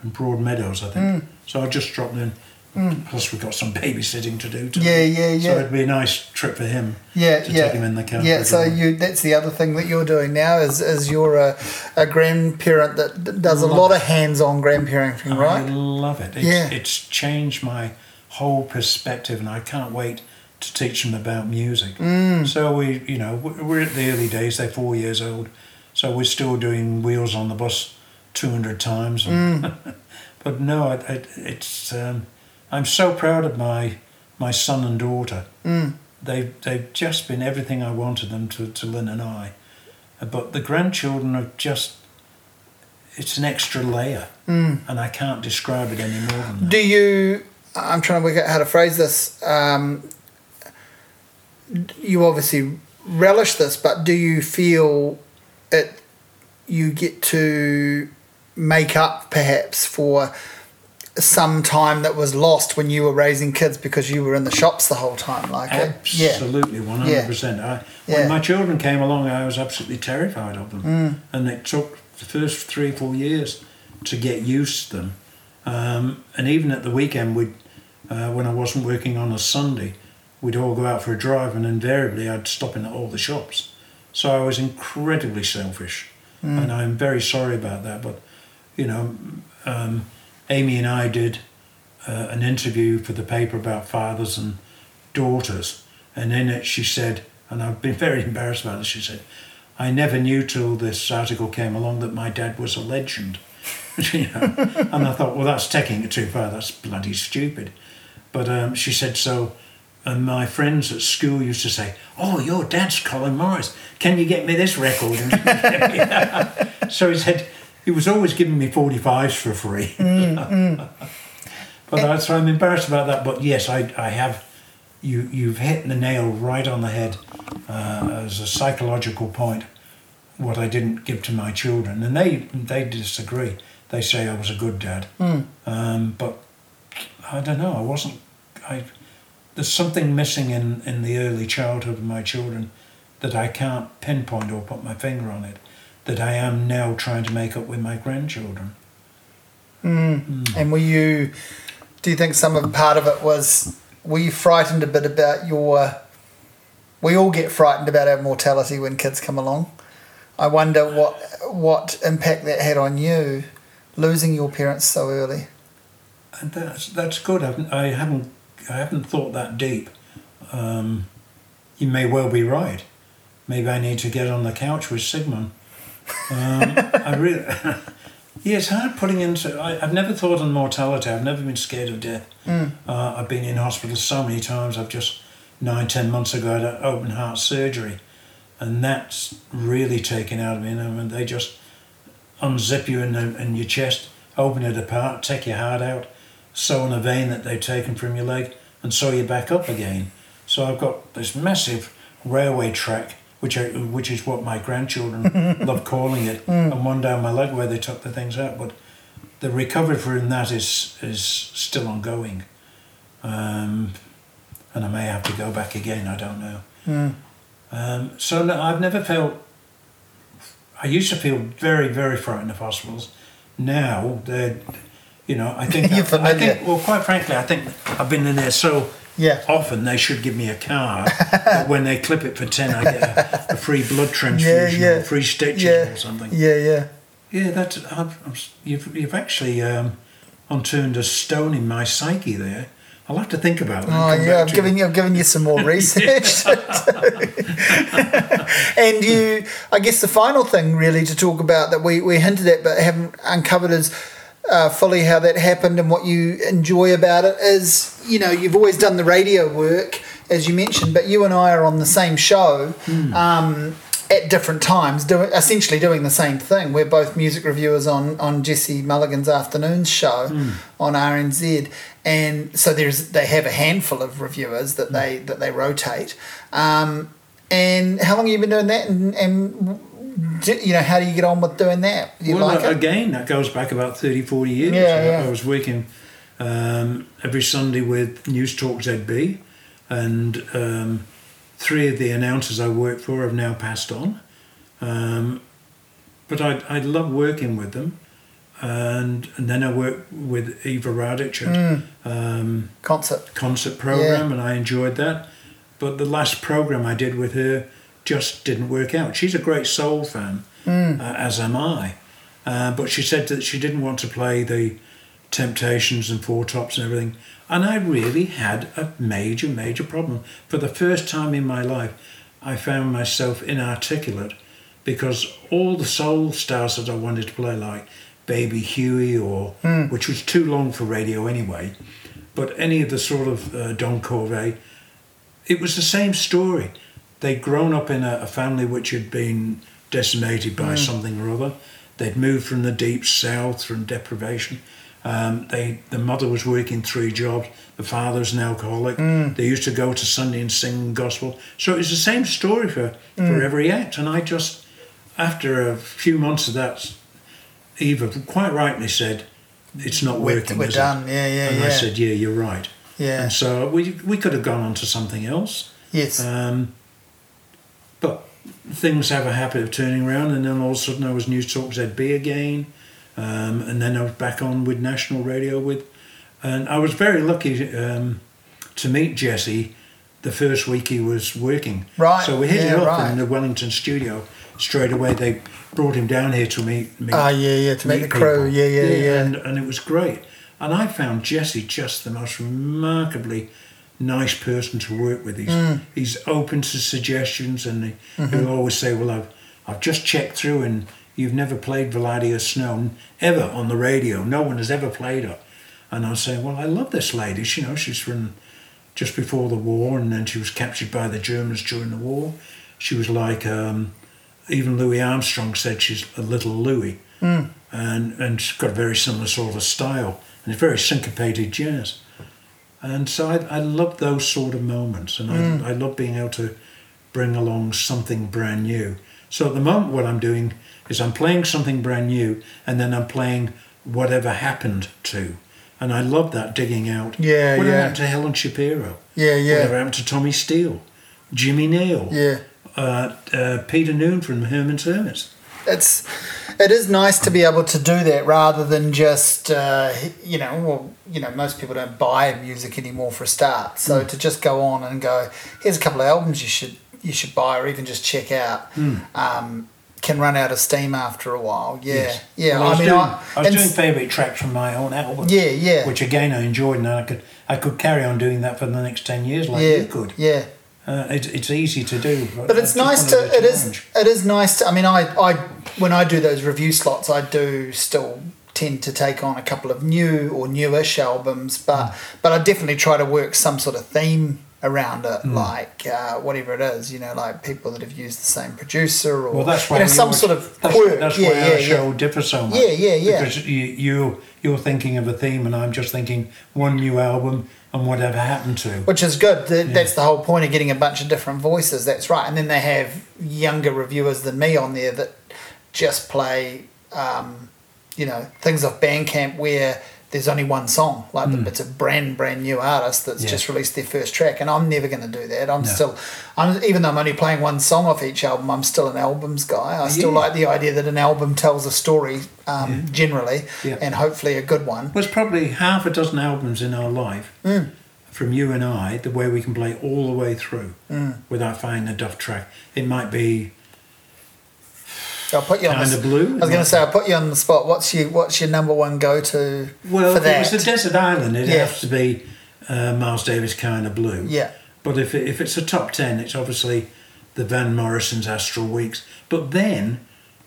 and Broadmeadows, I think. Hmm. So I just dropped in. Plus, we've got some babysitting to do. Too. Yeah, yeah, yeah. So it'd be a nice trip for him. Yeah, to yeah, take him in the car yeah. So you that's the other thing that you're doing now is is you're a, a grandparent that does a lot of hands-on grandparenting, right? I love it. It's, Yeah. it's changed my whole perspective, and I can't wait to teach them about music. Mm. So we, you know, we- we're at the early days. They're four years old, so we're still doing wheels on the bus 200 times. but no, I, I, it's um, I'm so proud of my my son and daughter. Mm. They've they've just been everything I wanted them to to Lynn and I. But the grandchildren are just it's an extra layer, Mm. and I can't describe it any more than that. Do you? I'm trying to work out how to phrase this. Um, you obviously relish this, but do you feel it? You get to make up perhaps for some time that was lost when you were raising kids because you were in the shops the whole time. Like yeah, Absolutely, one hundred percent. When my children came along, I was absolutely terrified of them, Mm. and it took the first three, four years to get used to them. Um, and even at the weekend, we'd uh, when I wasn't working on a Sunday, we'd all go out for a drive, and invariably I'd stop in at all the shops. So I was incredibly selfish, Mm. and I'm very sorry about that. But you know, um, Amy and I did uh, an interview for the paper about fathers and daughters, and in it she said, and I've been very embarrassed about this. She said, "I never knew till this article came along that my dad was a legend." you know, and I thought, well, that's taking it too far. That's bloody stupid. But um, she said so. And my friends at school used to say, "Oh, your dad's Colin Morris. Can you get me this record?" So he said he was always giving me forty fives for free. but that's I'm embarrassed about that. But yes, I I have. You you've hit the nail right on the head uh, as a psychological point. What I didn't give to my children, and they they disagree. They say I was a good dad, Mm. um, but I don't know. I wasn't. I there's something missing in in the early childhood of my children that I can't pinpoint or put my finger on it. That I am now trying to make up with my grandchildren. Mm. And were you? Do you think some of part of it was? Were you frightened a bit about your? We all get frightened about our mortality when kids come along. I wonder what what impact that had on you, losing your parents so early. And that's that's good. I've, I haven't I haven't thought that deep. Um, you may well be right. Maybe I need to get on the couch with Sigmund. Um, I really, yeah, it's hard putting into. I, I've never thought on mortality. I've never been scared of death. Mm. Uh, I've been in hospital so many times. I've just nine, ten months ago I had an open heart surgery, and that's really taken out of me. And I mean, they just unzip you in, the, in your chest, open it apart, take your heart out, sew in a vein that they've taken from your leg, and sew you back up again. So I've got this massive railway track, which I, which is what my grandchildren love calling it, and one down my leg where they took the things out. But the recovery from that is is still ongoing, um, and I may have to go back again. I don't know. Mm. Um, so no, I've never felt. I used to feel very, very frightened of hospitals. Now they're, you know, I think You're I think well, quite frankly, I think I've been in there so Yeah. often they should give me a card that when they clip it for ten, I get a, a free blood transfusion yeah. or free stitches Yeah. or something. Yeah, yeah. Yeah, that's I've, I'm, s- you've you've actually um, unturned a stone in my psyche there. I'll have to think about that. Oh yeah, I've given you, I've given you some more research. and you, I guess the final thing really to talk about that we, we hinted at but haven't uncovered is uh, fully how that happened and what you enjoy about it is, you know, you've always done the radio work as you mentioned, but you and I are on the same show. Um, at different times, doing essentially doing the same thing. We're both music reviewers on on Jesse Mulligan's afternoon show on RNZ, and so there's they have a handful of reviewers that they that they rotate. Um, and how long have you been doing that? And, and do- you know, how do you get on with doing that? Do you well, like it? again, that goes back about 30, 40 years. Yeah, I, yeah. I was working um, every Sunday with News Talk ZB, and um, three of the announcers I worked for have now passed on. Um, but I, I love working with them. And, and then I worked with Eva Radich at um, Concert. concert program, and I enjoyed that. But the last program I did with her just didn't work out. She's a great soul fan, uh, as am I. Uh, but she said that she didn't want to play the Temptations and Four Tops and everything. And I really had a major, major problem. For the first time in my life, I found myself inarticulate because all the soul stars that I wanted to play like Baby Huey or which was too long for radio anyway. But any of the sort of uh, Don Covay, it was the same story. They'd grown up in a, a family which had been decimated by something or other. They'd moved from the deep south from deprivation. Um, they the mother was working three jobs. The father's an alcoholic. They used to go to Sunday and sing gospel. So it was the same story for, for every act. And I just, after a few months of that, Eva quite rightly said, "It's not We're, working." we're it?" done. Yeah, yeah, and yeah. I said, "Yeah, you're right." yeah. And so we we could have gone on to something else. yes. Um, things have a habit of turning around, and then all of a sudden I was News Talk ZB again, um, and then I was back on with national radio with, and I was very lucky um, to meet Jesse the first week he was working. Right, So we hit yeah, it up right. in the Wellington studio straight away. They brought him down here to meet me. Ah, yeah, yeah, to meet the crew. Yeah, yeah, yeah. And, and it was great. And I found Jesse just the most remarkably nice person to work with. He's, Mm. he's open to suggestions and he, Mm-hmm. he'll always say, Well, I've, I've just checked through and you've never played Valaida Snow ever on the radio. No one has ever played her. And I'll say, Well, I love this lady. She, you know, she's from just before the war and then she was captured by the Germans during the war. She was like, um, even Louis Armstrong said she's a little Louis. Hmm. And, and she's got a very similar sort of style. And it's very syncopated jazz. And so I, I love those sort of moments, and Hmm. I, I love being able to bring along something brand new. So at the moment, what I'm doing is I'm playing something brand new, and then I'm playing whatever happened to. And I love that digging out. Yeah, Whatever yeah. happened to Helen Shapiro? Yeah, yeah. Whatever happened to Tommy Steele? Jimmy Neal? Yeah. Uh, uh, Peter Noone from Herman's Hermits? it's it is nice to be able to do that rather than just uh, you know well you know most people don't buy music anymore for a start. So to just go on and go here's a couple of albums you should you should buy or even just check out um, can run out of steam after a while. Yeah. Yeah Well, I was mean doing, I, I was doing tracks from my own album. yeah yeah. Which again I enjoyed, and I could I could carry on doing that for the next ten years, like yeah you could. yeah Uh, it, it's easy to do, But it's nice to it is it is nice to I mean I, I when I do those review slots I do still tend to take on a couple of new or newish albums but Mm. but I definitely try to work some sort of theme around it Mm. like uh, whatever it is you know like people that have used the same producer or Well, that's why you know, some yours- sort of that's, quirk That's yeah, why yeah, our yeah. show differs so much. Yeah, yeah, yeah. Because you, you you're thinking of a theme, and I'm just thinking one new album and whatever happened to. which is good. Th- That's the whole point of getting a bunch of different voices. That's right. And then they have younger reviewers than me on there that just play, um, you know, things off Bandcamp where there's only one song. Like it's a brand brand new artist that's. Yeah. just released their first track, and I'm never going to do that. I'm No. still, I'm even though I'm only playing one song off each album, I'm still an albums guy. I still Yeah. like the idea that an album tells a story um, generally, Yeah. and hopefully a good one. There's probably half a dozen albums in our life Hmm. from you and I, the way we can play all the way through Hmm. without finding a duff track. It might be I'll put you on kind the of blue. I was going to say, I'll put you on the spot. What's your What's your number one go to Well, for if that? it was a desert island, it Yeah. has to be uh, Miles Davis kind of blue. yeah, But if, it, if it's a top 10, it's obviously the Van Morrison's Astral Weeks. But then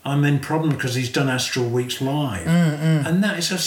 I'm in problem because he's done Astral Weeks live. And that is a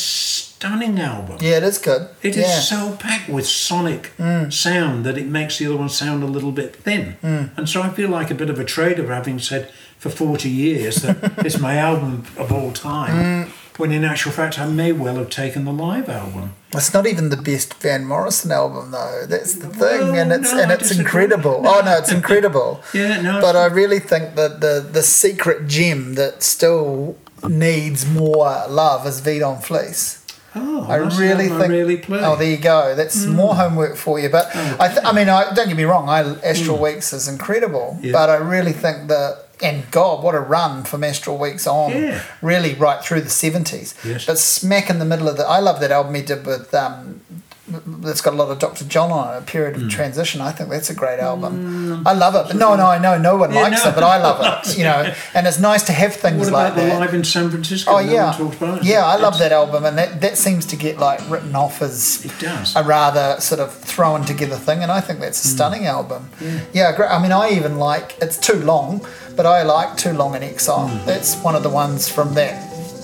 stunning album. yeah, it is good. It is yeah. so packed with sonic mm. sound that it makes the other one sound a little bit thin. Mm. And so I feel like a bit of a traitor having said for 40 years that it's my album of all time. Mm. When in actual fact, I may well have taken the live album. It's not even the best Van Morrison album though. That's the thing, Well, and it's no, and it's incredible. Oh no, it's incredible. Yeah, no. But I really think that the the secret gem that still needs more love is Veedon Fleece. Oh, I really think. I really play. Oh, there you go. That's more homework for you. But I, th- I mean, I, don't get me wrong. I Astral Weeks is incredible, Yeah. but I really think that. And God, what a run from Astral Weeks on! Yeah. Really, right through the seventies. Yes. But smack in the middle of the. I love that album he did with. Um, that's got a lot of Dr. John on it, a period of transition. I think that's a great album. I love it. But no, no, I know no one Yeah, likes no. it, but I love it. You know, and it's nice to have things What like about the that. live in San Francisco? Oh yeah, about it. yeah, I love It's- that album, and that, that seems to get like written off as It does. a rather sort of thrown together thing, and I think that's a Hmm. stunning album. Yeah, great. I mean, I even like it's too long, but I like Too Long in Exile. Hmm. That's one of the ones from that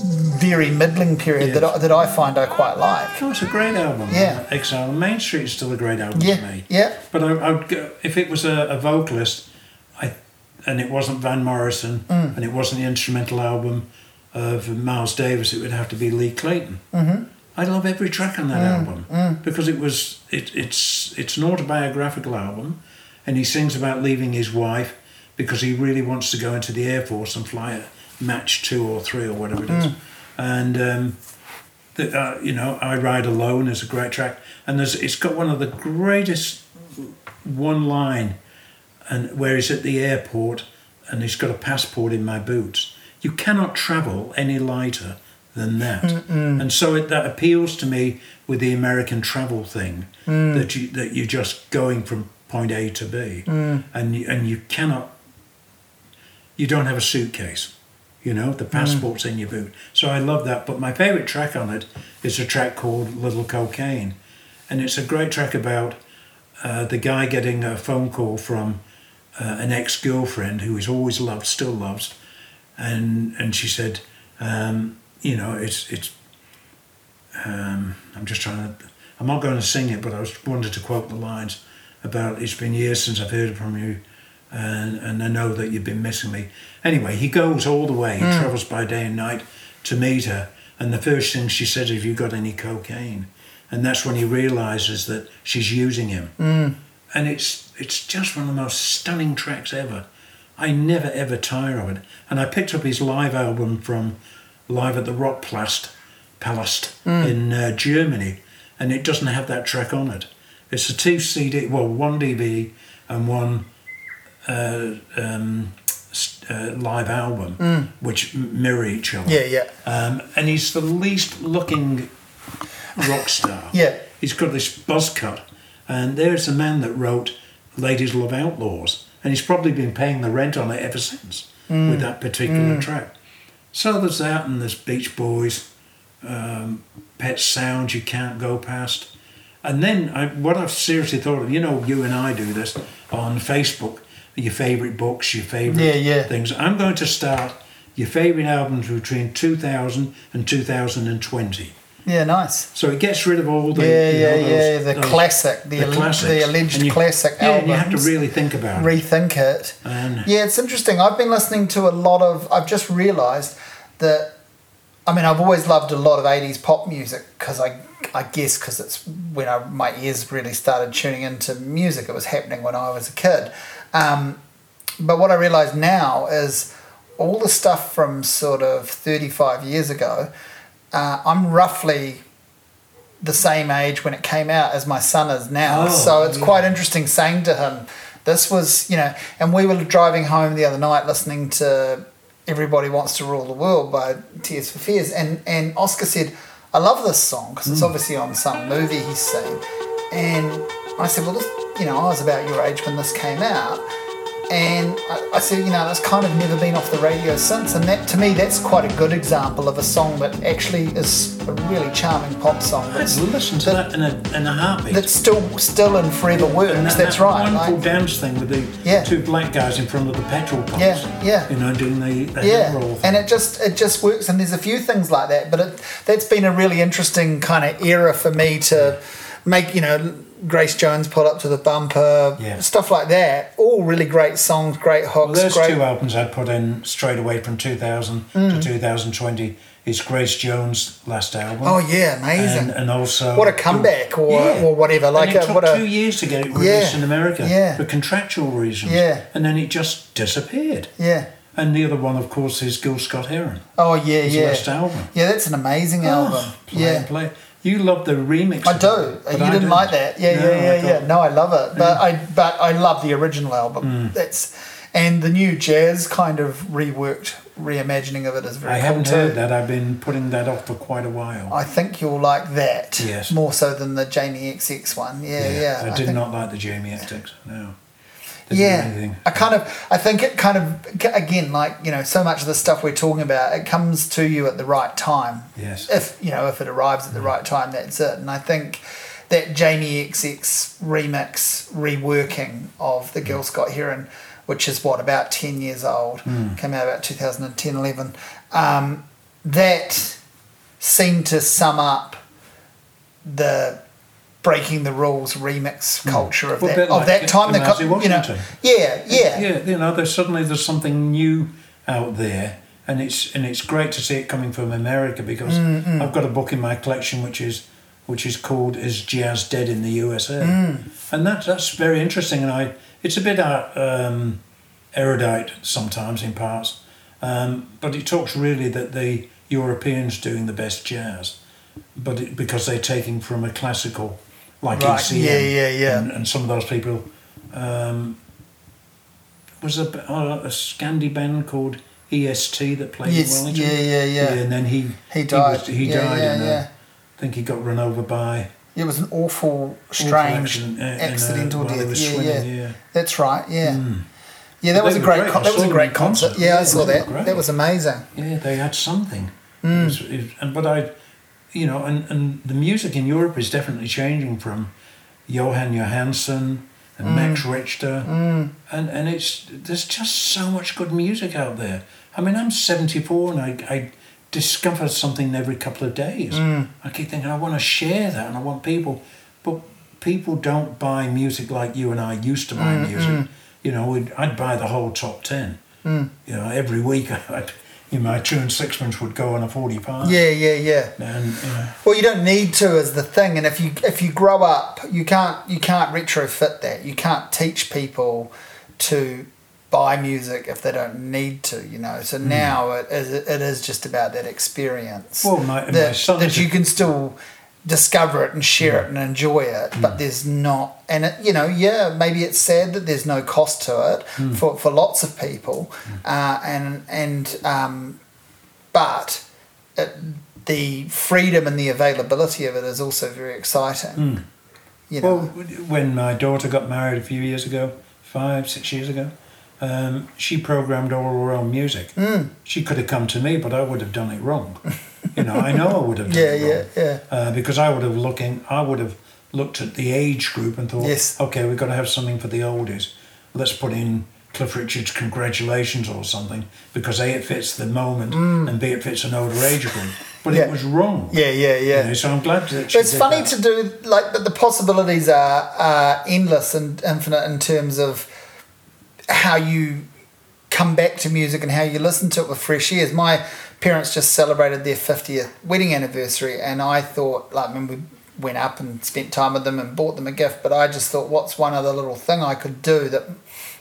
very middling period Yes. that I, that I find I quite like. Oh, it's a great album. Yeah. Exile on Main Street is still a great album Yeah, to me. yeah. But I, I would go, if it was a, a vocalist, I, and it wasn't Van Morrison, Mm. and it wasn't the instrumental album of Miles Davis, it would have to be Lee Clayton. Mm-hmm. I love every track on that Mm, album because it was it, it's it's an autobiographical album, and he sings about leaving his wife because he really wants to go into the air force and fly a Match two or three or whatever it is, Mm. and. Um, that uh, you know I Ride Alone is a great track, and there's it's got one of the greatest one line, and where he's at the airport and he's got a passport in my boots. You cannot travel any lighter than that, and so it, that appeals to me with the American travel thing that you that you're just going from point A to B, and you, and you cannot. You don't have a suitcase. You know, the passport's in your boot. So I love that. But my favourite track on it is a track called Little Cocaine. And it's a great track about uh, the guy getting a phone call from uh, an ex girlfriend who he's always loved, still loves. And, and she said, um, you know, it's, it's um, I'm just trying to, I'm not going to sing it, but I was wanted to quote the lines about it's been years since I've heard from you and, and I know that you've been missing me. Anyway, he goes all the way, he hmm. travels by day and night to meet her. And the first thing she says, Have you got any cocaine? And that's when he realizes that she's using him. Hmm. And it's, it's just one of the most stunning tracks ever. I never ever tire of it. And I picked up his live album from Live at the Rockplast Palast hmm. in uh, Germany, and it doesn't have that track on it. It's a two CD, well, one DVD and one uh, um, uh, live album, which mirror each other. Yeah, yeah. Um, and he's the least looking rock star. Yeah. He's got this buzz cut. And there's a man that wrote Ladies Love Outlaws. And he's probably been paying the rent on it ever since with that particular track. So there's that, and there's Beach Boys, um, Pet Sounds You Can't Go Past. And then I, what I've seriously thought of, you know, you and I do this on Facebook, your favourite books, your favourite Yeah, yeah. things. I'm going to start your favourite albums between 2000 and 2020. Yeah, nice. So it gets rid of all the Yeah, you yeah, know, yeah. those- The those- classic, the, classics. the alleged you- classic yeah, albums. you have to really think about it. rethink it. And- yeah, it's interesting. I've been listening to a lot of. I've just realised that. I mean, I've always loved a lot of '80s pop music because I, I guess, because it's when I, my ears really started tuning into music. It was happening when I was a kid. Um, but what I realise now is all the stuff from sort of 35 years ago. Uh, I'm roughly the same age when it came out as my son is now. Oh, so it's yeah. quite interesting saying to him, this was, you know, and we were driving home the other night listening to Everybody Wants to Rule the World by Tears for Fears. And, and Oscar said, I love this song because it's Hmm. obviously on some movie he's seen. And I said, well, this, you know, I was about your age when this came out. And I, I said, you know, that's kind of never been off the radio since. And that, to me, that's quite a good example of a song that actually is a really charming pop song. I'd That's, listen to that in a, in a heartbeat. that's still still and forever works. and that, that's that right. wonderful like- dance thing with the Yeah. two black guys in front of the petrol pumps. Yeah, yeah. You know, doing the, the yeah, thing. and it just it just works. And there's a few things like that, but it, that's been a really interesting kind of era for me to make. You know, Grace Jones pull up to the bumper, Yeah. stuff like that. All really great songs, great hooks, Well, those great. two albums I'd put in straight away from 2000 Mm. to 2020 is Grace Jones' last album. oh yeah, amazing. and, and also what a comeback, or Yeah. or whatever. Like a, took what a two years to get it released Yeah, in America yeah. for contractual reasons. Yeah. And then it just disappeared. yeah. And the other one, of course, is Gil Scott Heron. Oh yeah, His yeah. last album. Yeah, that's an amazing album. Oh, play yeah. play. You love the remix. I do. it, you I didn't like that, yeah, No, yeah, yeah, yeah. No, I love it, but I but I love the original album. Mm. That's and the new jazz kind of reworked reimagining of it is very I cool haven't too. heard that. I've been putting that off for quite a while. I think you'll like that Yes. more so than the Jamie XX one. Yeah, yeah. I did not like the Jamie XX. No. Yeah. I kind of, I think it kind of, again, like you know, so much of the stuff we're talking about, it comes to you at the right time. Yes. If you know, if it arrives at the right time, that's it. And I think that Jamie XX remix reworking of the Gil Scott Heron, which is what about ten years old, came out about 2010, 11. Um, that seemed to sum up the breaking the rules remix culture of Hmm. Well, that of like that time. The Kamasi co- you know, yeah, yeah, yeah, you know, there's suddenly there's something new out there, and it's and it's great to see it coming from America because Mm, I've got a book in my collection which is which is called "Is Jazz Dead in the USA?" Mm. and that that's very interesting, and I it's a bit uh, um, erudite sometimes in parts, um, but it talks really that the Europeans doing the best jazz, but it, because they're taking from a classical like Right, ECM yeah, yeah, yeah. and, and some of those people. Um, was a, uh, a Scandi band called EST that played Yes, in Wellington. yeah, yeah, yeah. and then he He died. was- He, Yeah, died. yeah, in a- yeah. I think he got run over by It was an awful, awful strange, accident, uh, in accidental death. Yeah, swimming, yeah, yeah. That's right. Yeah, Mm. yeah. That They was a great. great. Con- I that was a great concert. concert. Yeah, I saw that. great. That was amazing. Yeah, they had something. Mm. It was- it- and but I, you know, and, and the music in Europe is definitely changing from Jóhann Jóhannsson and Mm. Max Richter, and and it's there's just so much good music out there. I mean, I'm 74 and I I discover something every couple of days. Mm. I keep thinking I want to share that and I want people, but people don't buy music like you and I used to Mm, buy music. You know, we'd, I'd buy the whole top ten. Mm. You know, every week I'd, you know, two and sixpence would go on a forty pound. Yeah, yeah, yeah. And you know, Well, you don't need to is the thing, and if you if you grow up, you can't you can't retrofit that. You can't teach people to buy music if they don't need to. You know, so hmm. now it is it is just about that experience. Well, my- my that, son that you can still discover it and share it and enjoy it, Hmm. but there's not, and it, you know, yeah, maybe it's sad that there's no cost to it Hmm. for, for lots of people, uh, and and um, but it, the freedom and the availability of it is also very exciting. You know, well, when my daughter got married a few years ago, five, six years ago, um, she programmed all her own music. Hmm. She could have come to me, but I would have done it wrong. you know, I know I would have done yeah, it yeah, wrong. yeah, Uh, because I would have looking, I would have looked at the age group and thought, Yes. okay, we've got to have something for the oldies. Let's put in Cliff Richard's "Congratulations" or something because a it fits the moment and b it fits an older age group. But Mm. Yeah. it was wrong. yeah, yeah, You yeah. know, so I'm glad that she It's funny that. to do like, the possibilities are, are endless and infinite in terms of how you come back to music and how you listen to it with fresh ears. My parents just celebrated their 50th wedding anniversary, and I thought, like, when we went up and spent time with them and bought them a gift, but I just thought, what's one other little thing I could do that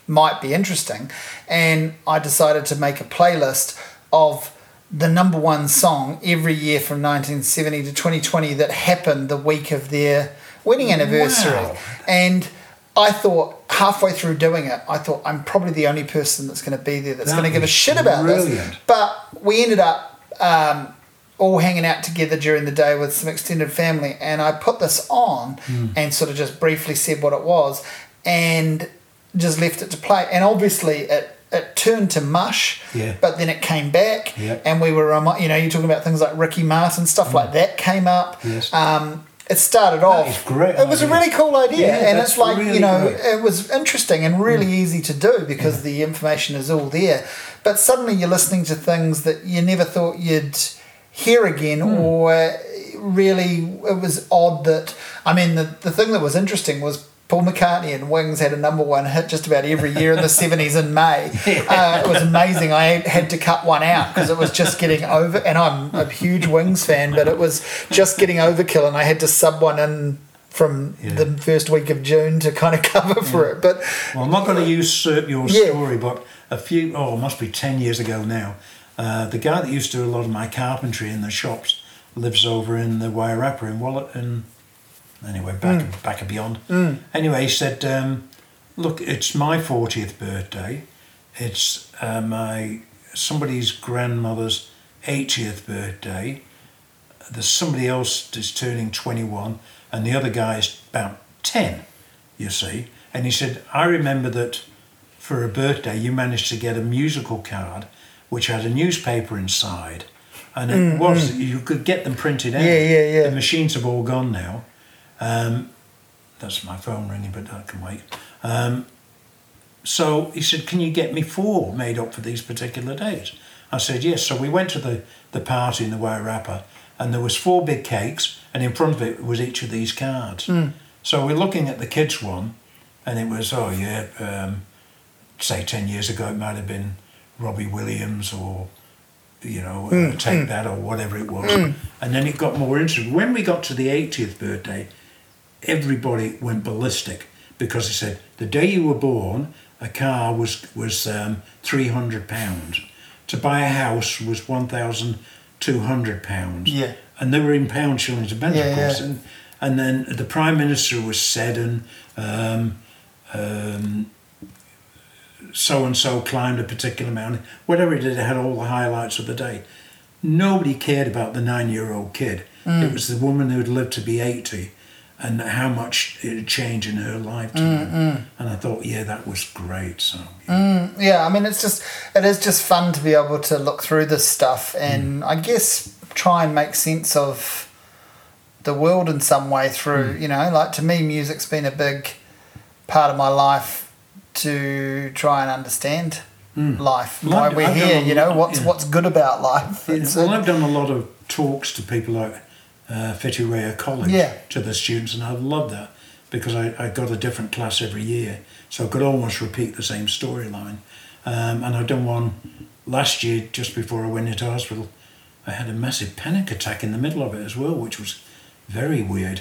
might be interesting? And I decided to make a playlist of the number one song every year from 1970 to 2020 that happened the week of their wedding anniversary. Wow. And I thought halfway through doing it, I thought I'm probably the only person that's going to be there that's That going to give a shit about this. But we ended up um, all hanging out together during the day with some extended family, and I put this on Hmm. and sort of just briefly said what it was, and just left it to play. And obviously, it it turned to mush, Yeah. but then it came back, Yeah. and we were, you know, you're talking about things like Ricky Martin stuff like that came up. Yes. Um, it started off. great It was a really cool idea, Yeah, and it's like you know, great. it was interesting and really easy to do because the information is all there. But suddenly you're listening to things that you never thought you'd hear again, Hmm. or really it was odd that I mean the the thing that was interesting was. Paul McCartney and Wings had a number one hit just about every year in the 70s in May. Uh, it was amazing. I had to cut one out because it was just getting over, and I'm a huge Wings fan, but it was just getting overkill, and I had to sub one in from Yeah. the first week of June to kind of cover for it. But Well, I'm not going to usurp your Yeah. story, but a few, oh, it must be 10 years ago now, uh, the guy that used to do a lot of my carpentry in the shops lives over in the Wairarapa in Wallet, and anyway, back, back and beyond. Anyway, he said, um, look, it's my 40th birthday. It's uh, my somebody's grandmother's 80th birthday. There's somebody else that's turning 21, and the other guy is about 10, you see. And he said, I remember that for a birthday you managed to get a musical card which had a newspaper inside. And it was, you could get them printed out. Mm, Yeah, yeah, yeah. The machines have all gone now. Um, that's my phone ringing, but that can wait. Um, so he said, Can you get me four made up for these particular days? I said, Yes. So we went to the, the party in the Wairarapa and there was four big cakes, and in front of it was each of these cards. So we're looking at the kids one, and it was oh yeah, um, say ten years ago it might have been Robbie Williams or you know uh, take that or whatever it was, and then it got more interesting. When we got to the 80th birthday, everybody went ballistic because they said the day you were born, a car was was um, three hundred pounds. To buy a house was one thousand two hundred pounds. Yeah. and they were in pound shillings a pence, Yeah, of course. yeah. And, and then the prime minister was said, and um, um, so and so climbed a particular mountain. Whatever it did, it had all the highlights of the day. Nobody cared about the nine-year-old kid. Mm. It was the woman who had lived to be eighty, and how much it had changed in her lifetime. Mm, mm. And I thought, yeah, that was great. So yeah. Mm, yeah, I mean, it's just it is just fun to be able to look through this stuff and mm. I guess try and make sense of the world in some way through you know like to me music's been a big part of my life to try and understand life Well, why I've- we're I've here you know lot- what's yeah. what's good about life Yeah, well, I've done a lot of talks to people like uh, Fitty College, Yeah. to the students, and I've loved that because I, I got a different class every year, so I could almost repeat the same storyline. Um, and I've done one last year just before I went into hospital. I had a massive panic attack in the middle of it as well, which was very weird.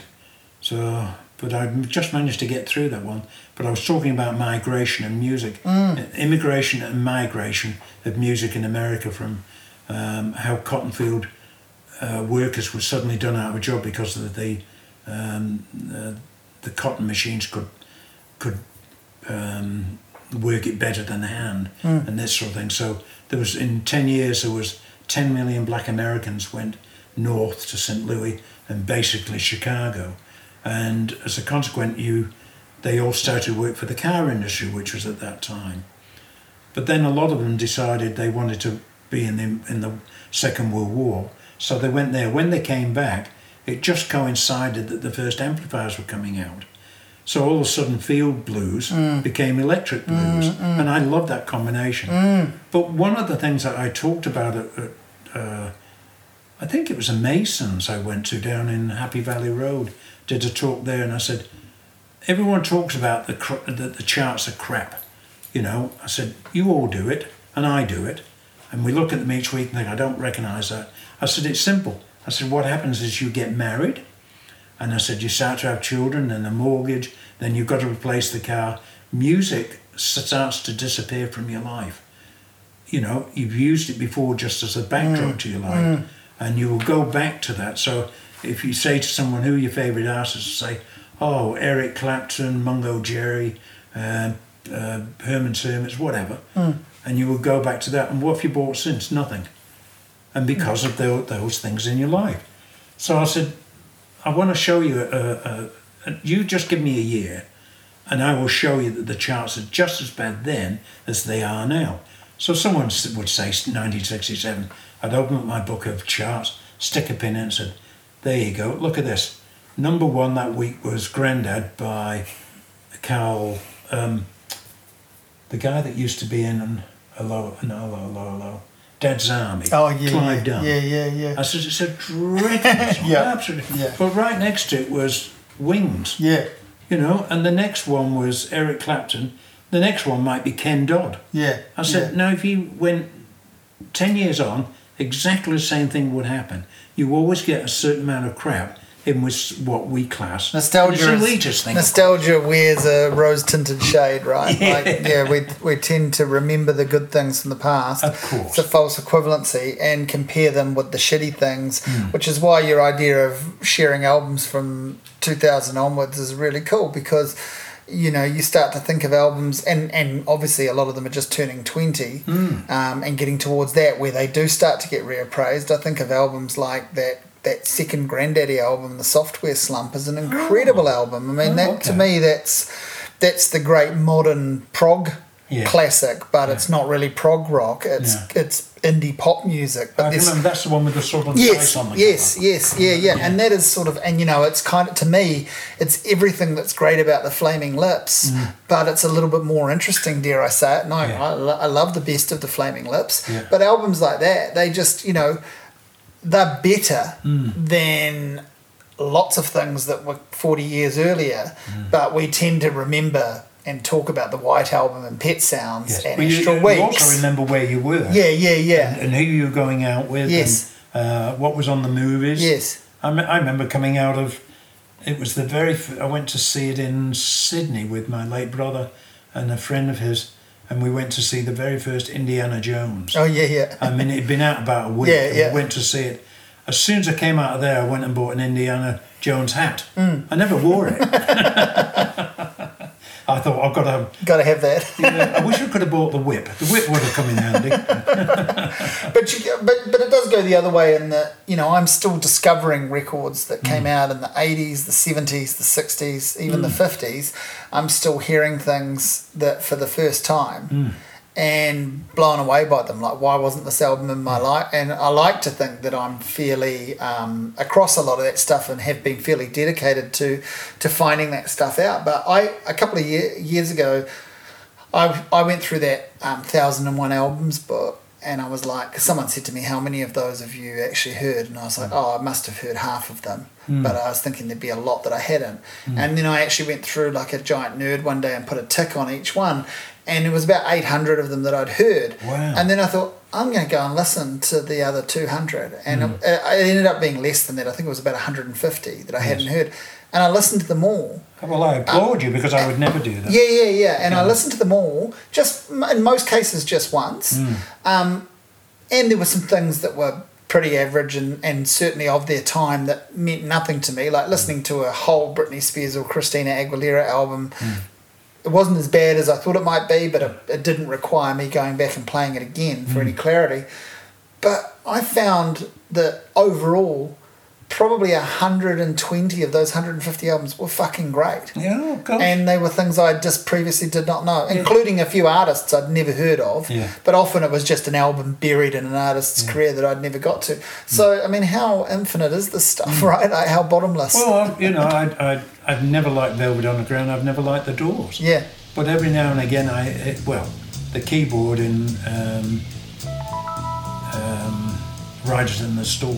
So, but I just managed to get through that one. But I was talking about migration and music, immigration and migration of music in America from um, how Cottonfield uh, workers were suddenly done out of a job because of the um, uh, the cotton machines could could um, work it better than the hand and this sort of thing. So there was in ten years there was ten million Black Americans went north to St. Louis and basically Chicago, and as a consequence, you they all started to work for the car industry, which was at that time. But then a lot of them decided they wanted to be in the in the Second World War, so they went there. When they came back, it just coincided that the first amplifiers were coming out. So all of a sudden, field blues mm. became electric mm, blues, mm. and I love that combination. But one of the things that I talked about at, at uh, I think it was a Masons I went to down in Happy Valley Road, did a talk there, and I said, everyone talks about the cr- that the charts are crap. You know, I said, you all do it, and I do it, and we look at them each week and think, I don't recognise that. I said, it's simple. I said, what happens is you get married, and I said, you start to have children and a mortgage, then you've got to replace the car. Music starts to disappear from your life. You know, you've used it before just as a backdrop to your life, and you will go back to that. So if you say to someone who are your favourite artists, say, oh, Eric Clapton, Mungo Jerry, uh, uh, Herman's Hermits, whatever, and you will go back to that. And what have you bought since? Nothing. And because of tho- those things in your life. So I said, I want to show you, a, a, a, you just give me a year and I will show you that the charts are just as bad then as they are now. So someone would say 1967, I'd open up my book of charts, stick a pin in and said, there you go, look at this. Number one that week was Grandad by Carl, um, the guy that used to be in Hello, no, Hello, Hello, Hello, Dad's Army, oh yeah Clive yeah, Dunn. yeah yeah yeah I said, it's a dreadful song, Yeah, absolutely. yeah. But right next to it was Wings, yeah you know, and the next one was Eric Clapton. The next one might be Ken Dodd. yeah I said, yeah. now if you went 10 years on, exactly the same thing would happen. You always get a certain amount of crap in which what we class. Nostalgia, an thing. nostalgia wears a rose-tinted shade, right? Like, yeah, we we tend to remember the good things from the past. Of course. It's a false equivalency and compare them with the shitty things, Hmm. which is why your idea of sharing albums from 2000 onwards is really cool because you know you start to think of albums and and obviously a lot of them are just turning 20 Hmm. um, and getting towards that where they do start to get reappraised i think of albums like that that second Grandaddy album the software slump is an incredible album i mean Oh, that to me that's that's the great modern prog Yeah. classic but it's not really prog rock it's Yeah. it's indie pop music but I remember that's the one with the Southern Yes, Spice on the yes, cover. yes, yeah, yeah, and that is sort of, and you know, it's kind of to me, it's everything that's great about the Flaming Lips, but it's a little bit more interesting, dare I say it? No, Mm. Yeah. I, I love the best of the Flaming Lips, Yeah. but albums like that, they just, you know, they're better than lots of things that were 40 years earlier, but we tend to remember and talk about the White Album and Pet Sounds Yes. and Well, Astral you Weeks. also remember where you were. yeah, yeah, yeah. And, and who you were going out with. Yes. And, uh, what was on the movies. yes. I, me- I remember coming out of. It was the very. F- I went to see it in Sydney with my late brother and a friend of his, and we went to see the very first Indiana Jones. Oh, yeah, yeah. I mean, it'd been out about a week. Yeah, and yeah. We went to see it. As soon as I came out of there, I went and bought an Indiana Jones hat. Mm. I never wore it. I thought I've got to. Got to have that. Yeah, I wish I could have bought the whip. The whip would have come in handy. but you, but but it does go the other way in that you know I'm still discovering records that came mm. out in the 80s, the 70s, the 60s, even the mm. 50s. I'm still hearing things that for the first time mm. And blown away by them. Like why wasn't this album in my life? And I like to think that I'm fairly um, across a lot of that stuff and have been fairly dedicated to to finding that stuff out. But I a couple of year, years ago. I, I went through that um, thousand and one albums book and I was like someone said to me how many of those have you actually heard and I was like oh I must have heard half of them but I was thinking there'd be a lot that I hadn't and then I actually went through like a giant nerd one day and put a tick on each one and it was about 800 of them that I'd heard Wow. and then I thought I'm going to go and listen to the other 200 and hmm. it, uh, it ended up being less than that I think it was about 150 that I hadn't heard and I listened to them all well, I applaud um, you because I would never do that. yeah, yeah, yeah. And I listened to them all, just in most cases, just once. Hmm. Um, and there were some things that were pretty average and, and certainly of their time that meant nothing to me, like listening to a whole Britney Spears or Christina Aguilera album. Hmm. It wasn't as bad as I thought it might be, but it, it didn't require me going back and playing it again for any mm. clarity. But I found that overall, probably 120 of those 150 albums were fucking great Yeah, gosh. and they were things I just previously did not know, including a few artists I'd never heard of. Yeah. But often it was just an album buried in an artist's career that I'd never got to. So I mean, how infinite is this stuff, right? Like, how bottomless? well, you know, I, I, I've never liked Velvet Underground. I've never liked the Doors. yeah, But every now and again, I it, well, the keyboard in um, um, Riders in the Storm.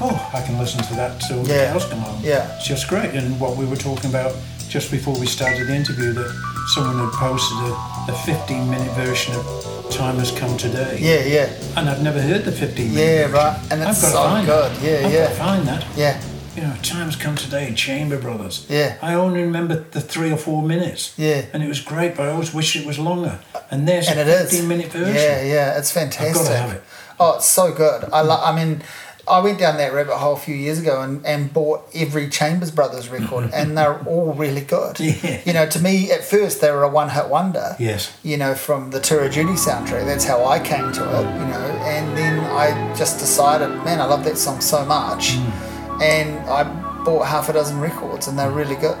Oh, I can listen to that till Yeah. the cows come home. Yeah. it's just great. And what we were talking about just before we started the interview, that someone had posted a, a 15 minute version of Time Has Come Today. yeah, yeah, And I've never heard the 15 minute yeah, version. right. And I've it's got to so find good. that. Yeah, I've yeah, got to find that. yeah, You know, Time's Come Today, Chambers Brothers. Yeah. I only remember the three or four minutes. Yeah. And it was great, but I always wish it was longer. And there's and a it is. 15 minute version. Yeah, yeah, it's fantastic. I've got to have it. Oh, it's so good. I lo- I mean, I went down that rabbit hole a few years ago and, and bought every Chambers Brothers record, and they're all really good. Yeah. You know, to me, at first they were a one-hit wonder. Yes. You know, from the Tour of Duty soundtrack. That's how I came to it. You know, and then I just decided, man, I love that song so much, Mm. and I bought half a dozen records, and they're really good.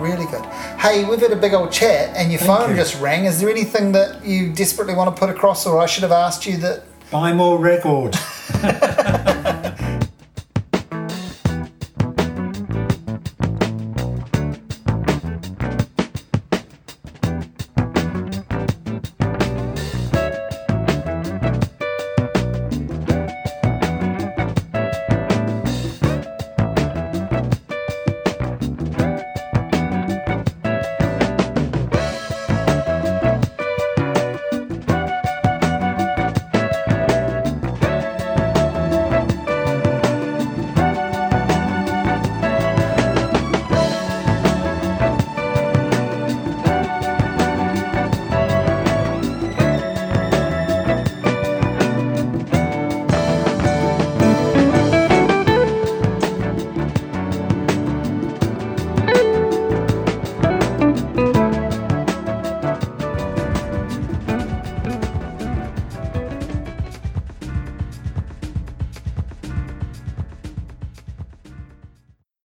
Really good. Hey, we've had a big old chat, and your phone you. just rang. Is there anything that you desperately want to put across, or I should have asked you that Buy more records.